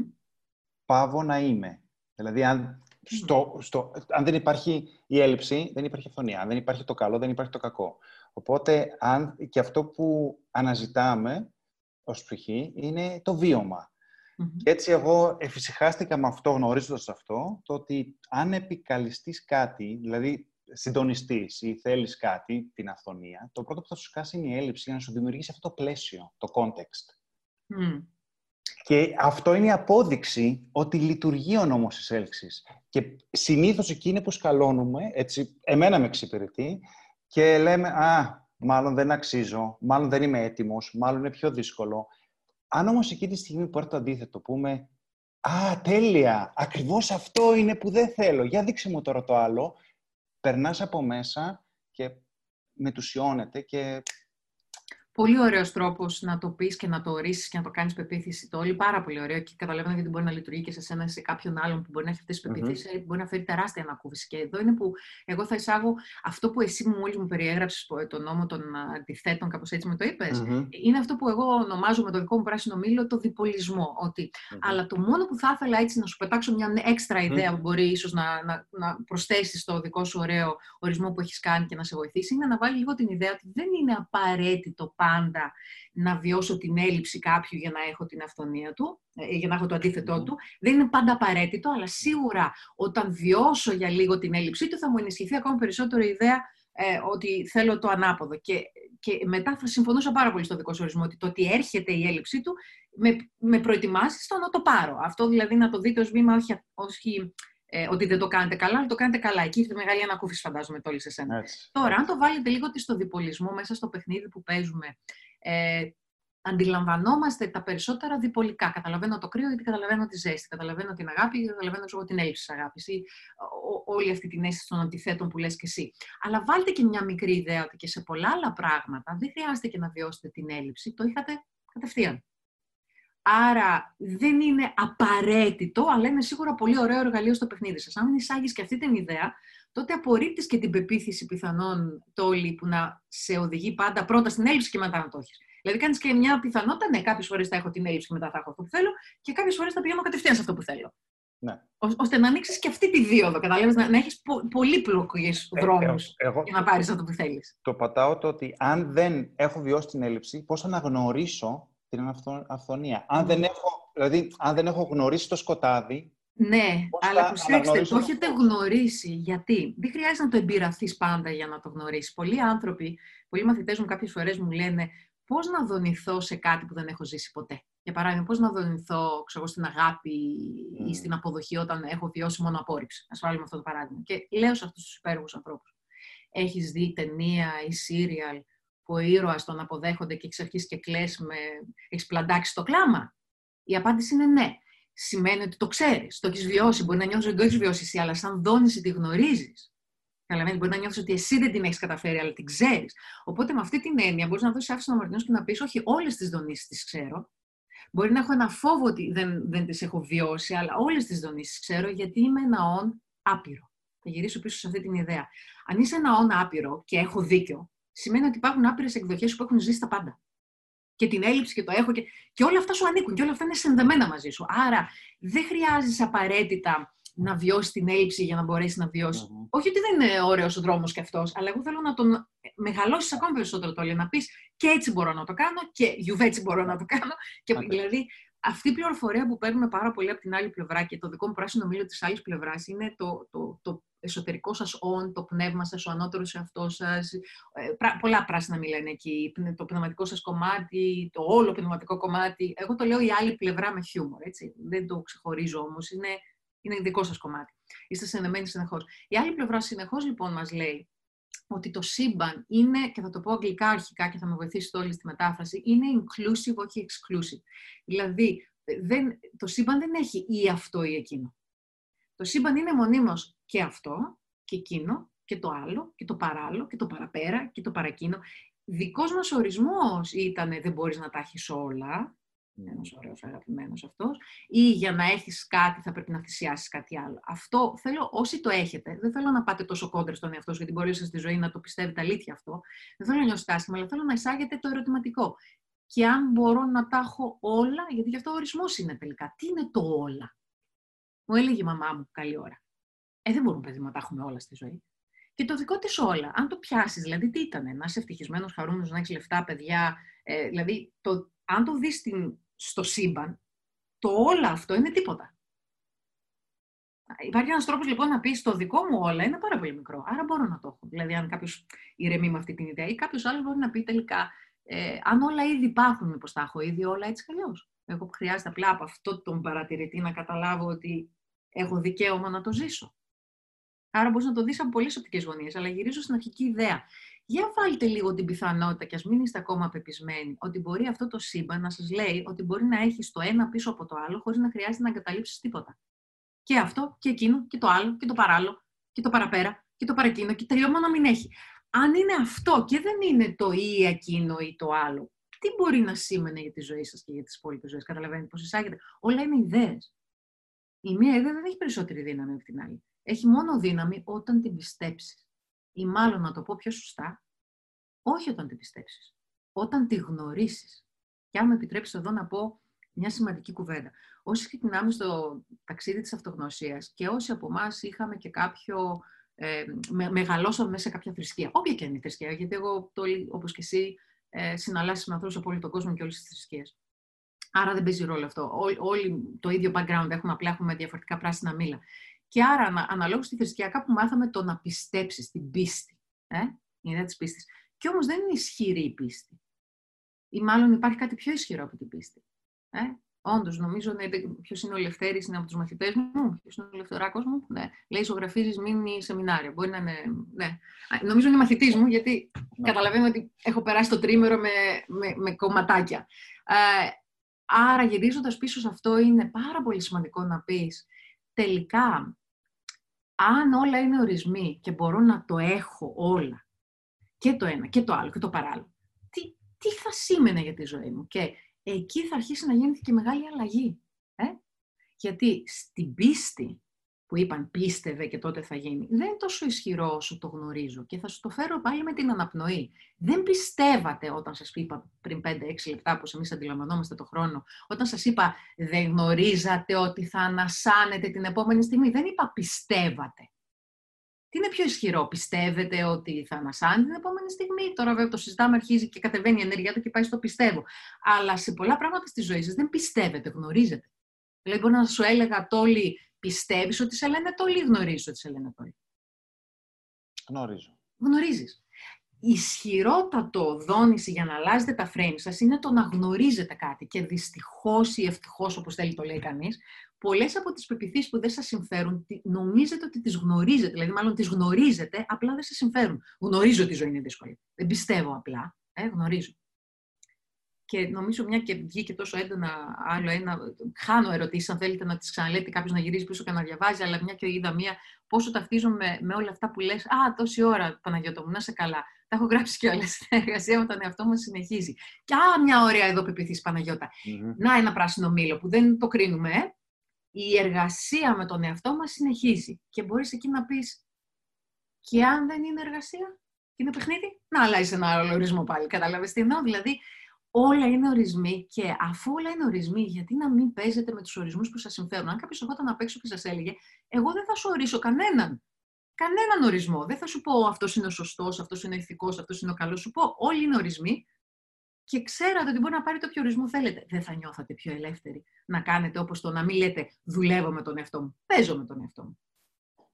πάβω να είμαι. Δηλαδή, αν, στο, στο, αν δεν υπάρχει η έλλειψη, δεν υπάρχει αυθονία. Αν δεν υπάρχει το καλό, δεν υπάρχει το κακό. Οπότε, αν, και αυτό που αναζητάμε ως ψυχή είναι το βίωμα. Μμμ. Και έτσι εγώ εφησυχάστηκα με αυτό, γνωρίζοντας αυτό, το ότι αν επικαλυστείς κάτι, δηλαδή συντονιστείς ή θέλεις κάτι, την αυθονία, το πρώτο που θα σου σκάσει είναι η έλλειψη για να σου δημιουργήσει αυτό το πλαίσιο, το context. Μμ. Και αυτό είναι η απόδειξη ότι λειτουργεί ο νόμος της έλξης. Και συνήθως εκεί είναι που σκαλώνουμε, έτσι, εμένα με εξυπηρετεί, και λέμε, α, μάλλον δεν αξίζω, μάλλον δεν είμαι έτοιμος, μάλλον είναι πιο δύσκολο. Αν όμως εκεί τη στιγμή που έρθει το αντίθετο, πούμε, α, τέλεια, ακριβώς αυτό είναι που δεν θέλω, για δείξε μου τώρα το άλλο, περνάς από μέσα και μετουσιώνεται και Πολύ ωραίος τρόπος να το πεις και να το ορίσεις και να το κάνεις πεποίθηση. Το όλοι πάρα πολύ ωραίο και καταλαβαίνω γιατί μπορεί να λειτουργεί και σε σένα ή σε κάποιον άλλον που μπορεί να έχει αυτές τις πεποίθησει, μπορεί να φέρει τεράστια ανακούφιση. Και εδώ είναι που εγώ θα εισάγω αυτό που εσύ μόλις μου περιέγραψες, το νόμο των αντιθέτων, κάπως έτσι με το είπες. Είναι αυτό που εγώ ονομάζω με το δικό μου πράσινο μήλο το διπολισμό. Ότι, Αλλά το μόνο που θα ήθελα έτσι να σου πετάξω μια έξτρα ιδέα που μπορεί ίσως να, να, να προσθέσεις στο δικό σου ωραίο ορισμό που έχεις κάνει και να σε βοηθήσει, είναι να βάλει λίγο την ιδέα ότι δεν είναι απαραίτητο πάντα να βιώσω την έλλειψη κάποιου για να έχω την αυθονία του, για να έχω το αντίθετό του. Δεν είναι πάντα απαραίτητο, αλλά σίγουρα όταν βιώσω για λίγο την έλλειψή του θα μου ενισχυθεί ακόμα περισσότερο η ιδέα ε, ότι θέλω το ανάποδο. Και, και μετά θα συμφωνούσα πάρα πολύ στο δικό σου ορισμό ότι το ότι έρχεται η έλλειψή του με, με προετοιμάσεις στο να το πάρω. Αυτό δηλαδή να το δείτε ως βήμα, όχι, όχι ε, ότι δεν το κάνετε καλά, αλλά το κάνετε καλά. Εκεί έχετε μεγάλη ανακούφιση, φαντάζομαι, το όλοι σε εσένα. Έτσι. Τώρα, αν το βάλετε λίγο στο διπολισμό μέσα στο παιχνίδι που παίζουμε, ε, αντιλαμβανόμαστε τα περισσότερα διπολικά. Καταλαβαίνω το κρύο γιατί καταλαβαίνω τη ζέστη. Καταλαβαίνω την αγάπη γιατί καταλαβαίνω εγώ, την έλλειψη της αγάπης. Ή όλη αυτή την αίσθηση των αντιθέτων που λες και εσύ. Αλλά βάλτε και μια μικρή ιδέα ότι και σε πολλά άλλα πράγματα δεν χρειάζεται και να βιώσετε την έλλειψη. Το είχατε κατευθείαν. Άρα δεν είναι απαραίτητο, αλλά είναι σίγουρα πολύ ωραίο εργαλείο στο παιχνίδι σας. Αν εισάγεις και αυτή την ιδέα, τότε απορρίπτεις και την πεποίθηση πιθανών τόλοι που να σε οδηγεί πάντα πρώτα στην έλλειψη και μετά να το έχεις. Δηλαδή, κάνεις και μια πιθανότητα, ναι, κάποιες φορές θα έχω την έλλειψη και μετά θα έχω αυτό που θέλω, και κάποιες φορές θα πηγαίνω κατευθείαν σε αυτό που θέλω. Ναι. ώστε να ανοίξεις και αυτή τη δίωδο, καταλάβεις, να, να έχεις πο, πολύπλοκου ε, δρόμους για να πάρεις αυτό που θέλεις. Το πατάω το ότι αν δεν έχω βιώσει την έλλειψη, πώς θα αναγνωρίσω την αυθονία. Αν, δεν έχω, δηλαδή, αν δεν έχω γνωρίσει το σκοτάδι, ναι, αλλά προσέξτε, το έχετε γνωρίσει. Γιατί δεν χρειάζεται να το εμπειραθείς πάντα για να το γνωρίσεις. Πολλοί άνθρωποι, πολλοί μαθητές μου κάποιες φορές μου λένε πώς να δονηθώ σε κάτι που δεν έχω ζήσει ποτέ; Για παράδειγμα, πώς να δονηθώ ξέρω, στην αγάπη ή στην αποδοχή όταν έχω βιώσει μόνο απόρριψη; Α βάλουμε αυτό το παράδειγμα. Και λέω σε αυτούς τους υπέροχους ανθρώπους. Έχεις δει ταινία ή σύριαλ που ο ήρωας τον αποδέχονται και έχει αρχίσει και κλε με. έχεις πλαντάξει το κλάμα; Η απάντηση είναι ναι. Σημαίνει ότι το ξέρεις, το έχεις βιώσει. Μπορεί να νιώθεις ότι το έχεις βιώσει εσύ, αλλά σαν δόνηση τη γνωρίζεις. Καταλαβαίνετε, μπορεί να νιώθεις ότι εσύ δεν την έχεις καταφέρει, αλλά την ξέρεις. Οπότε με αυτή την έννοια μπορείς να δώσεις άφηση να και να πεις: Όχι, όλες τις δονήσεις τις ξέρω. Μπορεί να έχω ένα φόβο ότι δεν, δεν τις έχω βιώσει, αλλά όλες τις δονήσεις ξέρω γιατί είμαι ένα όν άπειρο. Θα γυρίσω πίσω σε αυτή την ιδέα. Αν είσαι ένα όν άπειρο και έχω δίκιο, σημαίνει ότι υπάρχουν άπειρες εκδοχές που έχουν ζήσει τα πάντα. Και την έλλειψη και το έχω και, και όλα αυτά σου ανήκουν και όλα αυτά είναι συνδεμένα μαζί σου. Άρα δεν χρειάζεσαι απαραίτητα να βιώσεις την έλλειψη για να μπορέσεις να βιωσει Όχι ότι δεν είναι ωραίος ο δρόμος κι αυτός, αλλά εγώ θέλω να τον μεγαλώσεις ακόμα περισσότερο το να πεις και έτσι μπορώ να το κάνω και γιουβέτσι μπορώ να το κάνω. Και δηλαδή αυτή η πληροφορία που παίρνουμε πάρα πολύ από την άλλη πλευρά και το δικό μου πράσινο μήλο της άλλης πλευράς είναι το, το, το εσωτερικό σας όν, το πνεύμα σας, ο ανώτερος εαυτός σας. Ε, πολλά πράσινα μιλάνε εκεί. Το πνευματικό σας κομμάτι, το όλο πνευματικό κομμάτι. Εγώ το λέω η άλλη πλευρά με χιούμορ, έτσι. Δεν το ξεχωρίζω όμως. Είναι είναι δικό σας κομμάτι. Είστε συνδεμένοι συνεχώς. Η άλλη πλευρά συνεχώς λοιπόν μας λέει ότι το σύμπαν είναι, και θα το πω αγγλικά αρχικά και θα με βοηθήσει το όλη στη μετάφραση, είναι inclusive, όχι exclusive. Δηλαδή, δεν, το σύμπαν δεν έχει ή αυτό ή εκείνο. Το σύμπαν είναι μονίμως και αυτό και εκείνο και το άλλο και το παράλληλο και το παραπέρα και το παρακείνο. Δικός μας ορισμός ήταν δεν μπορείς να τα έχεις όλα, ένας ωραίος αγαπημένος αυτός, ή για να έχεις κάτι θα πρέπει να θυσιάσεις κάτι άλλο. Αυτό θέλω, όσοι το έχετε, δεν θέλω να πάτε τόσο κόντρα στον εαυτό σου, γιατί μπορεί σας στη ζωή να το πιστεύετε αλήθεια αυτό. Δεν θέλω να νιώσετε άσχημα, αλλά θέλω να εισάγετε το ερωτηματικό. Και αν μπορώ να τα έχω όλα, γιατί γι' αυτό ο ορισμός είναι τελικά. Τι είναι το όλα. Μου έλεγε η μαμά μου καλή ώρα. Ε, δεν μπορούμε παιδί να τα έχουμε όλα στη ζωή. Και το δικό της όλα, αν το πιάσεις, δηλαδή τι ήταν, να είσαι ευτυχισμένος, χαρούμενος, να έχεις λεφτά, παιδιά. Ε, δηλαδή, το, αν το δεις στο σύμπαν, το όλα αυτό είναι τίποτα. Υπάρχει ένας τρόπος λοιπόν να πεις το δικό μου όλα είναι πάρα πολύ μικρό. Άρα μπορώ να το έχω. Δηλαδή, αν κάποιος ηρεμεί με αυτή την ιδέα, ή κάποιος άλλος μπορεί να πει τελικά, ε, αν όλα ήδη υπάρχουν, μήπως τα έχω ήδη όλα έτσι κι αλλιώς. Εγώ χρειάζεται απλά από αυτό τον παρατηρητή να καταλάβω ότι έχω δικαίωμα να το ζήσω. Άρα μπορείς να το δεις από πολλέ οπτικέ γωνίες, αλλά γυρίζω στην αρχική ιδέα. Για βάλτε λίγο την πιθανότητα, και ας μην είστε ακόμα πεπισμένοι, ότι μπορεί αυτό το σύμπαν να σας λέει ότι μπορεί να έχει το ένα πίσω από το άλλο, χωρίς να χρειάζεται να εγκαταλείψεις τίποτα. Και αυτό, και εκείνο, και το άλλο, και το παράλληλο, και το παραπέρα, και το παρακείνο, και τελειώμα να μην έχει. Αν είναι αυτό και δεν είναι το ή εκείνο ή το άλλο, τι μπορεί να σήμαινε για τη ζωή σας και για τις υπόλοιπες ζωές; Καταλαβαίνετε πώ εισάγεται. Όλα είναι ιδέες. Η μία ιδέα δεν έχει περισσότερη δύναμη από την άλλη. Έχει μόνο δύναμη όταν την πιστέψεις ή μάλλον να το πω πιο σωστά, όχι όταν την πιστέψεις, όταν τη γνωρίσεις. Και αν με επιτρέψεις εδώ να πω μια σημαντική κουβέντα. Όσοι ξεκινάμε στο ταξίδι της αυτογνωσίας και όσοι από εμάς είχαμε και κάποιο, ε, με, μεγαλώσαμε μέσα σε κάποια θρησκεία, όποια και είναι η θρησκεία, γιατί εγώ το, όπως και εσύ ε, συναλλάσσεις με ανθρώπους από όλο τον κόσμο και όλες τις θρησκείες. Άρα δεν παίζει ρόλο αυτό. όλοι το ίδιο background έχουμε, απλά έχουμε διαφορετικά πράσινα μήλα. Και άρα, αναλόγως στη θρησκεία, κάπου μάθαμε το να πιστέψεις την πίστη. Ε; Η ιδέα της πίστης. Και όμως δεν είναι ισχυρή η πίστη. Ή μάλλον υπάρχει κάτι πιο ισχυρό από την πίστη. Ε; Όντως, νομίζω ναι, ποιος είναι ο Λευτέρη, είναι από τους μαθητές μου. Ποιος είναι ο Λευτεράκο μου. Ναι. Λέει, ζωγραφίζει μήνυ σεμινάρια. Μπορεί να είναι. Ναι. Νομίζω είναι μαθητής μου, γιατί ναι. καταλαβαίνω ότι έχω περάσει το τρίμερο με, με, με κομματάκια. Ε, άρα, γυρίζοντας πίσω σε αυτό, είναι πάρα πολύ σημαντικό να πεις τελικά, αν όλα είναι ορισμοί και μπορώ να το έχω όλα, και το ένα και το άλλο και το παράλληλο, τι, τι θα σήμαινε για τη ζωή μου; Και εκεί θα αρχίσει να γίνεται και μεγάλη αλλαγή. Ε; Γιατί στην πίστη που είπαν πίστευε και τότε θα γίνει, δεν είναι τόσο ισχυρό όσο το γνωρίζω. Και θα σου το φέρω πάλι με την αναπνοή. Δεν πιστεύατε όταν σας είπα πριν 5-6 λεπτά, πως εμείς αντιλαμβανόμαστε το χρόνο, όταν σας είπα δεν γνωρίζατε ότι θα ανασάνετε την επόμενη στιγμή. Δεν είπα πιστεύατε. Τι είναι πιο ισχυρό, πιστεύετε ότι θα ανασάνει την επόμενη στιγμή. Τώρα βέβαια το συζητάμε, αρχίζει και κατεβαίνει η ενέργειά του και πάει στο πιστεύω. Αλλά σε πολλά πράγματα στη ζωή σας δεν πιστεύετε, γνωρίζετε. Δηλαδή, μπορεί να σου έλεγα τόλοι, πιστεύεις ότι σε λένε τόλοι ή γνωρίζεις ότι σε λένε τόλοι. Γνωρίζω. Γνωρίζεις ισχυρότατο δόνηση για να αλλάζετε τα φρένη σας είναι το να γνωρίζετε κάτι. Και δυστυχώς ή ευτυχώς, όπως θέλει το λέει κανείς, πολλές από τις πεπιθήσεις που δεν σας συμφέρουν, νομίζετε ότι τις γνωρίζετε, δηλαδή μάλλον τις γνωρίζετε, απλά δεν σας συμφέρουν. Γνωρίζω ότι η ζωή είναι δύσκολη. Δεν πιστεύω απλά, ε, γνωρίζω. Και νομίζω μια και βγήκε τόσο έντονα άλλο ένα. Χάνω ερωτήσεις, αν θέλετε να τις ξαναλέτε κάποιος να γυρίζει πίσω και να διαβάζει, αλλά μια και είδα μία, πόσο ταυτίζομαι με όλα αυτά που λες. Α, τόση ώρα, Παναγιώτο μου, να σε καλά. Τα έχω γράψει κιόλα στην εργασία με τον εαυτό μου, συνεχίζει. Και α, μια ωραία εδώ πεπιθή Παναγιώτα. Mm-hmm. Να ένα πράσινο μήλο που δεν το κρίνουμε, ε. Η εργασία με τον εαυτό μας συνεχίζει. Και μπορείς εκεί να πεις, και αν δεν είναι εργασία, είναι παιχνίδι, να αλλάζει ένα άλλο ορισμό πάλι. Κατάλαβες τι εννοώ. Δηλαδή, όλα είναι ορισμοί και αφού όλα είναι ορισμοί, γιατί να μην παίζετε με τους ορισμούς που σας συμφέρουν. Αν κάποιος ερχόταν απ' έξω και σας έλεγε, Εγώ δεν θα σου ορίσω κανέναν. Κανέναν ορισμό. Δεν θα σου πω αυτός είναι ο σωστός, αυτός είναι ο ηθικός, αυτός είναι ο καλός. Σου πω όλοι είναι ορισμοί και ξέρατε ότι μπορεί να πάρετε όποιο ορισμό θέλετε. Δεν θα νιώθατε πιο ελεύθεροι να κάνετε όπως το να μην λέτε Δουλεύω με τον εαυτό μου. Παίζω με τον εαυτό μου.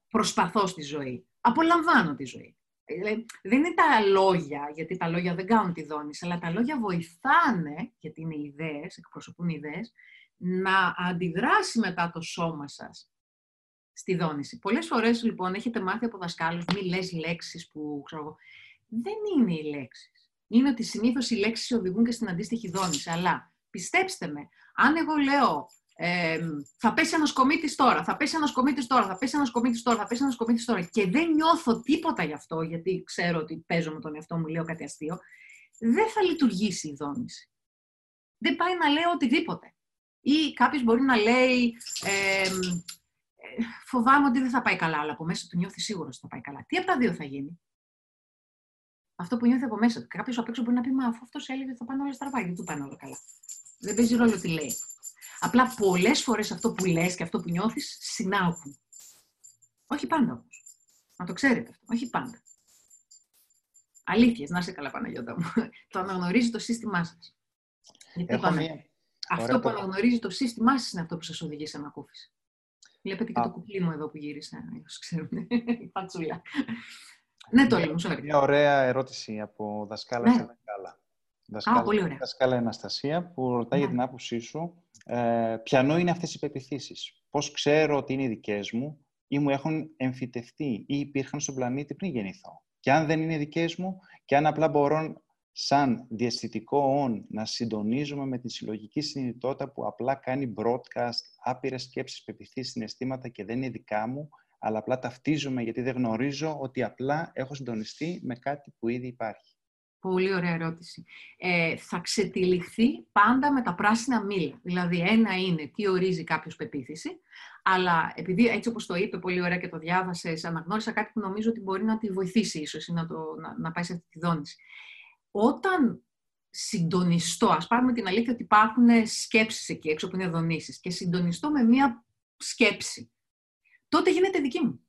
Προσπαθώ στη ζωή. Απολαμβάνω τη ζωή. Ε, δεν είναι τα λόγια, γιατί τα λόγια δεν κάνουν τη δόνηση, αλλά τα λόγια βοηθάνε, γιατί είναι ιδέες, εκπροσωπούν ιδέες, να αντιδράσει μετά το σώμα σας στη δόνηση. Πολλές φορές, λοιπόν, έχετε μάθει από δασκάλους, μη λες λέξεις που, ξέρω δεν είναι οι λέξεις. Είναι ότι συνήθως οι λέξεις οδηγούν και στην αντίστοιχη δόνηση, αλλά πιστέψτε με, αν εγώ λέω ε, θα πέσει ένας κομίτης τώρα, θα πέσει ένας κομίτης τώρα, θα πέσει ένας κομίτης τώρα, θα πέσει ένας κομίτης τώρα και δεν νιώθω τίποτα γι' αυτό, γιατί ξέρω ότι παίζω με τον εαυτό μου, λέω κάτι αστείο, δεν θα λειτουργήσει η δόνηση. Δεν πάει να λέω οτιδήποτε. Ή κάποιος μπορεί να λέει, ε, φοβάμαι ότι δεν θα πάει καλά, αλλά από μέσα του νιώθει σίγουρος ότι θα πάει καλά. Τι από τα δύο θα γίνει; Αυτό που νιώθει από μέσα του. Κάποιος απ' έξω μπορεί να πει, Μα αφού αυτός έλεγε θα πάνε όλα στραβά, γιατί του πάνε όλα καλά. Δεν παίζει ρόλο τι λέει. Απλά πολλές φορές αυτό που λες και αυτό που νιώθεις συνάγουν. Όχι πάντα όμως. Να το ξέρετε αυτό. Όχι πάντα. Αλήθειες, να είσαι καλά Παναγιώτα μου. το αναγνωρίζει το σύστημά σας. Γιατί αυτό που αναγνωρίζει το σύστημά σας είναι αυτό που σας οδηγεί σε ανακούφιση. Βλέπετε και το κουκλί μου εδώ που γύρισε, όσοι ξέρουν. Η πατσούλα. ναι, το λέω, Μια ωραία ερώτηση από δασκάλα ναι. σε δασκάλα. Δασκάλα, Α, πολύ ωραία. Δασκάλα Αναστασία που ρωτάει για ναι. την άποψή σου ε, ποιανό είναι αυτές οι πεπιθήσεις; Πώς ξέρω ότι είναι οι δικές μου ή μου έχουν εμφυτευτεί ή υπήρχαν στον πλανήτη πριν γεννηθώ; Και αν δεν είναι δικές μου και αν απλά μπορώ σαν διαστητικό όν να συντονίζομαι με τη συλλογική συνειδητότητα που απλά κάνει broadcast άπειρες σκέψεις, πεπιθήσεις, συναισθήματα και δεν είναι δικά μου, αλλά απλά ταυτίζομαι γιατί δεν γνωρίζω ότι απλά έχω συντονιστεί με κάτι που ήδη υπάρχει. Πολύ ωραία ερώτηση. Ε, θα ξετυλιχθεί πάντα με τα πράσινα μήλα. Δηλαδή, ένα είναι τι ορίζει κάποιος πεποίθηση, αλλά επειδή έτσι όπως το είπε πολύ ωραία και το διάβασες, αναγνώρισα κάτι που νομίζω ότι μπορεί να τη βοηθήσει ίσως ή να, το, να, να πάει σε αυτή τη δόνηση. Όταν συντονιστώ, ας πάρουμε την αλήθεια ότι υπάρχουν σκέψεις εκεί έξω που είναι δονήσεις και συντονιστώ με μία σκέψη, τότε γίνεται δική μου.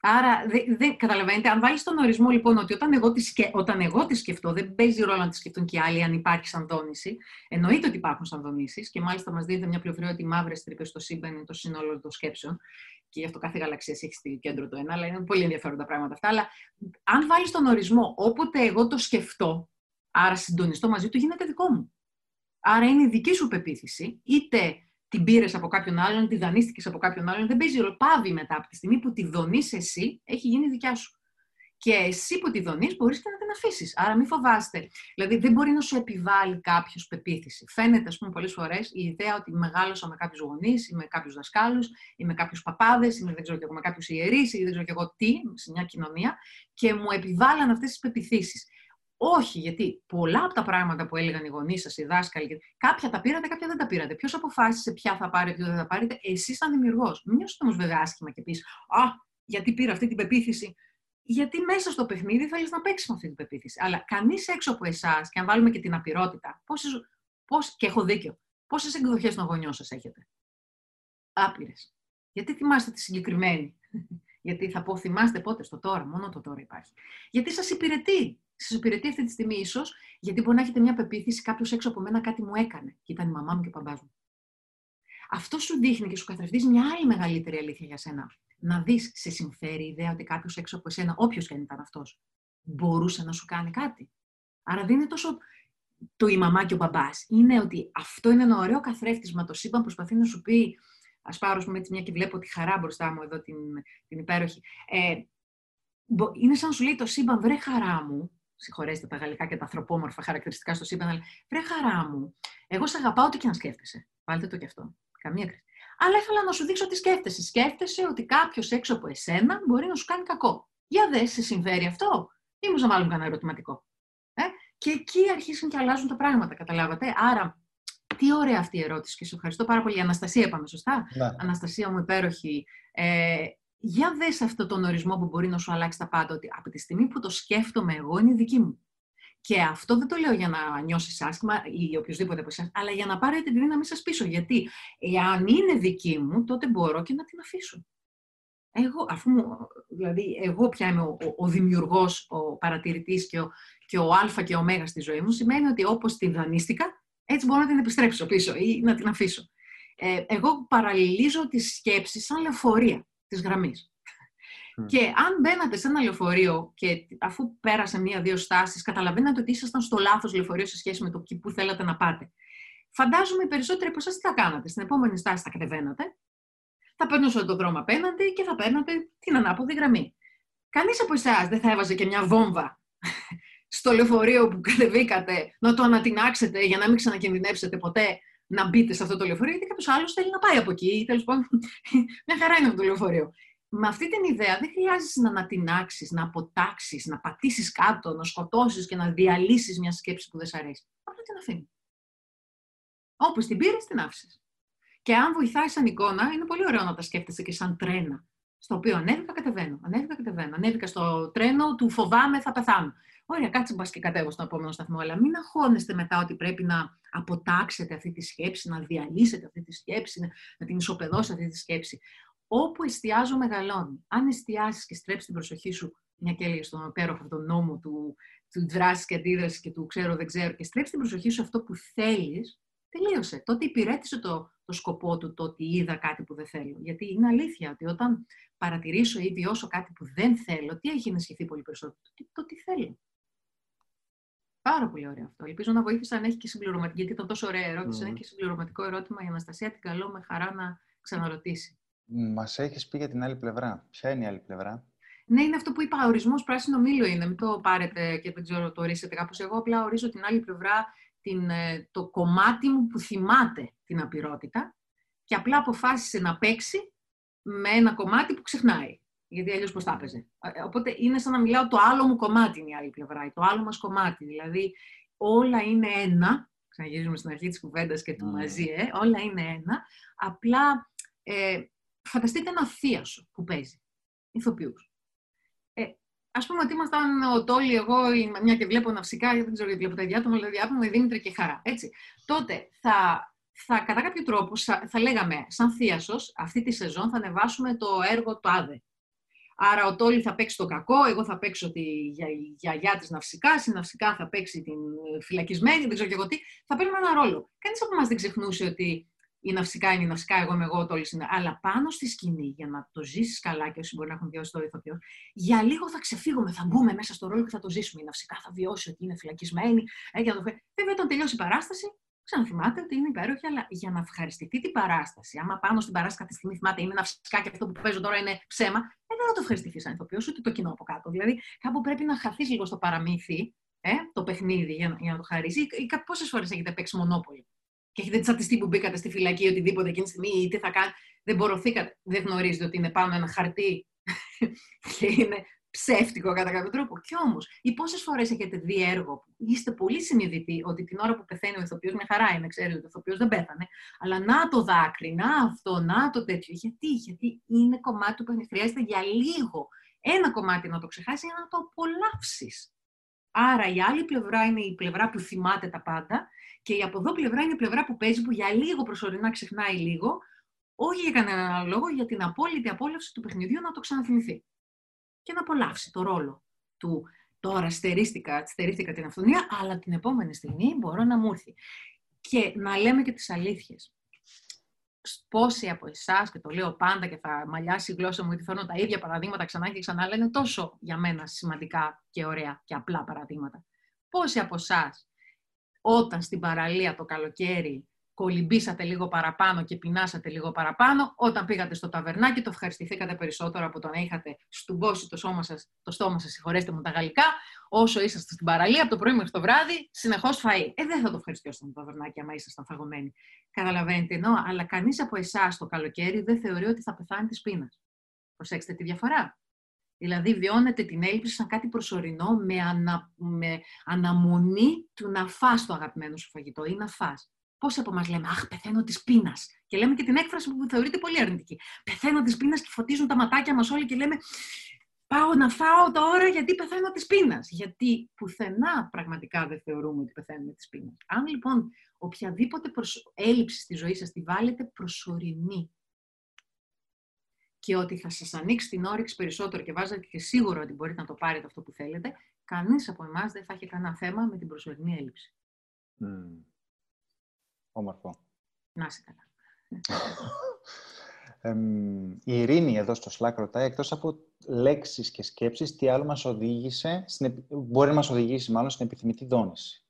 Άρα, δεν καταλαβαίνετε, αν βάλεις τον ορισμό λοιπόν ότι όταν εγώ, τη σκε, όταν εγώ τη σκεφτώ, δεν παίζει ρόλο να τη σκεφτούν και οι άλλοι, αν υπάρχει σαν δόνηση. Εννοείται ότι υπάρχουν σαν δονήσει και μάλιστα μας δίνεται μια πληροφορία ότι οι μαύρες τρύπες στο σύμπαν είναι το σύνολο των σκέψεων. Και γι' αυτό κάθε γαλαξίας έχει στη κέντρο το ένα, αλλά είναι πολύ ενδιαφέροντα πράγματα αυτά. Αλλά αν βάλεις τον ορισμό όποτε εγώ το σκεφτώ, άρα συντονιστώ μαζί του, γίνεται δικό μου. Άρα είναι η δική σου πεποίθηση, είτε την πήρες από κάποιον άλλον, τη δανείστηκες από κάποιον άλλον. Δεν παίζει ρόλο. Πάβει μετά από τη στιγμή που τη δονείς εσύ, έχει γίνει δικιά σου. Και εσύ που τη δονείς, μπορείς και να την αφήσεις. Άρα μην φοβάστε. Δηλαδή, δεν μπορεί να σου επιβάλλει κάποιος πεποίθηση. Φαίνεται, ας πούμε, πολλές φορές η ιδέα ότι μεγάλωσα με κάποιους γονείς ή με κάποιους δασκάλους ή με κάποιους παπάδες ή με, δεν ξέρω και εγώ, με κάποιους ιερείς ή δεν ξέρω και εγώ τι, σε μια κοινωνία και μου επιβάλλαν αυτές τις πεπιθήσεις. Όχι, γιατί πολλά από τα πράγματα που έλεγαν οι γονείς σας, οι δάσκαλοι, κάποια τα πήρατε, κάποια δεν τα πήρατε. Ποιος αποφάσισε ποια θα πάρετε, ποια δεν θα πάρετε, εσεί σαν δημιουργός. Μην νιώσετε όμως βέβαια άσχημα και πεις Α, γιατί πήρα αυτή την πεποίθηση. Γιατί μέσα στο παιχνίδι θέλεις να παίξεις με αυτή την πεποίθηση. Αλλά κανείς έξω από εσάς, και αν βάλουμε και την απειρότητα, πόσες, πώς, και έχω δίκιο, πόσες εκδοχές των γονιών σας έχετε; Άπειρες. Γιατί θυμάστε τη συγκεκριμένη; Γιατί θα πω, θυμάστε πότε, στο τώρα, μόνο το τώρα υπάρχει. Γιατί σας υπηρετεί; Σα υπηρετεί αυτή τη στιγμή ίσως, γιατί μπορεί να έχετε μια πεποίθηση κάποιος έξω από μένα κάτι μου έκανε. Και ήταν η μαμά μου και ο παπάς μου. Αυτό σου δείχνει και σου καθρεφτίζει μια άλλη μεγαλύτερη αλήθεια για σένα. Να δεις, σε συμφέρει η ιδέα ότι κάποιος έξω από εσένα, όποιος και αν ήταν αυτός, μπορούσε να σου κάνει κάτι. Άρα δεν είναι τόσο το η μαμά και ο μπαμπά. Είναι ότι αυτό είναι ένα ωραίο καθρέφτισμα. Το σύμπαν προσπαθεί να σου πει. Α πάρω, πούμε, έτσι μια και βλέπω τη χαρά μπροστά μου εδώ την, την υπέροχη. Ε, είναι σαν να σου λέει το σύμπαν, βρε χαρά μου, συγχωρέστε τα γαλλικά και τα ανθρωπόμορφα χαρακτηριστικά στο σύμπαν, αλλά βρε χαρά μου, εγώ σε αγαπάω ό,τι και αν σκέφτεσαι. Βάλτε το και αυτό. Καμία κρίση. Αλλά ήθελα να σου δείξω τι σκέφτεσαι. Σκέφτεσαι ότι κάποιος έξω από εσένα μπορεί να σου κάνει κακό. Για δες, σε συμβαίνει αυτό. Ή μου να βάλουμε κανένα ερωτηματικό. Ε; Και εκεί αρχίσουν και αλλάζουν τα πράγματα, καταλάβατε. Άρα, τι ωραία αυτή η ερώτηση και σε ευχαριστώ πάρα πολύ. Αναστασία, είπαμε σωστά; Ναι. Αναστασία μου υπέροχη. Ε, για δες αυτό τον ορισμό που μπορεί να σου αλλάξει τα πάντα, ότι από τη στιγμή που το σκέφτομαι εγώ είναι δική μου. Και αυτό δεν το λέω για να νιώσεις άσχημα ή οποιοδήποτε από εσάς, αλλά για να πάρετε τη δύναμη σα πίσω. Γιατί εάν είναι δική μου, τότε μπορώ και να την αφήσω. Εγώ, αφού δηλαδή, εγώ πια είμαι ο, ο, ο δημιουργός, ο παρατηρητής και ο, και ο α και ο ω στη ζωή μου, σημαίνει ότι όπως την δανείστηκα, έτσι μπορώ να την επιστρέψω πίσω ή να την αφήσω. Ε, εγώ παραλληλίζω τη σκέψη σαν λεωφορεία της γραμμής. Και αν μπαίνατε σε ένα λεωφορείο και αφού πέρασε μία-δύο στάσεις, καταλαβαίνατε ότι ήσασταν στο λάθος λεωφορείο σε σχέση με το που θέλατε να πάτε. Φαντάζομαι οι περισσότεροι από εσάς τι θα κάνατε. Στην επόμενη στάση θα κατεβαίνατε, θα περνούσατε τον δρόμο απέναντι και θα παίρνατε την ανάποδη γραμμή. Κανείς από εσάς δεν θα έβαζε και μια βόμβα στο λεωφορείο που κατεβήκατε να το ανατινάξετε για να μην ξανακινδυνεύσετε ποτέ; Να μπείτε σε αυτό το λεωφορείο, γιατί κάποιος άλλος θέλει να πάει από εκεί. Τέλος πάντων, μια χαρά είναι αυτό το λεωφορείο. Με αυτή την ιδέα δεν χρειάζεσαι να ανατινάξεις, να αποτάξεις, να πατήσεις κάτω, να σκοτώσεις και να διαλύσεις μια σκέψη που δεν σ' αρέσει. Απλά την αφήνεις. Όπως την πήρες, την άφησες. Και αν βοηθάει σαν εικόνα, είναι πολύ ωραίο να τα σκέφτεσαι και σαν τρένα. Στο οποίο ανέβηκα, κατεβαίνω. Ανέβηκα, κατεβαίνω. Ανέβηκα στο τρένο του φοβάμαι, θα πεθάνω. Ωραία, κάτσε μπας και κατέβω στον επόμενο σταθμό. Αλλά μην αγχώνεστε μετά ότι πρέπει να αποτάξετε αυτή τη σκέψη, να διαλύσετε αυτή τη σκέψη, να, να την ισοπεδώσετε αυτή τη σκέψη. Όπου εστιάζω μεγαλώνει. Αν εστιάσεις και στρέψεις την προσοχή σου, μια και έλεγες στον υπέροχο αυτόν νόμο του, του δράση και αντίδραση και του ξέρω δεν ξέρω, και στρέψεις την προσοχή σου αυτό που θέλεις, τελείωσε. Τότε υπηρέτησε το, το σκοπό του το ότι είδα κάτι που δεν θέλω. Γιατί είναι αλήθεια ότι όταν παρατηρήσω ή βιώσω κάτι που δεν θέλω, τι έχει ενισχυθεί πολύ περισσότερο, το, το τι θέλω. Πάρα πολύ ωραίο αυτό. Ελπίζω να βοήθησα αν έχει και συμπληρωματική, γιατί ήταν τόσο ωραία ερώτηση. Mm. Αν έχει και συμπληρωματικό ερώτημα η Αναστασία, την καλώ με χαρά να ξαναρωτήσει. Μας έχεις πει για την άλλη πλευρά. Ποια είναι η άλλη πλευρά; Ναι, είναι αυτό που είπα. Ορισμός πράσινο μήλο είναι. Μην το πάρετε και δεν ξέρω, το ορίσετε κάπως. Εγώ απλά ορίζω την άλλη πλευρά, την, ε, το κομμάτι μου που θυμάται την απειρότητα και απλά αποφάσισε να παίξει με ένα κομμάτι που ξεχνάει. Γιατί αλλιώς πώς θα έπαιζε. Ε, οπότε είναι σαν να μιλάω το άλλο μου κομμάτι είναι η άλλη πλευρά, το άλλο μας κομμάτι. Δηλαδή όλα είναι ένα. Ξαναγυρίζουμε στην αρχή της κουβέντας και του mm. μαζί, ε, όλα είναι ένα. Απλά ε, φανταστείτε ένα θείασο που παίζει. Ηθοποιούς. Ε, Α πούμε ότι ήμασταν ο Τόλι, εγώ, μια και βλέπω ναυσικά, δεν ξέρω γιατί βλέπω τα διάτομα, αλλά διάτομα η Δήμητρα και Χαρά. Έτσι. Τότε θα, θα, κατά κάποιο τρόπο θα, λέγαμε, σαν θείασος, αυτή τη σεζόν θα ανεβάσουμε το έργο το άδε. Άρα ο Τόλι θα παίξει το κακό, εγώ θα παίξω τη γιαγιά της ναυσικά, η ναυσικά θα παίξει την φυλακισμένη, δεν ξέρω και εγώ τι. Θα παίρνουμε ένα ρόλο. Κανείς από εμάς δεν ξεχνούσε ότι η ναυσικά είναι η ναυσικά, εγώ είμαι εγώ, ο Τόλις είναι. Αλλά πάνω στη σκηνή, για να το ζήσεις καλά και όσοι μπορεί να έχουν βιώσει το ηθοποιό, για λίγο θα ξεφύγουμε, θα μπούμε μέσα στο ρόλο και θα το ζήσουμε. Η ναυσικά θα βιώσει ότι είναι φυλακισμένη. Ε, για το... Βέβαια, όταν τελειώσει η παράσταση, ξαναθυμάται ότι είναι υπέροχη, αλλά για να ευχαριστηθεί την παράσταση, άμα πάνω στην παράσταση κάθε στιγμή θυμάται είναι ένα φυσικά και αυτό που παίζω τώρα είναι ψέμα, ε, δεν θα το ευχαριστηθείς σαν ηθοποιός, ούτε το κοινό από κάτω. Δηλαδή, κάπου πρέπει να χαθείς λίγο στο παραμύθι ε, το παιχνίδι για, για να το χαρίσει. Ή, ή πόσες φορές έχετε παίξει μονόπολη και έχετε τσατιστεί που μπήκατε στη φυλακή ή οτιδήποτε εκείνη τη στιγμή ή τι θα κάνει. Δεν μπορωθήκατε. Δεν γνωρίζετε ότι είναι πάνω ένα χαρτί και είναι ψεύτικο κατά κάποιο τρόπο. Κι όμως, ή πόσες φορές έχετε δει έργο που είστε πολύ συνειδητοί ότι την ώρα που πεθαίνει ο ηθοποιός, μια χαρά είναι, ξέρετε ότι ο ηθοποιός δεν πέθανε, αλλά να το δάκρυ, να αυτό, να το τέτοιο. Γιατί, γιατί είναι κομμάτι του που χρειάζεται για λίγο ένα κομμάτι να το ξεχάσει για να το απολαύσεις. Άρα η άλλη πλευρά είναι η πλευρά που θυμάται τα πάντα και η από εδώ πλευρά είναι η πλευρά που παίζει, που για λίγο προσωρινά ξεχνάει λίγο, όχι για κανέναν άλλο λόγο, για την απόλυτη απόλαυση του παιχνιδιού να το ξαναθυμηθεί και να απολαύσει το ρόλο του. Τώρα στερίστηκα, στερίστηκα την αυθονία, αλλά την επόμενη στιγμή μπορώ να μου έρθει. Και να λέμε και τις αλήθειες. Πόσοι από εσάς, και το λέω πάντα και θα μαλλιάσει η γλώσσα μου, γιατί θέλω τα ίδια παραδείγματα ξανά και ξανά, λένε τόσο για μένα σημαντικά και ωραία και απλά παραδείγματα. Πόσοι από εσάς, όταν στην παραλία το καλοκαίρι κολυμπήσατε λίγο παραπάνω και πεινάσατε λίγο παραπάνω, όταν πήγατε στο ταβερνάκι το ευχαριστηθήκατε περισσότερο από το να είχατε στουμπώσει το, σώμα σας, το στόμα σας, συγχωρέστε μου τα γαλλικά, όσο είσαστε στην παραλία από το πρωί μέχρι το βράδυ, συνεχώς φαΐ. Ε, δεν θα το ευχαριστήσω το ταβερνάκι άμα ήσασταν φαγωμένοι. Καταλαβαίνετε, ενώ, αλλά κανείς από εσάς το καλοκαίρι δεν θεωρεί ότι θα πεθάνει της πείνας. Προσέξτε τη διαφορά. Δηλαδή βιώνετε την έλλειψη σαν κάτι προσωρινό με, ανα, με αναμονή του να φας το αγαπημένο σου φαγητό ή να φας. Πόσοι από εμά λέμε Αχ, πεθαίνω της πείνας. Και λέμε και την έκφραση που θεωρείται πολύ αρνητική. Πεθαίνω της πείνας και φωτίζουν τα ματάκια μας όλοι και λέμε Πάω να φάω τώρα γιατί πεθαίνω της πείνας. Γιατί πουθενά πραγματικά δεν θεωρούμε ότι πεθαίνουμε της πείνας. Αν λοιπόν οποιαδήποτε προσ... έλλειψη στη ζωή σας τη βάλετε προσωρινή και ότι θα σας ανοίξει την όρεξη περισσότερο και βάζετε και σίγουρο ότι μπορείτε να το πάρετε αυτό που θέλετε, κανείς από εμάς δεν θα έχει κανένα θέμα με την προσωρινή έλλειψη. Mm. Όμορφο. Να είσαι καλά. η Ειρήνη εδώ στο Slack ρωτάει, εκτός από λέξεις και σκέψεις, τι άλλο μας οδήγησε, στην, μπορεί να μας οδηγήσει μάλλον στην επιθυμητή δόνηση;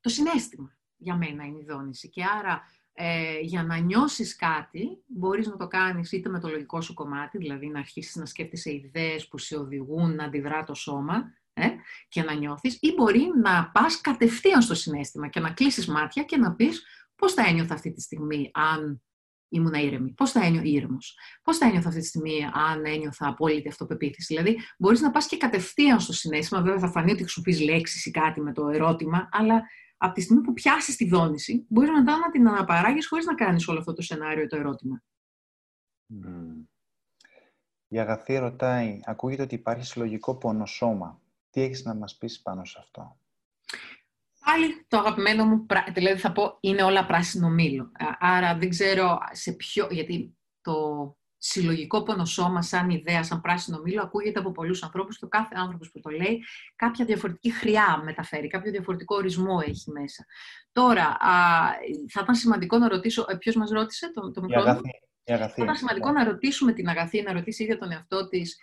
Το συνέστημα για μένα είναι η δόνηση. Και άρα ε, για να νιώσεις κάτι, μπορείς να το κάνεις είτε με το λογικό σου κομμάτι, δηλαδή να αρχίσεις να σκέφτεσαι ιδέες που σε οδηγούν να αντιδρά το σώμα, ε, και να νιώθεις ή μπορεί να πας κατευθείαν στο συνέστημα και να κλείσεις μάτια και να πεις πώς θα ένιωθα αυτή τη στιγμή αν ήμουν ήρεμη, πώς θα ένιωθα ήρεμος, πώς θα ένιωθα αυτή τη στιγμή αν ένιωθα απόλυτη αυτοπεποίθηση. Δηλαδή μπορείς να πας και κατευθείαν στο συνέστημα, βέβαια θα φανεί ότι χρησιμοποιείς λέξεις ή κάτι με το ερώτημα, αλλά από τη στιγμή που πιάσεις τη δόνηση, μπορείς μετά να την αναπαράγεις χωρίς να κάνεις όλο αυτό το σενάριο το ερώτημα. Mm. Η Αγαθή ρωτάει, ακούγεται ότι υπάρχει συλλογικό πονοσώμα. Τι έχεις να μας πεις πάνω σε αυτό; Πάλι το αγαπημένο μου, δηλαδή θα πω, είναι όλα πράσινο μήλο. Άρα δεν ξέρω σε ποιο, γιατί το συλλογικό πονοσώμα σαν ιδέα, σαν πράσινο μήλο, ακούγεται από πολλούς ανθρώπους και ο κάθε άνθρωπος που το λέει κάποια διαφορετική χρειά μεταφέρει, κάποιο διαφορετικό ορισμό έχει μέσα. Τώρα, α, θα ήταν σημαντικό να ρωτήσω, ε, ποιος μας ρώτησε, το, το μικρό Θα ήταν σημαντικό να ρωτήσουμε την Αγαθή, να ρωτήσει ίδια τον εαυτό της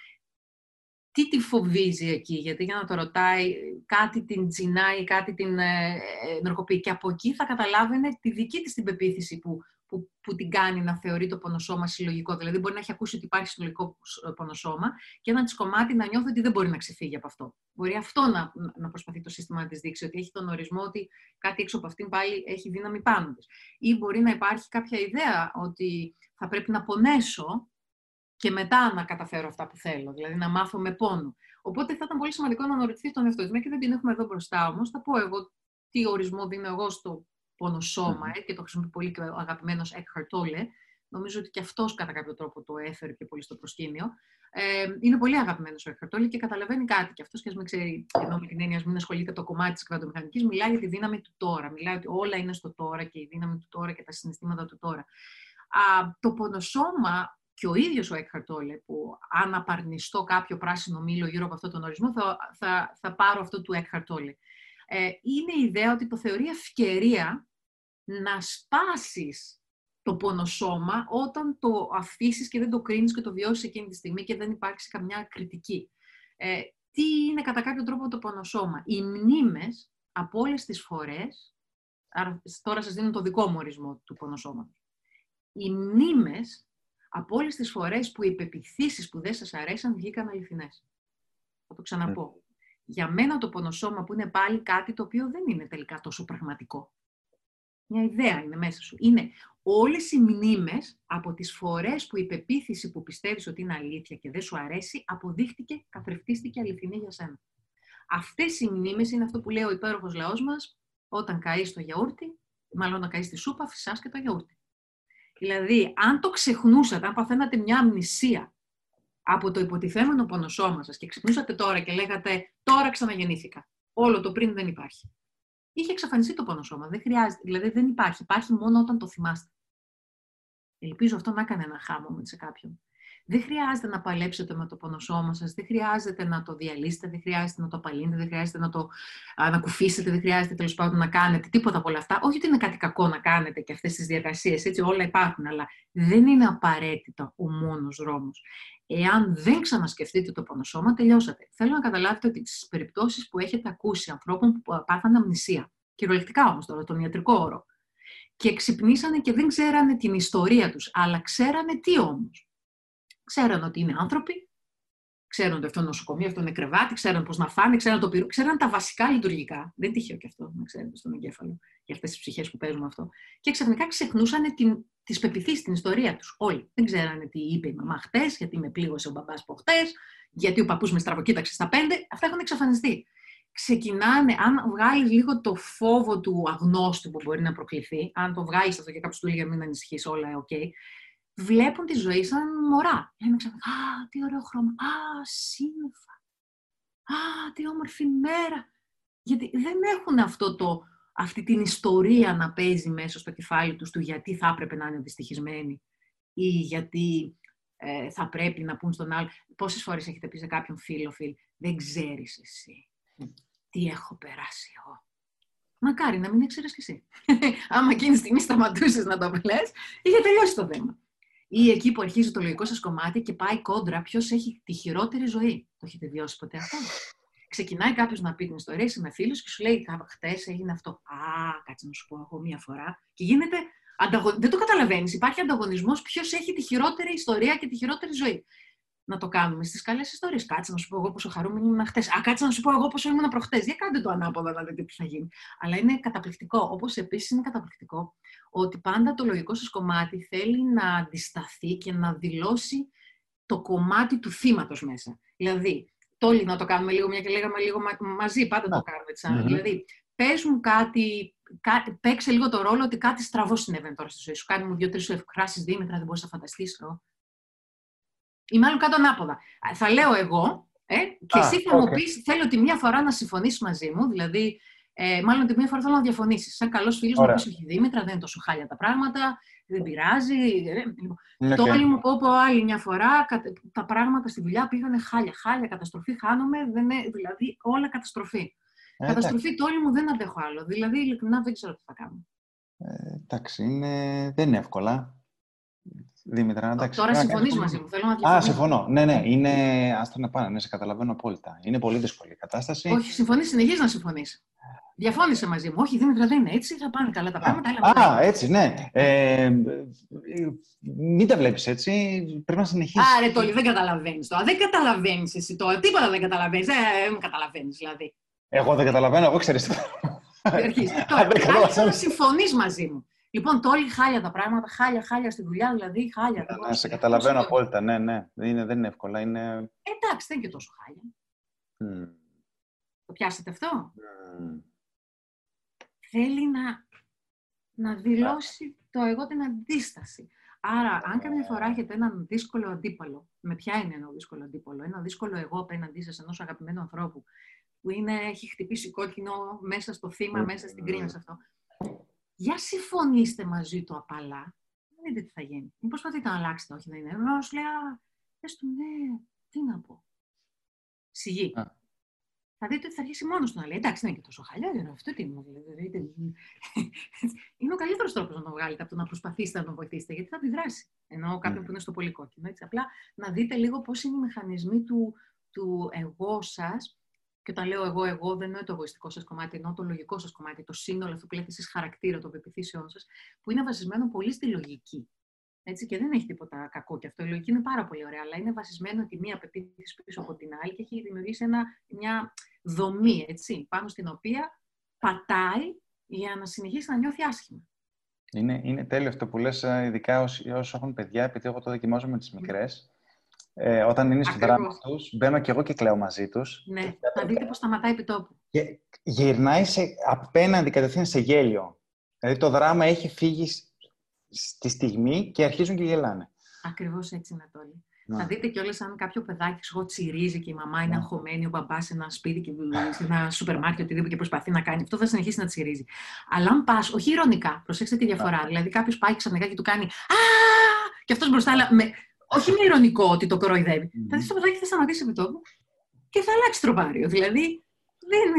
τι τη φοβίζει εκεί, γιατί για να το ρωτάει κάτι την τζινάει, κάτι την ε, ενεργοποιεί και από εκεί θα καταλάβαινε τη δική της την πεποίθηση που, που, που την κάνει να θεωρεί το πονοσώμα συλλογικό. Δηλαδή μπορεί να έχει ακούσει ότι υπάρχει συλλογικό πονοσώμα και ένα της κομμάτι να νιώθει ότι δεν μπορεί να ξεφύγει από αυτό. Μπορεί αυτό να, να προσπαθεί το σύστημα να της δείξει, ότι έχει τον ορισμό ότι κάτι έξω από αυτήν πάλι έχει δύναμη πάνω της. Ή μπορεί να υπάρχει κάποια ιδέα ότι θα πρέπει να πονέσω και μετά να καταφέρω αυτά που θέλω, δηλαδή να μάθω με πόνο. Οπότε θα ήταν πολύ σημαντικό να αναρωτηθείς τον εαυτό της. και δεν την έχουμε εδώ μπροστά όμως, θα πω εγώ τι ορισμό δίνω εγώ στο πονοσώμα ε, και το χρησιμοποιεί πολύ και ο αγαπημένος Eckhart Tolle. Νομίζω ότι και αυτός κατά κάποιο τρόπο το έφερε και πολύ στο προσκήνιο. Ε, είναι πολύ αγαπημένος ο Eckhart Tolle και καταλαβαίνει κάτι. Και αυτός και ας μην ξέρει, ενώ με την έννοια μην ασχολείται το κομμάτι της κρατομηχανική, μιλάει για τη δύναμη του τώρα. Μιλάει ότι όλα είναι στο τώρα και η δύναμη του τώρα και τα συναισθήματα του τώρα. Α, το πονοσώμα και ο ίδιος ο Eckhart που αν απαρνηστώ κάποιο πράσινο μήλο γύρω από αυτόν τον ορισμό, θα, θα, θα πάρω αυτό του Eckhart Ε, είναι η ιδέα ότι το θεωρεί ευκαιρία να σπάσεις το πονοσώμα όταν το αφήσεις και δεν το κρίνεις και το βιώσεις εκείνη τη στιγμή και δεν υπάρξει καμιά κριτική. Ε, τι είναι κατά κάποιο τρόπο το πονοσώμα; Οι μνήμες από όλες τις φορές Άρα τώρα σας δίνω το δικό μου ορισμό του πονοσώματος. Οι μνήμες από όλες τις φορές που οι πεπιθήσεις που δεν σας αρέσαν βγήκαν αληθινές. Θα το ξαναπώ. Για μένα το πονοσώμα που είναι πάλι κάτι το οποίο δεν είναι τελικά τόσο πραγματικό. Μια ιδέα είναι μέσα σου. Είναι όλες οι μνήμες από τις φορές που η πεποίθηση που πιστεύεις ότι είναι αλήθεια και δεν σου αρέσει, αποδείχτηκε, καθρεφτίστηκε αληθινή για σένα. Αυτές οι μνήμες είναι αυτό που λέει ο υπέροχος λαός μας, όταν καείς στο γιαούρτι, μάλλον όταν καείς στη σούπα, φυσάς και το γιαούρτι. Δηλαδή, αν το ξεχνούσατε, αν παθαίνατε μια αμνησία από το υποτιθέμενο πονοσώμα σας και ξεχνούσατε τώρα και λέγατε «τώρα ξαναγεννήθηκα», όλο το πριν δεν υπάρχει είχε εξαφανιστεί το πονοσώμα. Δεν χρειάζεται, δηλαδή δεν υπάρχει. Υπάρχει μόνο όταν το θυμάστε. Ελπίζω αυτό να έκανε ένα χάμο σε κάποιον. Δεν χρειάζεται να παλέψετε με το πονοσώμα σας, δεν χρειάζεται να το διαλύσετε, δεν χρειάζεται να το απαλύνετε, δεν χρειάζεται να το ανακουφίσετε, δεν χρειάζεται τέλος πάντων να κάνετε τίποτα από όλα αυτά. Όχι ότι είναι κάτι κακό να κάνετε και αυτές τις διεργασίες, έτσι όλα υπάρχουν, αλλά δεν είναι απαραίτητα ο μόνος δρόμος. Εάν δεν ξανασκεφτείτε το πονοσώμα, τελειώσατε. Θέλω να καταλάβετε ότι στις περιπτώσεις που έχετε ακούσει ανθρώπων που πάθαν αμνησία, κυριολεκτικά όμως τώρα, τον ιατρικό όρο, και ξυπνήσανε και δεν ξέρανε την ιστορία τους, αλλά ξέρανε τι όμως; Ξέραν ότι είναι άνθρωποι, ξέραν ότι αυτό είναι νοσοκομείο, αυτό είναι κρεβάτι, ξέραν πώς να φάνε, ξέραν το πυρού, ξέραν τα βασικά λειτουργικά. Δεν τυχαίο και αυτό, να ξέρετε, στον εγκέφαλο, για αυτές τις ψυχές που παίζουν αυτό. Και ξαφνικά ξεχνούσαν τις πεπιθήσεις, την ιστορία τους. Όλοι. Δεν ξέρανε τι είπε η μαμά χτες, γιατί με πλήγωσε ο μπαμπάς από χτες, γιατί ο παππούς με στραβοκοίταξε στα πέντε. Αυτά έχουν εξαφανιστεί. Ξεκινάνε, αν βγάλεις λίγο το φόβο του αγνώστου που μπορεί να προκληθεί, αν το βγάλεις αυτό και κάποιος του λέει μην ανησυχείς, όλα OK, βλέπουν τη ζωή σαν μωρά. Λένε ξαφνικά, α, τι ωραίο χρώμα, α, σύννεφα, α, τι όμορφη μέρα. Γιατί δεν έχουν αυτό το, αυτή την ιστορία να παίζει μέσα στο κεφάλι τους του γιατί θα έπρεπε να είναι δυστυχισμένοι ή γιατί ε, θα πρέπει να πούν στον άλλο. Πόσες φορές έχετε πει σε κάποιον φίλο, φίλ, δεν ξέρεις εσύ τι έχω περάσει εγώ. Μακάρι να μην ήξερες κι εσύ. Άμα εκείνη τη στιγμή σταματούσες να το λε, είχε τελειώσει το θέμα ή εκεί που αρχίζει το λογικό σας κομμάτι και πάει κόντρα ποιος έχει τη χειρότερη ζωή. Το έχετε βιώσει ποτέ αυτό; Ξεκινάει κάποιος να πει την ιστορία, είσαι με φίλους και σου λέει: Χθε έγινε αυτό. Α, κάτσε να σου πω εγώ μία φορά. Και γίνεται. Ανταγω... Δεν το καταλαβαίνεις. Υπάρχει ανταγωνισμός ποιος έχει τη χειρότερη ιστορία και τη χειρότερη ζωή να το κάνουμε στις καλές ιστορίες. Κάτσε να σου πω εγώ πόσο χαρούμενη ήμουν χτες. Α, κάτσε να σου πω εγώ πόσο ήμουν προχτές. Για κάντε το ανάποδα να δείτε τι θα γίνει. Αλλά είναι καταπληκτικό. Όπως επίσης είναι καταπληκτικό ότι πάντα το λογικό σας κομμάτι θέλει να αντισταθεί και να δηλώσει το κομμάτι του θύματος μέσα. Δηλαδή, τόλοι να το κάνουμε λίγο, μια και λέγαμε λίγο μαζί, πάντα το κάνουμε έτσι. Mm-hmm. Δηλαδή, πες μου κάτι, κά, παίξε λίγο το ρόλο ότι κάτι στραβό συνέβαινε τώρα στη ζωή σου. Κάνει μου δύο-τρεις εκφράσει Δήμητρα, δεν μπορείς να φανταστείς ή μάλλον κάτω ανάποδα. Θα λέω εγώ ε, και εσύ θα μου πεις, θέλω τη μία φορά να συμφωνήσει μαζί μου, δηλαδή, ε, μάλλον τη μία φορά θέλω να διαφωνήσεις. Σαν καλός φίλος μου πεις: Όχι, Δήμητρα, δεν είναι τόσο χάλια τα πράγματα, δεν πειράζει. Ε, λοιπόν. Okay. Το όλοι μου πω, πω άλλη μια φορά, τα πράγματα στη δουλειά πήγανε χάλια. Χάλια, καταστροφή, χάνομαι, δεν είναι, δηλαδή όλα καταστροφή. Ε, καταστροφή το όλοι μου δεν αντέχω άλλο. Δηλαδή, ειλικρινά δεν ξέρω τι θα κάνω. Ε, εντάξει, είναι, δεν είναι εύκολα. Δήμητρα, εντάξει. Τώρα συμφωνεί μαζί μου. Θέλω να Α, συμφωνώ. Ναι, ναι. Είναι. Άστα να πάνε. Ναι, σε καταλαβαίνω απόλυτα. Είναι πολύ δύσκολη η κατάσταση. Όχι, συμφωνείς, συνεχίζεις να συμφωνείς. Διαφώνησε μαζί μου. Όχι, Δήμητρα, δεν είναι έτσι. Θα πάνε καλά τα πράγματα. Α, α έτσι, ναι. Ε, μην τα βλέπεις έτσι. Πρέπει να συνεχίσεις. Άρε, Τόλι, δεν καταλαβαίνεις τώρα. Δεν καταλαβαίνεις εσύ τώρα. Τίποτα δεν καταλαβαίνεις. Δεν με καταλαβαίνεις, δηλαδή. Εγώ δεν καταλαβαίνω. Εγώ ξέρεις. Τώρα, συμφωνείς μαζί μου. Λοιπόν, το όλοι χάλια τα πράγματα, χάλια, χάλια στη δουλειά, δηλαδή χάλια. Ναι, ναι σε καταλαβαίνω απόλυτα, ναι, ναι. Δεν είναι, δεν είναι εύκολα, είναι... Εντάξει, δεν είναι και τόσο χάλια. Mm. Το πιάσετε αυτό; Mm. Θέλει να, να δηλώσει το εγώ την αντίσταση. Άρα, αν καμιά φορά έχετε έναν δύσκολο αντίπαλο, με ποια είναι ένα δύσκολο αντίπαλο, ένα δύσκολο εγώ απέναντί σας ενός αγαπημένου ανθρώπου, που είναι, έχει χτυπήσει κόκκινο μέσα στο θύμα, μέσα στην κρίμα σε αυτό για συμφωνήστε μαζί του απαλά. Δεν δείτε τι θα γίνει. Μην προσπαθείτε να αλλάξετε, όχι να είναι. Να σου λέει, πες του, ναι, τι να πω. Σιγή. Θα δείτε ότι θα αρχίσει μόνος του να λέει: Εντάξει, δεν είναι και τόσο χαλιά, δεν αυτό τι είναι. Δηλαδή, είναι ο καλύτερος τρόπος να τον βγάλετε από το να προσπαθήσετε να τον βοηθήσετε, γιατί θα αντιδράσει. Ενώ κάποιον mm. που είναι στο πολύ κόκκινο. Έτσι. Απλά να δείτε λίγο πώς είναι οι μηχανισμοί του, του εγώ σας Και όταν λέω εγώ, εγώ δεν εννοώ το εγωιστικό σας κομμάτι, εννοώ το λογικό σας κομμάτι, το σύνολο αυτού που λέτε εσείς χαρακτήρα των πεπιθήσεών σας, που είναι βασισμένο πολύ στη λογική. Έτσι, και δεν έχει τίποτα κακό και αυτό. Η λογική είναι πάρα πολύ ωραία, αλλά είναι βασισμένο ότι μία πεποίθηση πίσω από την άλλη και έχει δημιουργήσει ένα, μια δομή έτσι, πάνω στην οποία πατάει για να συνεχίσει να νιώθει άσχημα. Είναι, είναι τέλειο αυτό που λες, ε, ειδικά όσοι, όσοι έχουν παιδιά, επειδή εγώ το δοκιμάζω με τις μικρές. Ε, όταν είναι στο δράμα τους, μπαίνω και εγώ και κλαίω μαζί τους. Ναι, θα δείτε πώς σταματάει επί τόπου. Και γυρνάει σε, απέναντι κατευθείαν σε γέλιο. Δηλαδή το δράμα έχει φύγει στη στιγμή και αρχίζουν και γελάνε. Ακριβώς έτσι, Ανατόλη. Ναι. Θα δείτε κιόλας αν κάποιο παιδάκι ξέρω, τσιρίζει και η μαμά είναι ναι. αγχωμένη, ο μπαμπάς σε ένα σπίτι και σε ένα σούπερ μάρκετ, οτιδήποτε και προσπαθεί να κάνει. Αυτό θα συνεχίσει να τσιρίζει. Αλλά αν πας, όχι ηρωνικά, προσέξτε τη διαφορά. Ναι. Δηλαδή κάποιος πάει ξαφνικά και του κάνει Α! Και αυτός μπροστά, αλλά με, όχι με ηρωνικό ότι το κοροϊδεύει. Mm. Θα δεις το παιδάκι θα σταματήσει επί τόπου και θα αλλάξει τροπάριο. Δηλαδή δεν,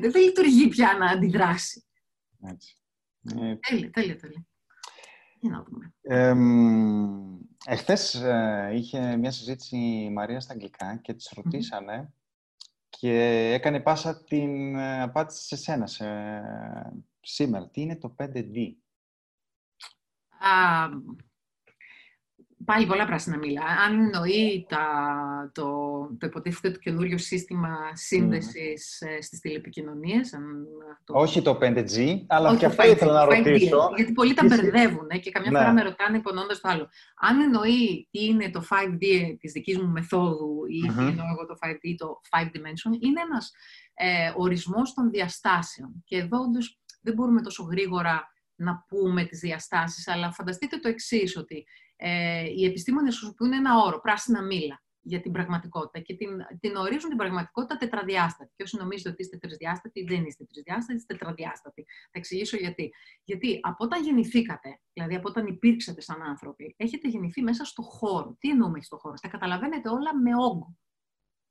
δεν λειτουργεί πια να αντιδράσει. Έτσι. Τέλεια, τέλεια, τέλεια. Για να δούμε. εχθές ε, είχε μια συζήτηση η Μαρία στα αγγλικά και της ρωτησανε και έκανε πάσα την ε, απάντηση σε σένα σε, σήμερα. Τι είναι το 5D? Πάλι πολλά πράσινα μήλα. Αν εννοεί τα, το, το υποτίθεται το καινούριο σύστημα σύνδεσης mm. στις τηλεπικοινωνίες. Το... Όχι το 5G, αλλά Όχι και αυτό ήθελα να ρωτήσω. Γιατί πολλοί τα μπερδεύουν και καμιά ναι. φορά με ρωτάνε υπονοώντας το άλλο. Αν εννοεί τι είναι το 5D της δικής μου μεθόδου ή mm-hmm. τι εννοώ εγώ το 5D, το 5 dimension, είναι ένας ε, ορισμός των διαστάσεων. Και εδώ όντως δεν μπορούμε τόσο γρήγορα να πούμε τις διαστάσεις, αλλά φανταστείτε το εξής ότι ε, οι επιστήμονες χρησιμοποιούν ένα όρο, πράσινα μήλα, για την πραγματικότητα και την, την ορίζουν την πραγματικότητα τετραδιάστατη. Και όσοι νομίζετε ότι είστε τρισδιάστατοι, δεν είστε τρισδιάστατοι, είστε τετραδιάστατοι. Θα εξηγήσω γιατί. Γιατί από όταν γεννηθήκατε, δηλαδή από όταν υπήρξατε σαν άνθρωποι, έχετε γεννηθεί μέσα στο χώρο. Τι εννοούμε στο χώρο, τα καταλαβαίνετε όλα με όγκο.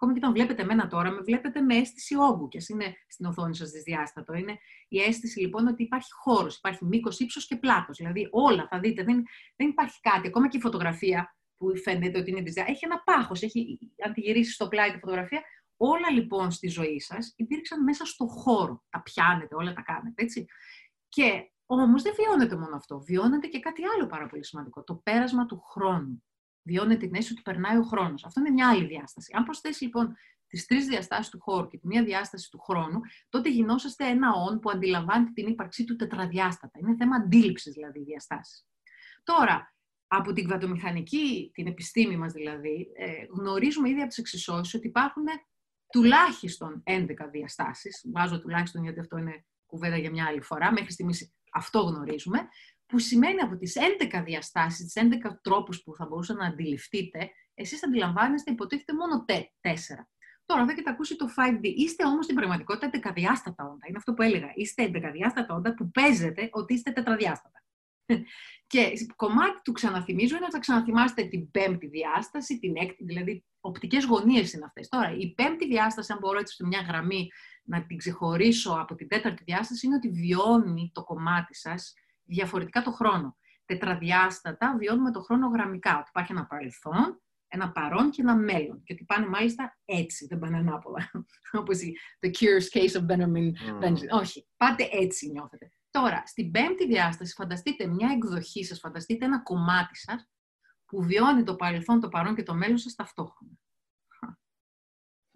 Ακόμα και όταν βλέπετε εμένα τώρα, με βλέπετε με αίσθηση όγκου και είναι στην οθόνη σας δυσδιάστατο. Είναι η αίσθηση λοιπόν ότι υπάρχει χώρος, υπάρχει μήκος, ύψος και πλάτος. Δηλαδή όλα θα δείτε, δεν, δεν υπάρχει κάτι. Ακόμα και η φωτογραφία που φαίνεται ότι είναι δυσδιάστατο, έχει ένα πάχος. Έχει, αν τη γυρίσεις στο πλάι τη φωτογραφία, όλα λοιπόν στη ζωή σας υπήρξαν μέσα στο χώρο. Τα πιάνετε, όλα τα κάνετε, έτσι. Και όμως δεν βιώνεται μόνο αυτό. Βιώνεται και κάτι άλλο πάρα πολύ σημαντικό. Το πέρασμα του χρόνου βιώνεται την αίσθηση ότι περνάει ο χρόνος. Αυτό είναι μια άλλη διάσταση. Αν προσθέσεις λοιπόν τις τρεις διαστάσεις του χώρου και τη μία διάσταση του χρόνου, τότε γινόσαστε ένα όν που αντιλαμβάνεται την ύπαρξή του τετραδιάστατα. Είναι θέμα αντίληψης δηλαδή οι διαστάσεις. Τώρα, από την κβατομηχανική, την επιστήμη μας δηλαδή, ε, γνωρίζουμε ήδη από τις εξισώσεις ότι υπάρχουν τουλάχιστον 11 διαστάσεις. Βάζω τουλάχιστον γιατί αυτό είναι κουβέντα για μια άλλη φορά. Μέχρι στιγμής αυτό γνωρίζουμε που σημαίνει από τις 11 διαστάσεις, τις 11 τρόπους που θα μπορούσατε να αντιληφθείτε, εσείς αντιλαμβάνεστε υποτίθεται μόνο 4. Τώρα θα έχετε ακούσει το 5D. Είστε όμως στην πραγματικότητα δεκαδιάστατα όντα. Είναι αυτό που έλεγα. Είστε δεκαδιάστατα όντα που παίζετε ότι είστε τετραδιάστατα. Και κομμάτι του ξαναθυμίζω είναι ότι θα ξαναθυμάστε την πέμπτη διάσταση, την έκτη, δηλαδή οπτικές γωνίες είναι αυτές. Τώρα, η πέμπτη διάσταση, αν μπορώ έτσι σε μια γραμμή να την ξεχωρίσω από την τέταρτη διάσταση, είναι ότι βιώνει το κομμάτι σας διαφορετικά το χρόνο. Τετραδιάστατα βιώνουμε το χρόνο γραμμικά, ότι υπάρχει ένα παρελθόν, ένα παρόν και ένα μέλλον. Και ότι πάνε μάλιστα έτσι, δεν πάνε ανάποδα. Όπως η The Curious Case of Benjamin mm. Όχι, πάτε έτσι νιώθετε. Τώρα, στην πέμπτη διάσταση, φανταστείτε μια εκδοχή σας, φανταστείτε ένα κομμάτι σας, που βιώνει το παρελθόν, το παρόν και το μέλλον σας ταυτόχρονα.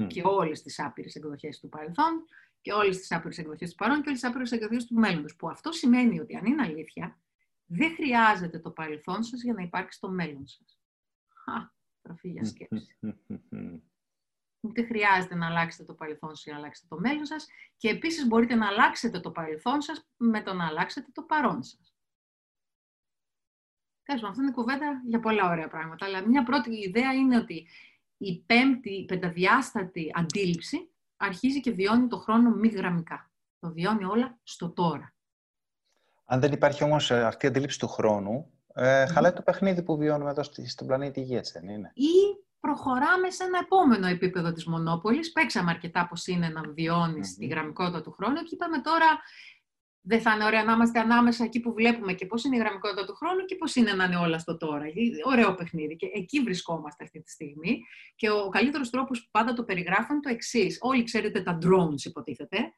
Mm. Και όλες τις άπειρες εκδοχές του παρελθόν και όλες τις άπειρες εκδοχές του παρόν και όλες τις άπειρες εκδοχές του μέλλοντος. Που αυτό σημαίνει ότι αν είναι αλήθεια, δεν χρειάζεται το παρελθόν σας για να υπάρξει το μέλλον σας. Χα, τροφή για σκέψη. Ούτε χρειάζεται να αλλάξετε το παρελθόν σας για να αλλάξετε το μέλλον σας. Και επίσης μπορείτε να αλλάξετε το παρελθόν σας με το να αλλάξετε το παρόν σας. Τέλος αυτό είναι κουβέντα για πολλά ωραία πράγματα. Αλλά μια πρώτη ιδέα είναι ότι η πέμπτη, η πενταδιάστατη αντίληψη αρχίζει και βιώνει το χρόνο μη γραμμικά. Το βιώνει όλα στο τώρα. Αν δεν υπάρχει όμως ε, αυτή η αντίληψη του χρόνου, ε, χαλάει το παιχνίδι που βιώνουμε εδώ στον πλανήτη Γη, έτσι δεν είναι; Ή προχωράμε σε ένα επόμενο επίπεδο της μονόπολης. Παίξαμε αρκετά πώς είναι να βιώνεις τη γραμμικότητα του χρόνου και είπαμε τώρα δεν θα είναι ωραία να είμαστε ανάμεσα εκεί που βλέπουμε και πώς είναι η γραμμικότητα του χρόνου και πώς είναι να είναι όλα στο τώρα. Ωραίο παιχνίδι. Και εκεί βρισκόμαστε αυτή τη στιγμή. Και ο καλύτερος τρόπος που πάντα το περιγράφω είναι το εξής. Όλοι ξέρετε τα drones, υποτίθεται.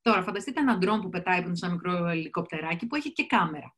Τώρα, φανταστείτε ένα drone που πετάει από ένα μικρό ελικόπτεράκι που έχει και κάμερα.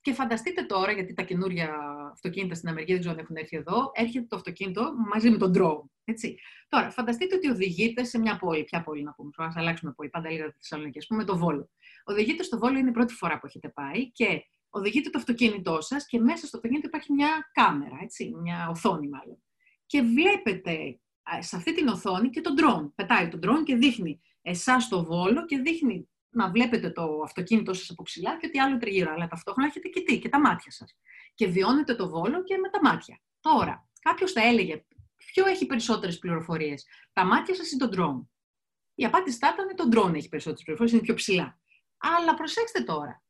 Και φανταστείτε τώρα, γιατί τα καινούργια αυτοκίνητα στην Αμερική δεν ξέρω αν έχουν έρθει εδώ, έρχεται το αυτοκίνητο μαζί με τον drone. Έτσι. Τώρα, φανταστείτε ότι οδηγείτε σε μια πόλη. Ποια πόλη να πούμε, ας αλλάξουμε πόλη, πάντα λέγαμε τη Θεσσαλονίκη, ας πούμε το Βόλο. Οδηγείτε στο Βόλο, είναι η πρώτη φορά που έχετε πάει και οδηγείτε το αυτοκίνητό σας και μέσα στο αυτοκίνητο υπάρχει μια κάμερα, έτσι, μια οθόνη μάλλον. Και βλέπετε σε αυτή την οθόνη και τον drone. Πετάει τον drone και δείχνει εσάς στο Βόλο και δείχνει να βλέπετε το αυτοκίνητό σας από ψηλά και ότι άλλο τριγύρω. Αλλά ταυτόχρονα έχετε και τι, και τα μάτια σας. Και βιώνετε το Βόλο και με τα μάτια. Τώρα, κάποιος θα έλεγε ποιο έχει περισσότερες πληροφορίες, τα μάτια σας ή το drone; Η απάντηση θα ήταν το drone έχει περισσότερες πληροφορίες, είναι πιο ψηλά. Αλλά προσέξτε τώρα.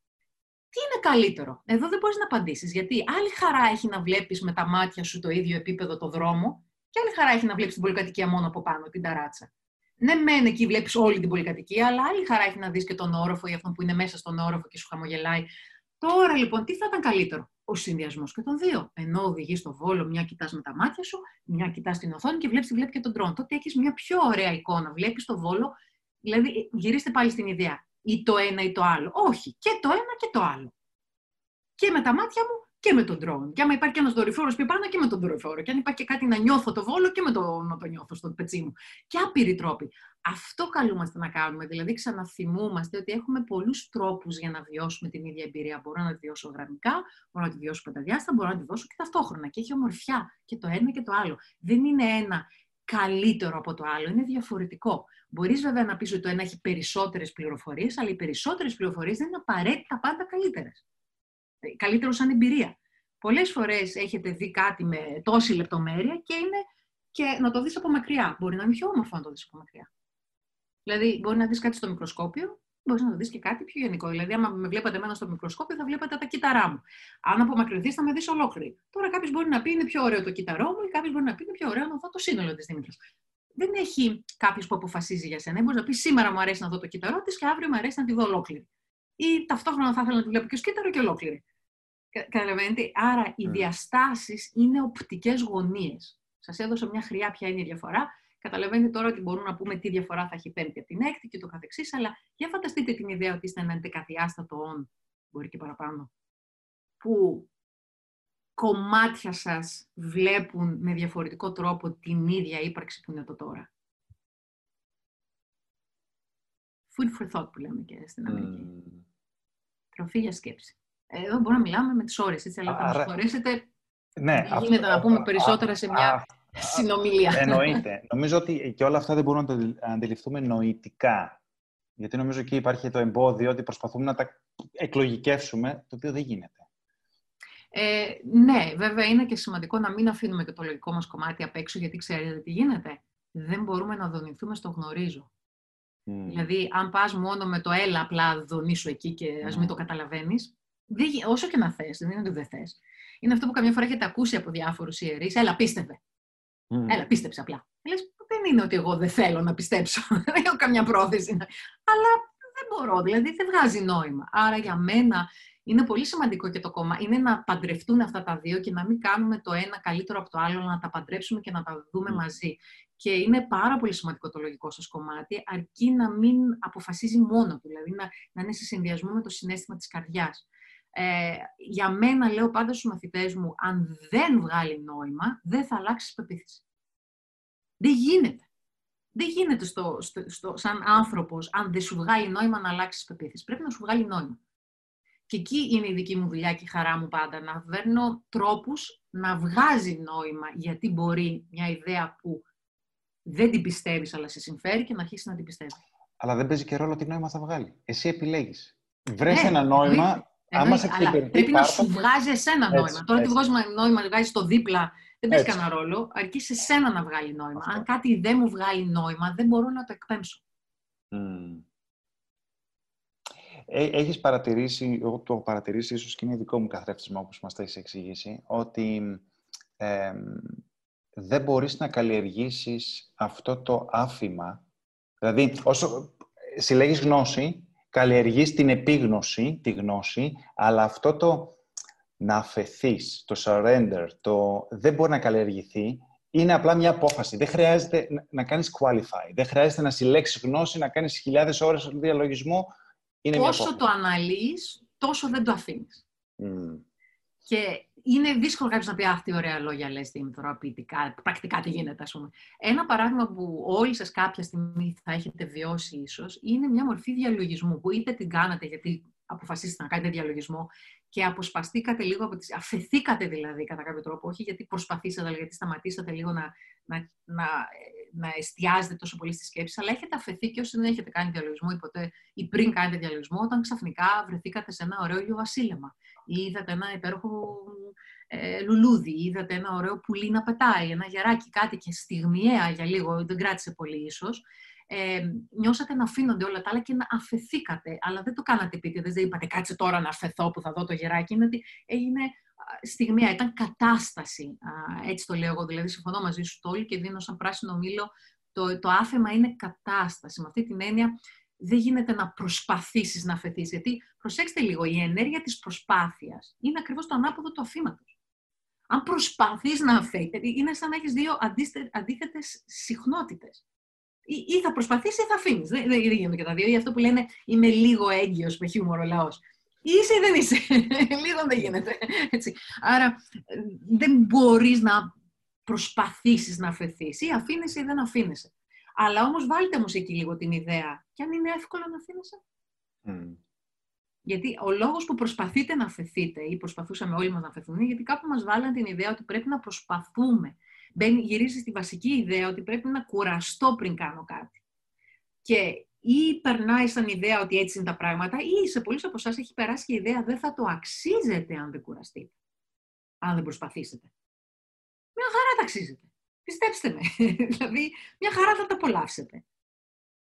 Τι είναι καλύτερο; Εδώ δεν μπορείς να απαντήσεις. Γιατί άλλη χαρά έχει να βλέπεις με τα μάτια σου το ίδιο επίπεδο το δρόμο, και άλλη χαρά έχει να βλέπεις την πολυκατοικία μόνο από πάνω, την ταράτσα. Ναι, μεν εκεί βλέπεις όλη την πολυκατοικία, αλλά άλλη χαρά έχει να δεις και τον όροφο ή αυτόν που είναι μέσα στον όροφο και σου χαμογελάει. Τώρα λοιπόν, τι θα ήταν καλύτερο; Ο συνδυασμός και των δύο. Ενώ οδηγείς στο βόλο, μια κοιτάς με τα μάτια σου, μια κοιτάς την οθόνη και βλέπεις βλέπει και τον τρόν. Τότε έχεις μια πιο ωραία εικόνα. Βλέπεις το βόλο, δηλαδή γυρίστε πάλι στην ιδέα. Ή το ένα ή το άλλο. Όχι, και το ένα και το άλλο. Και με τα μάτια μου και με τον drone. Και άμα υπάρχει ένας δορυφόρος πιο πάνω και με τον δορυφόρο. Και αν υπάρχει και κάτι να νιώθω το βόλο και με το, να το νιώθω στο πετσί μου. Και άπειροι τρόποι. Αυτό καλούμαστε να κάνουμε. Δηλαδή, ξαναθυμούμαστε ότι έχουμε πολλούς τρόπους για να βιώσουμε την ίδια εμπειρία. Μπορώ να τη βιώσω γραμμικά, μπορώ να τη βιώσω πενταδιάστα, μπορώ να τη δώσω και ταυτόχρονα. Και έχει ομορφιά και το ένα και το άλλο. Δεν είναι ένα καλύτερο από το άλλο, είναι διαφορετικό. Μπορείς βέβαια να πεις ότι το ένα έχει περισσότερες πληροφορίες, αλλά οι περισσότερες πληροφορίες δεν είναι απαραίτητα πάντα καλύτερες καλύτερο σαν εμπειρία. Πολλές φορές έχετε δει κάτι με τόση λεπτομέρεια και είναι και να το δεις από μακριά. Μπορεί να είναι πιο όμορφο να το δεις από μακριά. Δηλαδή, μπορεί να δεις κάτι στο μικροσκόπιο, μπορείς να το δεις και κάτι πιο γενικό. Δηλαδή, άμα με βλέπατε εμένα στο μικροσκόπιο, θα βλέπατε τα κύτταρά μου. Αν απομακρυνθείς, θα με δεις ολόκληρη. Τώρα, κάποιος μπορεί να πει είναι πιο ωραίο το κύτταρό μου, ή κάποιος μπορεί να πει είναι πιο ωραίο να δω το σύνολο της Δήμητρα. Δεν έχει κάποιος που αποφασίζει για σένα. Μπορεί να πει σήμερα μου αρέσει να δω το κύτταρό της και αύριο μου αρέσει να τη δω ολόκληρη. Ή ταυτόχρονα θα ήθελα να τη βλέπω και ως κύτταρο και ολόκληρη. Καταλαβαίνετε; Άρα οι mm. διαστάσεις είναι οπτικές γωνίες. Σας έδωσα μια χρειά ποια είναι η διαφορά. Καταλαβαίνετε τώρα ότι μπορούμε να πούμε τι διαφορά θα έχει η πέμπτη από την έκτη και το καθεξής, αλλά για φανταστείτε την ιδέα ότι είστε ένα εντεκαδιάστατο όν, μπορεί και παραπάνω, που κομμάτια σας βλέπουν με διαφορετικό τρόπο την ίδια ύπαρξη που είναι το τώρα. Food for thought που λέμε και στην Αμερική. Mm. Τροφή για σκέψη. Εδώ μπορούμε να μιλάμε με τις ώρες, έτσι, αλλά θα μας χωρίσετε. Ναι, δεν γίνεται να πούμε περισσότερα σε μια συνομιλία. Εννοείται. νομίζω ότι και όλα αυτά δεν μπορούμε να τα αντιληφθούμε νοητικά. Γιατί νομίζω εκεί υπάρχει το εμπόδιο ότι προσπαθούμε να τα εκλογικεύσουμε, το οποίο δεν γίνεται. Ε, ναι, βέβαια είναι και σημαντικό να μην αφήνουμε και το λογικό μας κομμάτι απ' έξω, γιατί ξέρετε τι γίνεται. Δεν μπορούμε να δονηθούμε στο γνωρίζω. Mm. Δηλαδή, αν πας μόνο με το έλα απλά δονήσου εκεί και ας μην το καταλαβαίνεις, όσο και να θες, δεν είναι ότι δεν θες. Είναι αυτό που καμιά φορά έχετε ακούσει από διάφορους ιερείς. Έλα, πίστευε. Mm. Έλα, πίστεψε απλά. Λες, δεν είναι ότι εγώ δεν θέλω να πιστέψω. δεν έχω καμιά πρόθεση. Αλλά δεν μπορώ, δηλαδή δεν βγάζει νόημα. Άρα για μένα είναι πολύ σημαντικό και το κόμμα είναι να παντρευτούν αυτά τα δύο και να μην κάνουμε το ένα καλύτερο από το άλλο, να τα παντρέψουμε και να τα δούμε μαζί. Και είναι πάρα πολύ σημαντικό το λογικό σας κομμάτι, αρκεί να μην αποφασίζει μόνο του, δηλαδή να, να είναι σε συνδυασμό με το συνέστημα της καρδιάς. Ε, για μένα, λέω πάντα στους μαθητές μου, αν δεν βγάλει νόημα, δεν θα αλλάξει πεποίθηση. Δεν γίνεται. Δεν γίνεται στο, στο, σαν άνθρωπος, αν δεν σου βγάλει νόημα να αλλάξεις πεποίθηση. Πρέπει να σου βγάλει νόημα. Και εκεί είναι η δική μου δουλειά και η χαρά μου πάντα, να βέρνω τρόπους να βγάζει νόημα, γιατί μπορεί μια ιδέα που δεν την πιστεύεις, αλλά σε συμφέρει και να αρχίσεις να την πιστεύεις. Αλλά δεν παίζει και ρόλο τι νόημα θα βγάλει. Εσύ επιλέγεις. Βρες ναι, ένα νόημα Άμα σε πρέπει να σου βγάζει εσένα νόημα. Έτσι, Τώρα τι βγάζει νόημα, βγάζει το δίπλα, δεν παίζει κανένα ρόλο. Αρκεί σε σένα να βγάλει νόημα. Αυτό. Αν κάτι δεν μου βγάλει νόημα, δεν μπορώ να το εκπέμψω. Mm. Έχεις παρατηρήσει, εγώ το έχω παρατηρήσει, ίσως και είναι δικό μου καθρέφτισμα όπως μας το έχεις εξηγήσει, ότι ε, δεν μπορείς να καλλιεργήσεις αυτό το άφημα. Δηλαδή, όσο συλλέγεις γνώση, καλλιεργείς την επίγνωση, τη γνώση, αλλά αυτό το να αφαιθείς, το surrender, το δεν μπορεί να καλλιεργηθεί, είναι απλά μια απόφαση. Δεν χρειάζεται να κάνεις qualify. Δεν χρειάζεται να συλλέξεις γνώση, να κάνεις χιλιάδες ώρες διαλογισμό. Είναι Όσο το αναλύεις, τόσο δεν το αφήνεις. Και είναι δύσκολο κάποιος να πει Αχ, τι ωραία λόγια λες, Δήμητρο, ποιητικά, πρακτικά τι γίνεται, ας πούμε. Ένα παράδειγμα που όλοι σας κάποια στιγμή θα έχετε βιώσει, ίσως, είναι μια μορφή διαλογισμού που είτε την κάνατε γιατί αποφασίσετε να κάνετε διαλογισμό και αποσπαστήκατε λίγο από τις... αφαιθήκατε δηλαδή κατά κάποιο τρόπο, όχι γιατί προσπαθήσατε, αλλά γιατί σταματήσατε λίγο να, να, να, να εστιάζετε τόσο πολύ στη σκέψη, αλλά έχετε αφαιθεί και όσοι δεν έχετε κάνει διαλογισμό ή ποτέ ή πριν κάνετε διαλογισμό, όταν ξαφνικά βρεθήκατε σε ένα ωραίο ηλιοβασίλεμα ή είδατε ένα υπέροχο ε, λουλούδι, είδατε ένα ωραίο πουλί να πετάει, ένα γεράκι, κάτι και στιγμιαία για λίγο, δεν κράτησε πολύ ίσως, ε, νιώσατε να αφήνονται όλα τα άλλα και να αφαιθήκατε. Αλλά δεν το κάνατε επίτηδες, δεν είπατε κάτσε τώρα να αφαιθώ που θα δω το γεράκι. Είναι ότι έγινε στιγμία, ήταν κατάσταση. Έτσι το λέω εγώ. Δηλαδή, συμφωνώ μαζί σου όλοι και δίνω σαν πράσινο μήλο. Το, το άφεμα είναι κατάσταση. Με αυτή την έννοια δεν γίνεται να προσπαθήσεις να αφαιθεί. Γιατί προσέξτε λίγο, η ενέργεια της προσπάθειας είναι ακριβώς το ανάποδο του αφήματος. Αν προσπαθείς να αφαιθεί, είναι σαν να έχεις δύο αντίθετες συχνότητες ή, ή θα προσπαθήσει ή θα αφήνεις. Δεν, δεν, γίνονται και τα δύο. Ή αυτό που λένε είμαι λίγο έγκυος με χιούμορ ο λαός. Είσαι ή δεν είσαι. λίγο δεν γίνεται. Έτσι. Άρα δεν μπορείς να προσπαθήσεις να αφαιθείς. Ή αφήνεσαι ή δεν αφήνεσαι. Αλλά όμως βάλτε όμως εκεί λίγο την ιδέα. Και αν είναι εύκολο να αφήνεσαι. Mm. Γιατί ο λόγος που προσπαθείτε να αφαιθείτε ή προσπαθούσαμε όλοι μας να αφαιθούμε, είναι γιατί κάπου μας βάλαν την ιδέα ότι πρέπει να προσπαθούμε μπαίνει, γυρίζει στη βασική ιδέα ότι πρέπει να κουραστώ πριν κάνω κάτι. Και ή περνάει σαν ιδέα ότι έτσι είναι τα πράγματα, ή σε πολλούς από εσάς έχει περάσει και η ιδέα δεν θα το αξίζετε αν δεν κουραστείτε. Αν δεν προσπαθήσετε. Μια χαρά τα αξίζετε. Πιστέψτε με. δηλαδή, μια χαρά θα τα απολαύσετε.